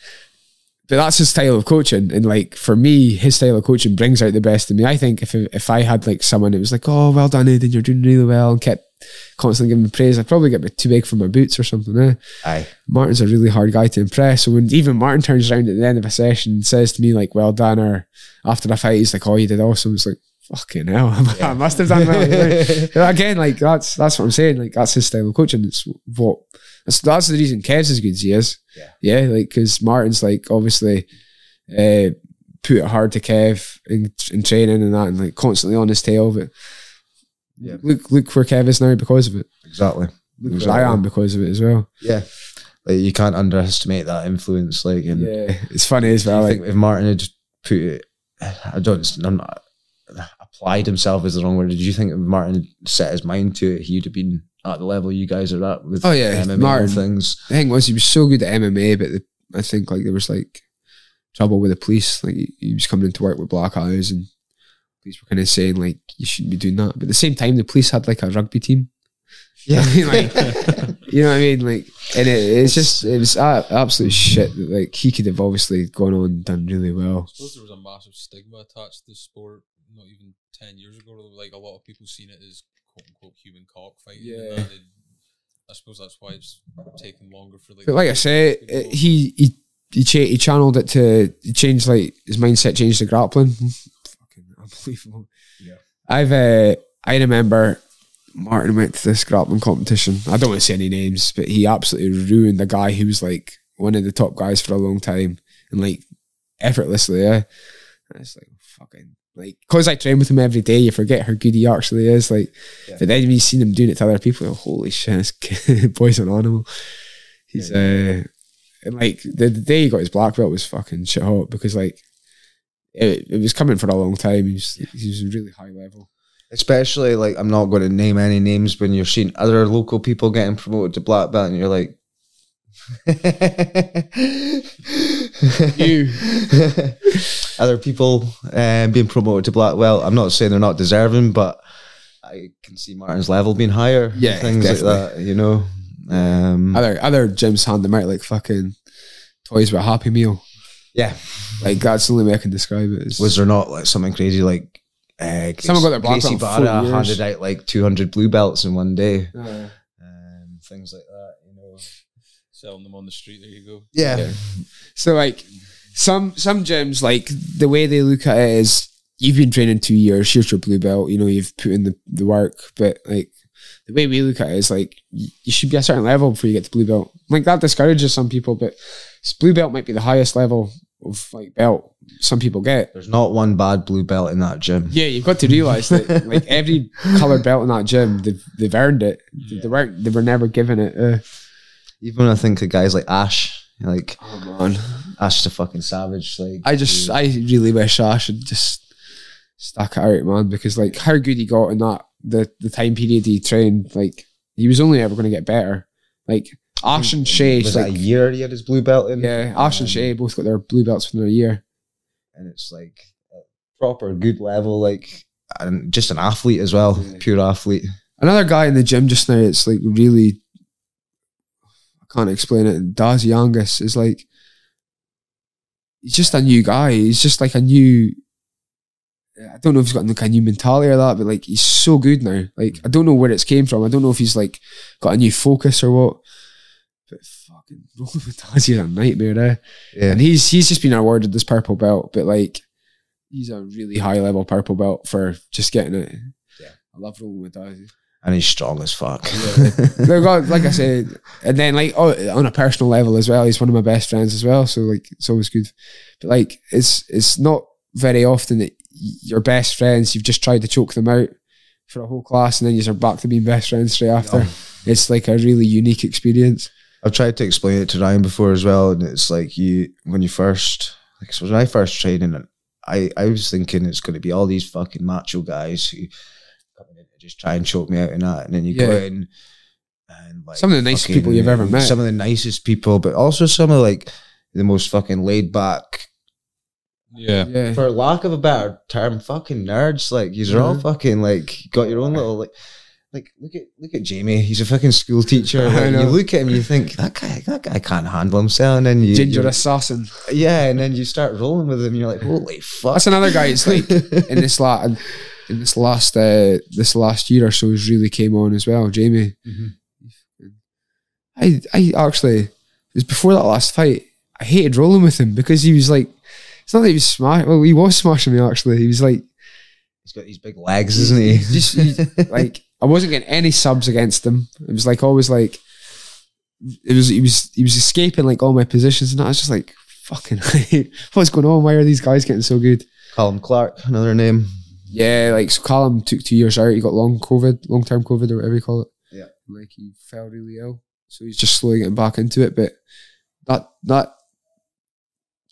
but that's his style of coaching. And like for me, his style of coaching brings out the best in me. I think if if I had like someone that was like, "Oh, well done, Aidan, you're doing really well," and kept constantly giving me praise, I'd probably get a bit too big for my boots or something. Eh? Aye. Martin's a really hard guy to impress. So when even Martin turns around at the end of a session and says to me like, "Well done," or after the fight, he's like, "Oh, you did awesome," it's like. Fucking hell! I must have done know? Again, like that's that's what I'm saying. Like that's his style of coaching. It's what that's, that's the reason Kev's as good as he is. Yeah. yeah. Like because Martin's like obviously uh, put it hard to Kev in, in training and that, and like constantly on his tail. But Yeah. look, look where Kev is now because of it. Exactly. Look where I am because of it as well. Yeah. Like you can't underestimate that influence. Like, and Yeah, it's funny as well. I Like, think if Martin had put it, I don't, I'm not, applied himself is the wrong word. Did you think if Martin had set his mind to it, he'd have been at the level you guys are at with Oh, yeah, MMA Martin. things? the thing was, he was so good at MMA, but the, I think like there was like trouble with the police. Like he, he was coming into work with black eyes, and police were kind of saying like you shouldn't be doing that. But at the same time, the police had like a rugby team. Yeah. like you know what I mean? Like, and it, it's just it was a- absolute shit. That, like he could have obviously gone on and done really well. I suppose there was a massive stigma attached to the sport not even 10 years ago. Like a lot of people seen it as quote unquote human cockfighting. Yeah. And I suppose that's why it's taken longer for like. But like I say, it, he he he, cha- he channeled it to he changed like his mindset changed to grappling. Unbelievable. Yeah. I've uh, I remember Martin went to this grappling competition. I don't want to say any names, but he absolutely ruined a guy who was like one of the top guys for a long time and like effortlessly. Yeah, and it's like fucking like because I train with him every day, you forget how good he actually is. Like, Yeah. but then when you seen him doing it to other people, like, holy shit, this kid- boy's an animal. He's uh, and like the, the day he got his black belt was fucking shit hot because like it, it was coming for a long time. He was he was really high level. Especially like I'm not going to name any names when you're seeing other local people getting promoted to black belt, and you're like, You. other people um, being promoted to black belt. I'm not saying they're not deserving, but I can see Martin's level being higher. Yeah, things definitely. like that. You know, um, Other other gyms hand them out like fucking toys with a Happy Meal. yeah. Like that's the only way I can describe it. It's- Was there not like something crazy like? Uh, Someone got their black Gracie belt in Barra 40 years. handed out like 200 blue belts in one day. Uh, Um, things like that, you know. Selling them on the street. There you go. Yeah. Yeah. so like some some gyms like the way they look at it is you've been training two years, here's your blue belt, you know, you've put in the, the work, but like the way we look at it is like y- you should be a certain level before you get to blue belt. Like that discourages some people, but s- blue belt might be the highest level of like belt some people get. There's not one bad blue belt in that gym. Yeah, you've got to realize that like every colored belt in that gym, they've they've earned it. They weren't they were never given it. Uh, Even when I think of guys like Ash, like oh man. Ash the fucking savage. Like I just, he- I really wish Ash had just stuck it out, man, because like how good he got in that the the time period he trained, like he was only ever going to get better. Like Ash and Shay, was like that a year he had his blue belt in. yeah, Ash and Shay both got their blue belts within a year. and it's like a proper good level, like and just an athlete as well, Yeah. pure athlete. Another guy in the gym just now, it's like really, I can't explain it. Daz Youngus is like, he's just a new guy. He's just like a new. I don't know if he's got like a new mentality or that, but like he's so good now. Like I don't know where it's came from. I don't know if he's like got a new focus or what. Fucking rolling with Daz is a nightmare, eh? Yeah, And he's he's just been awarded this purple belt, but like he's a really high level purple belt for just getting it. Yeah. I love rolling with Daz. and he's strong as fuck. Like, God, like I said, and then like oh, on a personal level as well, he's one of my best friends as well. So like it's always good. But like it's it's not very often that your best friends you've just tried to choke them out for a whole class and then you're back to being best friends straight after. No. It's like a really unique experience. I've tried to explain it to Ryan before as well, and it's like you when you first like so when I first trained, and I I was thinking it's going to be all these fucking macho guys who coming in to just try and choke me out in that, and then you go in and like Some of the nicest people you've ever met. some of the nicest people, but also some of like the most fucking laid back, Yeah. Yeah. for lack of a better term, fucking nerds. Like you're all Mhm. fucking like got your own little like. Like look at look at Jamie. He's a fucking school teacher. Like, you look at him, you think that guy that guy can't handle himself, and then you Ginger you- assassin. yeah, and then you start rolling with him. You're like, holy fuck! That's another guy. It's like in this last in this last uh, this last year or so, has really came on as well. Jamie, Mhm. I I actually it was before that last fight. I hated rolling with him because he was like, it's not that he was smashing. Well, he was smashing me actually. He was like, He's got these big legs, isn't he? just he- like I wasn't getting any subs against him. It was like always like it was he was he was escaping like all my positions, and I was just like, fucking, what's going on? Why are these guys getting so good? Callum Clark, another name. Yeah, like so Callum took two years out. He got long COVID, long term COVID or whatever you call it. Yeah. Like he fell really ill. So he's just slowly getting back into it. But that that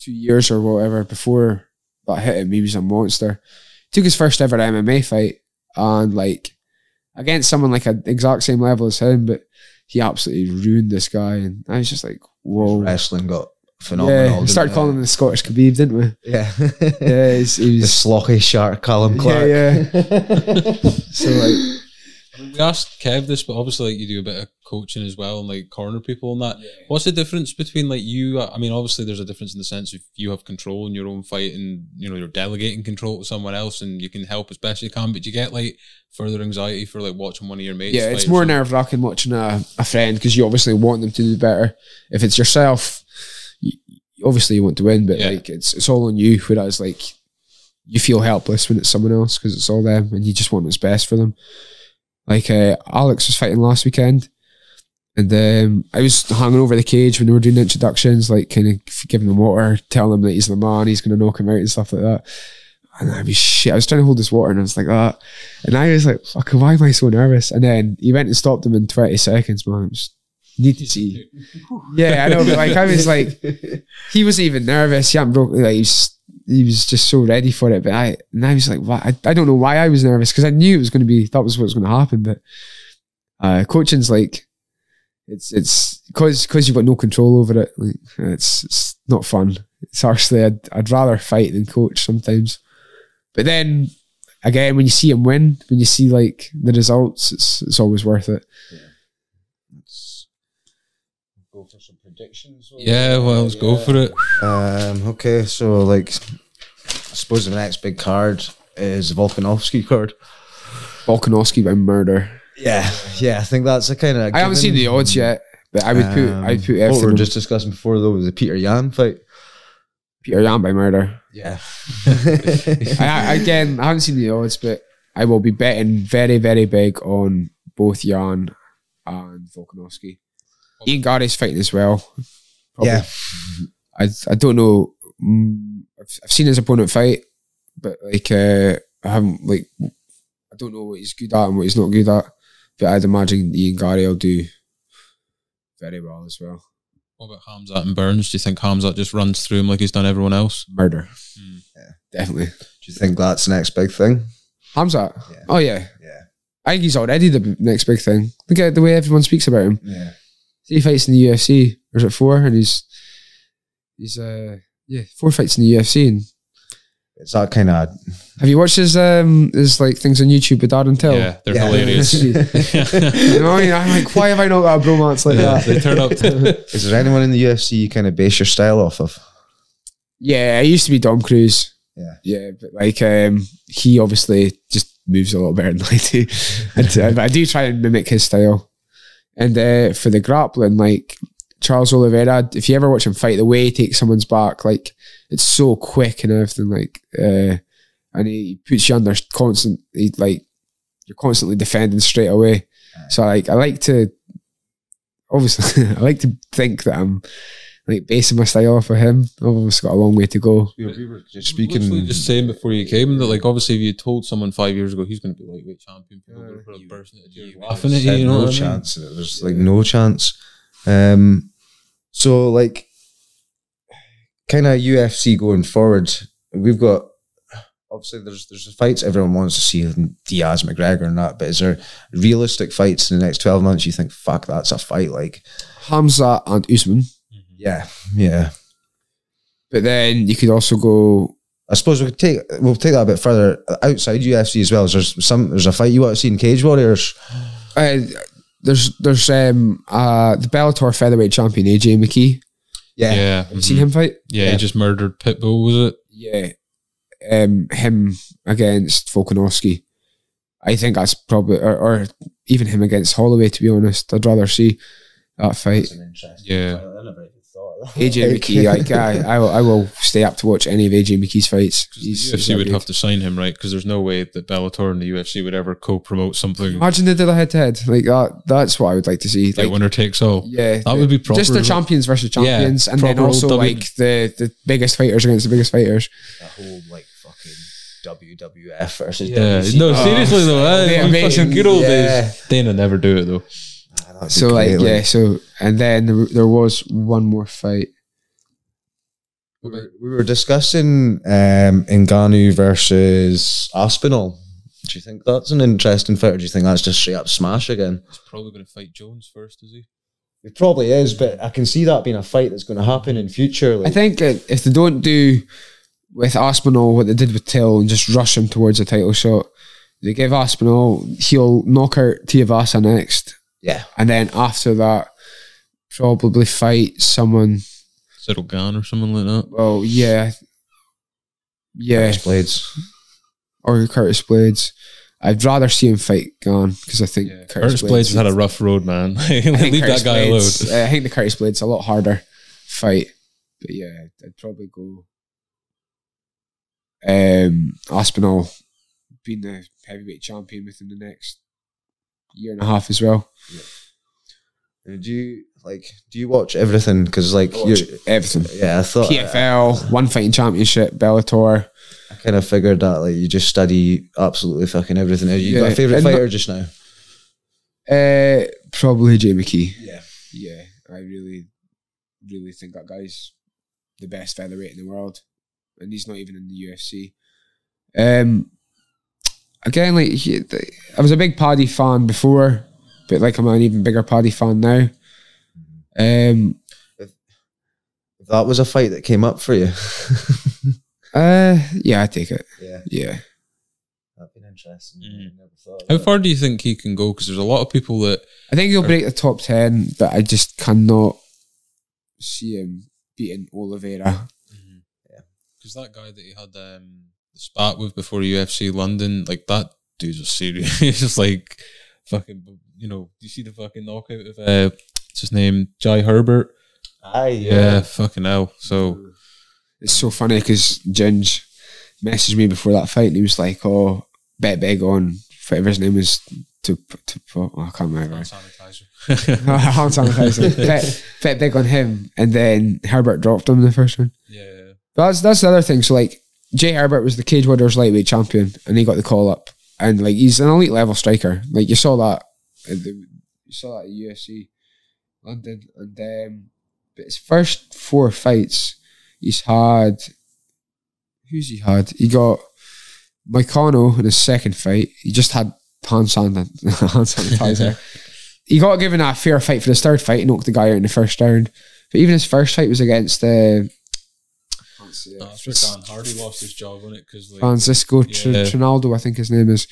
two years or whatever before that hit him, he was a monster. Took his first ever MMA fight and like against someone like an exact same level as him, but he absolutely ruined this guy. And I was just like, whoa. Wrestling got phenomenal. Yeah, we started calling him the Scottish Khabib, didn't we? Yeah, Yeah, he's, he the was slocky shark, Callum Clark. Yeah, so like we asked Kev this, but obviously, like you do a bit of coaching as well, and like corner people and that. What's the difference between like you? Uh, I mean, obviously, there's a difference in the sense if you have control in your own fight, and you know you're delegating control to someone else, and you can help as best you can. But you get like further anxiety for like watching one of your mates. Yeah, it's more nerve wracking watching a, a friend because you obviously want them to do better. If it's yourself, you, obviously you want to win, but Yeah. like it's it's all on you. Whereas like you feel helpless when it's someone else because it's all them, and you just want what's best for them. Like uh, Alex was fighting last weekend, and um, I was hanging over the cage when they were doing the introductions, like kind of giving him water, telling him that he's the man, he's going to knock him out and stuff like that. And I was shit. I was trying to hold this water, and I was like that. And I was like, "Fuck, why am I so nervous?" And then he went and stopped him in twenty seconds. Man, need to see. Yeah, I know, but like I was like, he wasn't even nervous. He hadn't broken. Like he was he was just so ready for it. But I, and I was like, why? I, I don't know why I was nervous because I knew it was going to be, that was what was going to happen. But uh, coaching's like, it's, it's because, because you've got no control over it. Like, it's, it's not fun. It's actually, I'd, I'd rather fight than coach sometimes. But then again, when you see him win, when you see like the results, it's, it's always worth it. Let's go for some predictions. Yeah, well, let's go for it. Um, okay, so like, I suppose the next big card is the Volkanovski card. Volkanovski by murder. Yeah, yeah, I think that's a kind of. I haven't seen the odds yet, but I would put, I'd put What we were just discussing before though was the Petr Yan fight. Petr Yan by murder. Yeah, I, I, again, I haven't seen the odds, but I will be betting very, very big on both Yan and Volkanovski. Ian Garry's fighting as well. Probably. yeah. I I don't know. mm, I've, I've seen his opponent fight, but like uh, I haven't like I don't know what he's good at and what he's not good at. But I'd imagine Ian Garry will do very well as well. What about Hamzat and Burns? Do you think Hamzat just runs through him like he's done everyone else? Murder, Hmm. Yeah. definitely. Do you think that's the next big thing? Hamzat. Yeah. Oh yeah, Yeah, I think he's already the next big thing. Look at the way everyone speaks about him. yeah. Three fights in the UFC, or is it four? And he's he's uh yeah four fights in the UFC. And It's that kind of have you watched his um his like things on YouTube with Darren Till? Yeah, they're Yeah. hilarious. you know, I mean? I'm like, why have I not got a bromance like Yeah, that? they turn up. To, Is there anyone in the UFC you kind of base your style off of? Yeah, I used to be Dom Cruz. Yeah. Yeah, but like um he obviously just moves a lot better than I do. and, uh, but I do try and mimic his style. And uh, for the grappling, like Charles Oliveira, if you ever watch him fight, the way he takes someone's back, like it's so quick and everything, like uh and he puts you under constant he, like you're constantly defending straight away. So like I like to obviously I like to think that I'm like basing my style off of him. I've obviously got a long way to go. We were just Speaking, speaking. just saying before you came that, like, obviously, if you told someone five years ago he's going to be lightweight champion, people would have put a you- burst into tears you laughing at you. You know no what I mean? chance. There's like no chance. Um, so like, kind of UFC going forward. We've got obviously there's there's fights everyone wants to see Diaz McGregor and that, but is there realistic fights in the next twelve months? You think fuck that's a fight? Like, Hamza and Usman. Yeah, yeah. But then you could also go I suppose we could take we'll take that a bit further outside UFC as well. Is there's some there's a fight you want to see in Cage Warriors? uh, there's there's um uh the Bellator featherweight champion AJ McKee. Yeah, Have you seen mhm. him fight? Yeah, Yeah. he just murdered Pitbull. Was it? Yeah. Um him against Volkanovski. I think that's probably or, or even him against Holloway to be honest. I'd rather see that fight. Yeah. AJ McKee, like I, I, will, I will stay up to watch any of AJ McKee's fights. The UFC he's would good. have to sign him, right? Because there's no way that Bellator and the UFC would ever co-promote something Imagine they did a head to head like that. That's what I would like to see. like Like, winner takes all. yeah, That would be proper. just the champions versus Yeah, champions, and then also W- like the the biggest fighters against the biggest fighters. The whole like fucking WWF versus Yeah, WC. no, Oh, seriously though, eh? yeah, amazing. good old Yeah. days. Dana never do it though. That'd So like great, yeah, so and then there, there was one more fight. We were, we were discussing um, Ngannou versus Aspinall. Do you think that's an interesting fight, or do you think that's just straight up smash again? He's probably going to fight Jones first, is he? It probably is, but I can see that being a fight that's going to happen in future. Like, I think uh, if they don't do with Aspinall what they did with Till and just rush him towards a title shot, they give Aspinall he'll knock out Tuivasa next, yeah, and then after that probably fight someone. Cyril Gane or something like that. Well, yeah, yeah, Curtis Blaydes. or Curtis Blaydes. I'd rather see him fight Gane because I think Curtis, Curtis Blaydes has had a rough road, man. I think Leave Curtis that guy Blaydes- alone. I think the Curtis Blaydes a lot harder fight, but yeah, I'd probably go. Um, Aspinall being the heavyweight champion within the next year and a half as well. Do you like? Do you watch everything? Because like, you everything. yeah, I thought PFL, one fighting championship, Bellator. I kind of figured that like you just study absolutely fucking everything. Have you got Yeah, a favorite fighter just now? Uh, probably Jay McKee. Yeah, Yeah, I really, really think that guy's the best featherweight in the world. and he's not even in the UFC. Um, again, like he, the, I was a big Paddy fan before, but like I'm an even bigger Paddy fan now. Um, If that was a fight that came up for you, uh, yeah, I take it. yeah, Yeah, that'd been interesting. Never thought of How far do you think he can go? Because there's a lot of people that I think he'll break the top ten, but I just cannot see him beating Oliveira. Yeah. Because that guy that he had um, the spat with before UFC London, like that dude's a serious. He's just like fucking, you know. Do you see the fucking knockout of uh, what's his name, Jai Herbert? Aye, Yeah, fucking hell. So It's so funny because Ginge messaged me before that fight and he was like, "Oh, bet big on whatever his name is to to oh, I can't remember. sanitizer. Hand sanitizer. bet, bet big on him, and then Herbert dropped him in the first one. yeah, But that's that's the other thing. So like Jai Herbert was the Cage Warriors lightweight champion, and he got the call up, and like he's an elite level striker. Like you saw that, at the- you saw that at UFC London, and um, but his first four fights, he's had. Who's he had? He got Moicano in his second fight. He just had hand san- hand sanitizer. he got given a fair fight for his third fight. He knocked the guy out in the first round. But even his first fight was against uh, No, that's where Dan Hardy lost his job on it because like, Francisco Tr- Trinaldo, I think his name is.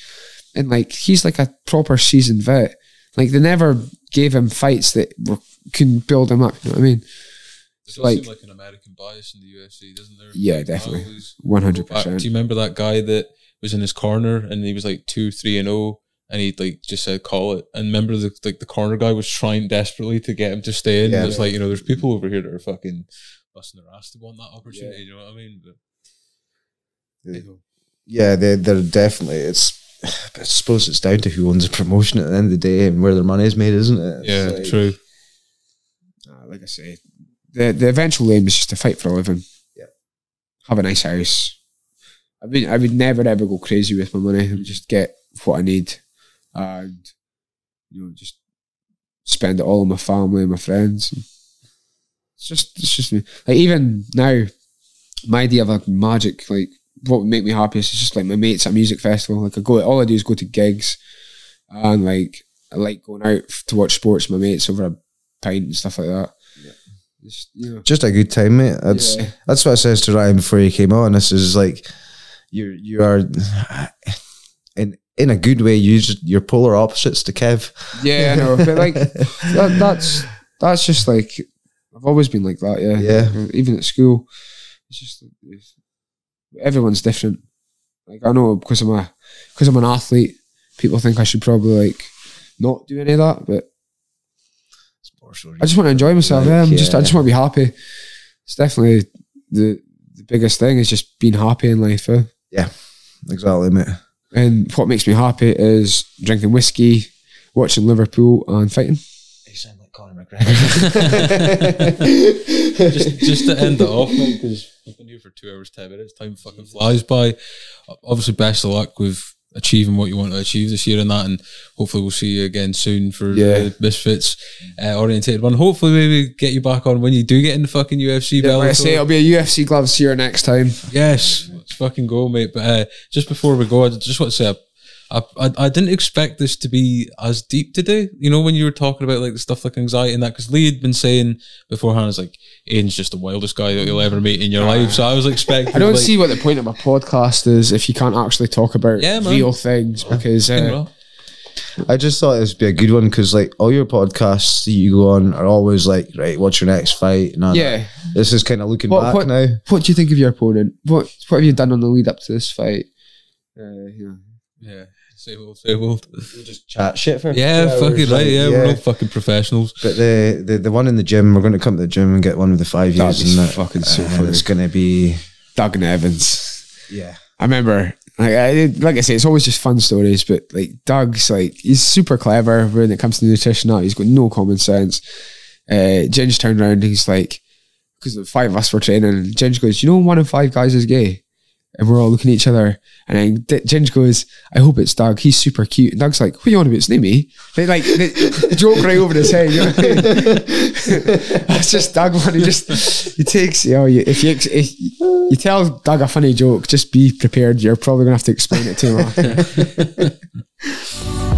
And like he's like a proper seasoned vet. Like they never gave him fights that were, can build him up. You know what I mean? It does like- seem like an American bias in the UFC, doesn't there? Yeah, Like, definitely. Oh, One hundred percent. Do you remember that guy that was in his corner and he was like two, three, and zero, and he like just said call it. And remember the like the corner guy was trying desperately to get him to stay in. Yeah. and it's like you know, there's people over here that are fucking busting their ass to want that opportunity. You know what I mean? But, yeah, they they're definitely. It's. I suppose it's down to who owns the promotion at the end of the day and where their money is made, isn't it? It's yeah, like- true. Uh, like I say, the the eventual aim is just to fight for a living. Yeah. Have a nice house. I mean, I would never ever go crazy with my money. I would just get what I need, and you know, just spend it all on my family and my friends. It's just, it's just me. Like even now, my idea of like magic, like what would make me happiest is just like my mates at a music festival. Like I go, all I do is go to gigs, and like I like going out to watch sports with my mates over a pint and stuff like that. Just, you know, Just a good time, mate. That's Yeah. that's what I says to Ryan before he came on. This is like you you are in in a good way. You just you're polar opposites to Kev. yeah, I know, but like that, that's that's just like I've always been like that. Yeah, Yeah. Even at school, it's just it's, everyone's different. Like I know because I'm a because I'm an athlete, people think I should probably like not do any of that, but I just want to enjoy myself. yeah, I'm just I just want to be happy. It's definitely the the biggest thing is just being happy in life. Eh? Yeah? exactly, mate. And what makes me happy is drinking whiskey, watching Liverpool, and fighting. Just just to end it off, because we've been here for two hours, ten minutes. Time fucking flies by. Obviously, best of luck with achieving what you want to achieve this year and that, and hopefully we'll see you again soon for Yeah. the Misfits uh, orientated one. Hopefully, maybe get you back on when you do get in the fucking UFC Yeah, belt. like I say, it'll be a UFC gloves here next time. Yes, let's fucking go, mate. But uh, just before we go, I just want to say, I, I, I didn't expect this to be as deep today. You know, when you were talking about like the stuff like anxiety and that, because Lee had been saying beforehand, it's like Aidan's just the wildest guy that you'll ever meet in your life. So I was expecting. I don't like, see what the point of a podcast is if you can't actually talk about Yeah, man. real things because uh. I just thought this would be a good one because like all your podcasts that you go on are always like, right, what's your next fight? And all that. yeah. This is kind of looking What- back what- now. What do you think of your opponent? What What have you done on the lead up to this fight? Uh, yeah. Yeah, say old, say old. Just chat shit for Yeah, hours, fucking right. like, Yeah, we're all fucking professionals. But the, the the one in the gym, we're going to come to the gym and get one with the five That'd years, be and that, fucking so and funny. it's going to be Doug and Evans. yeah. I remember, like I, like I say, it's always just fun stories. But like Doug's, like he's super clever when it comes to nutrition. Now he's got no common sense. Uh, Ginge turned around and he's like, because the five of us were training, and Ginge goes, "You know, one in five guys is gay," and we're all looking at each other. And then Ginge goes, "I hope it's Doug. He's super cute." And Doug's like, "What are you on about? It's not me." They like the, the joke right over his head. You know? That's just Doug, man. He just he takes you know you, if you if you tell Doug a funny joke, just be prepared. You're probably gonna have to explain it to him.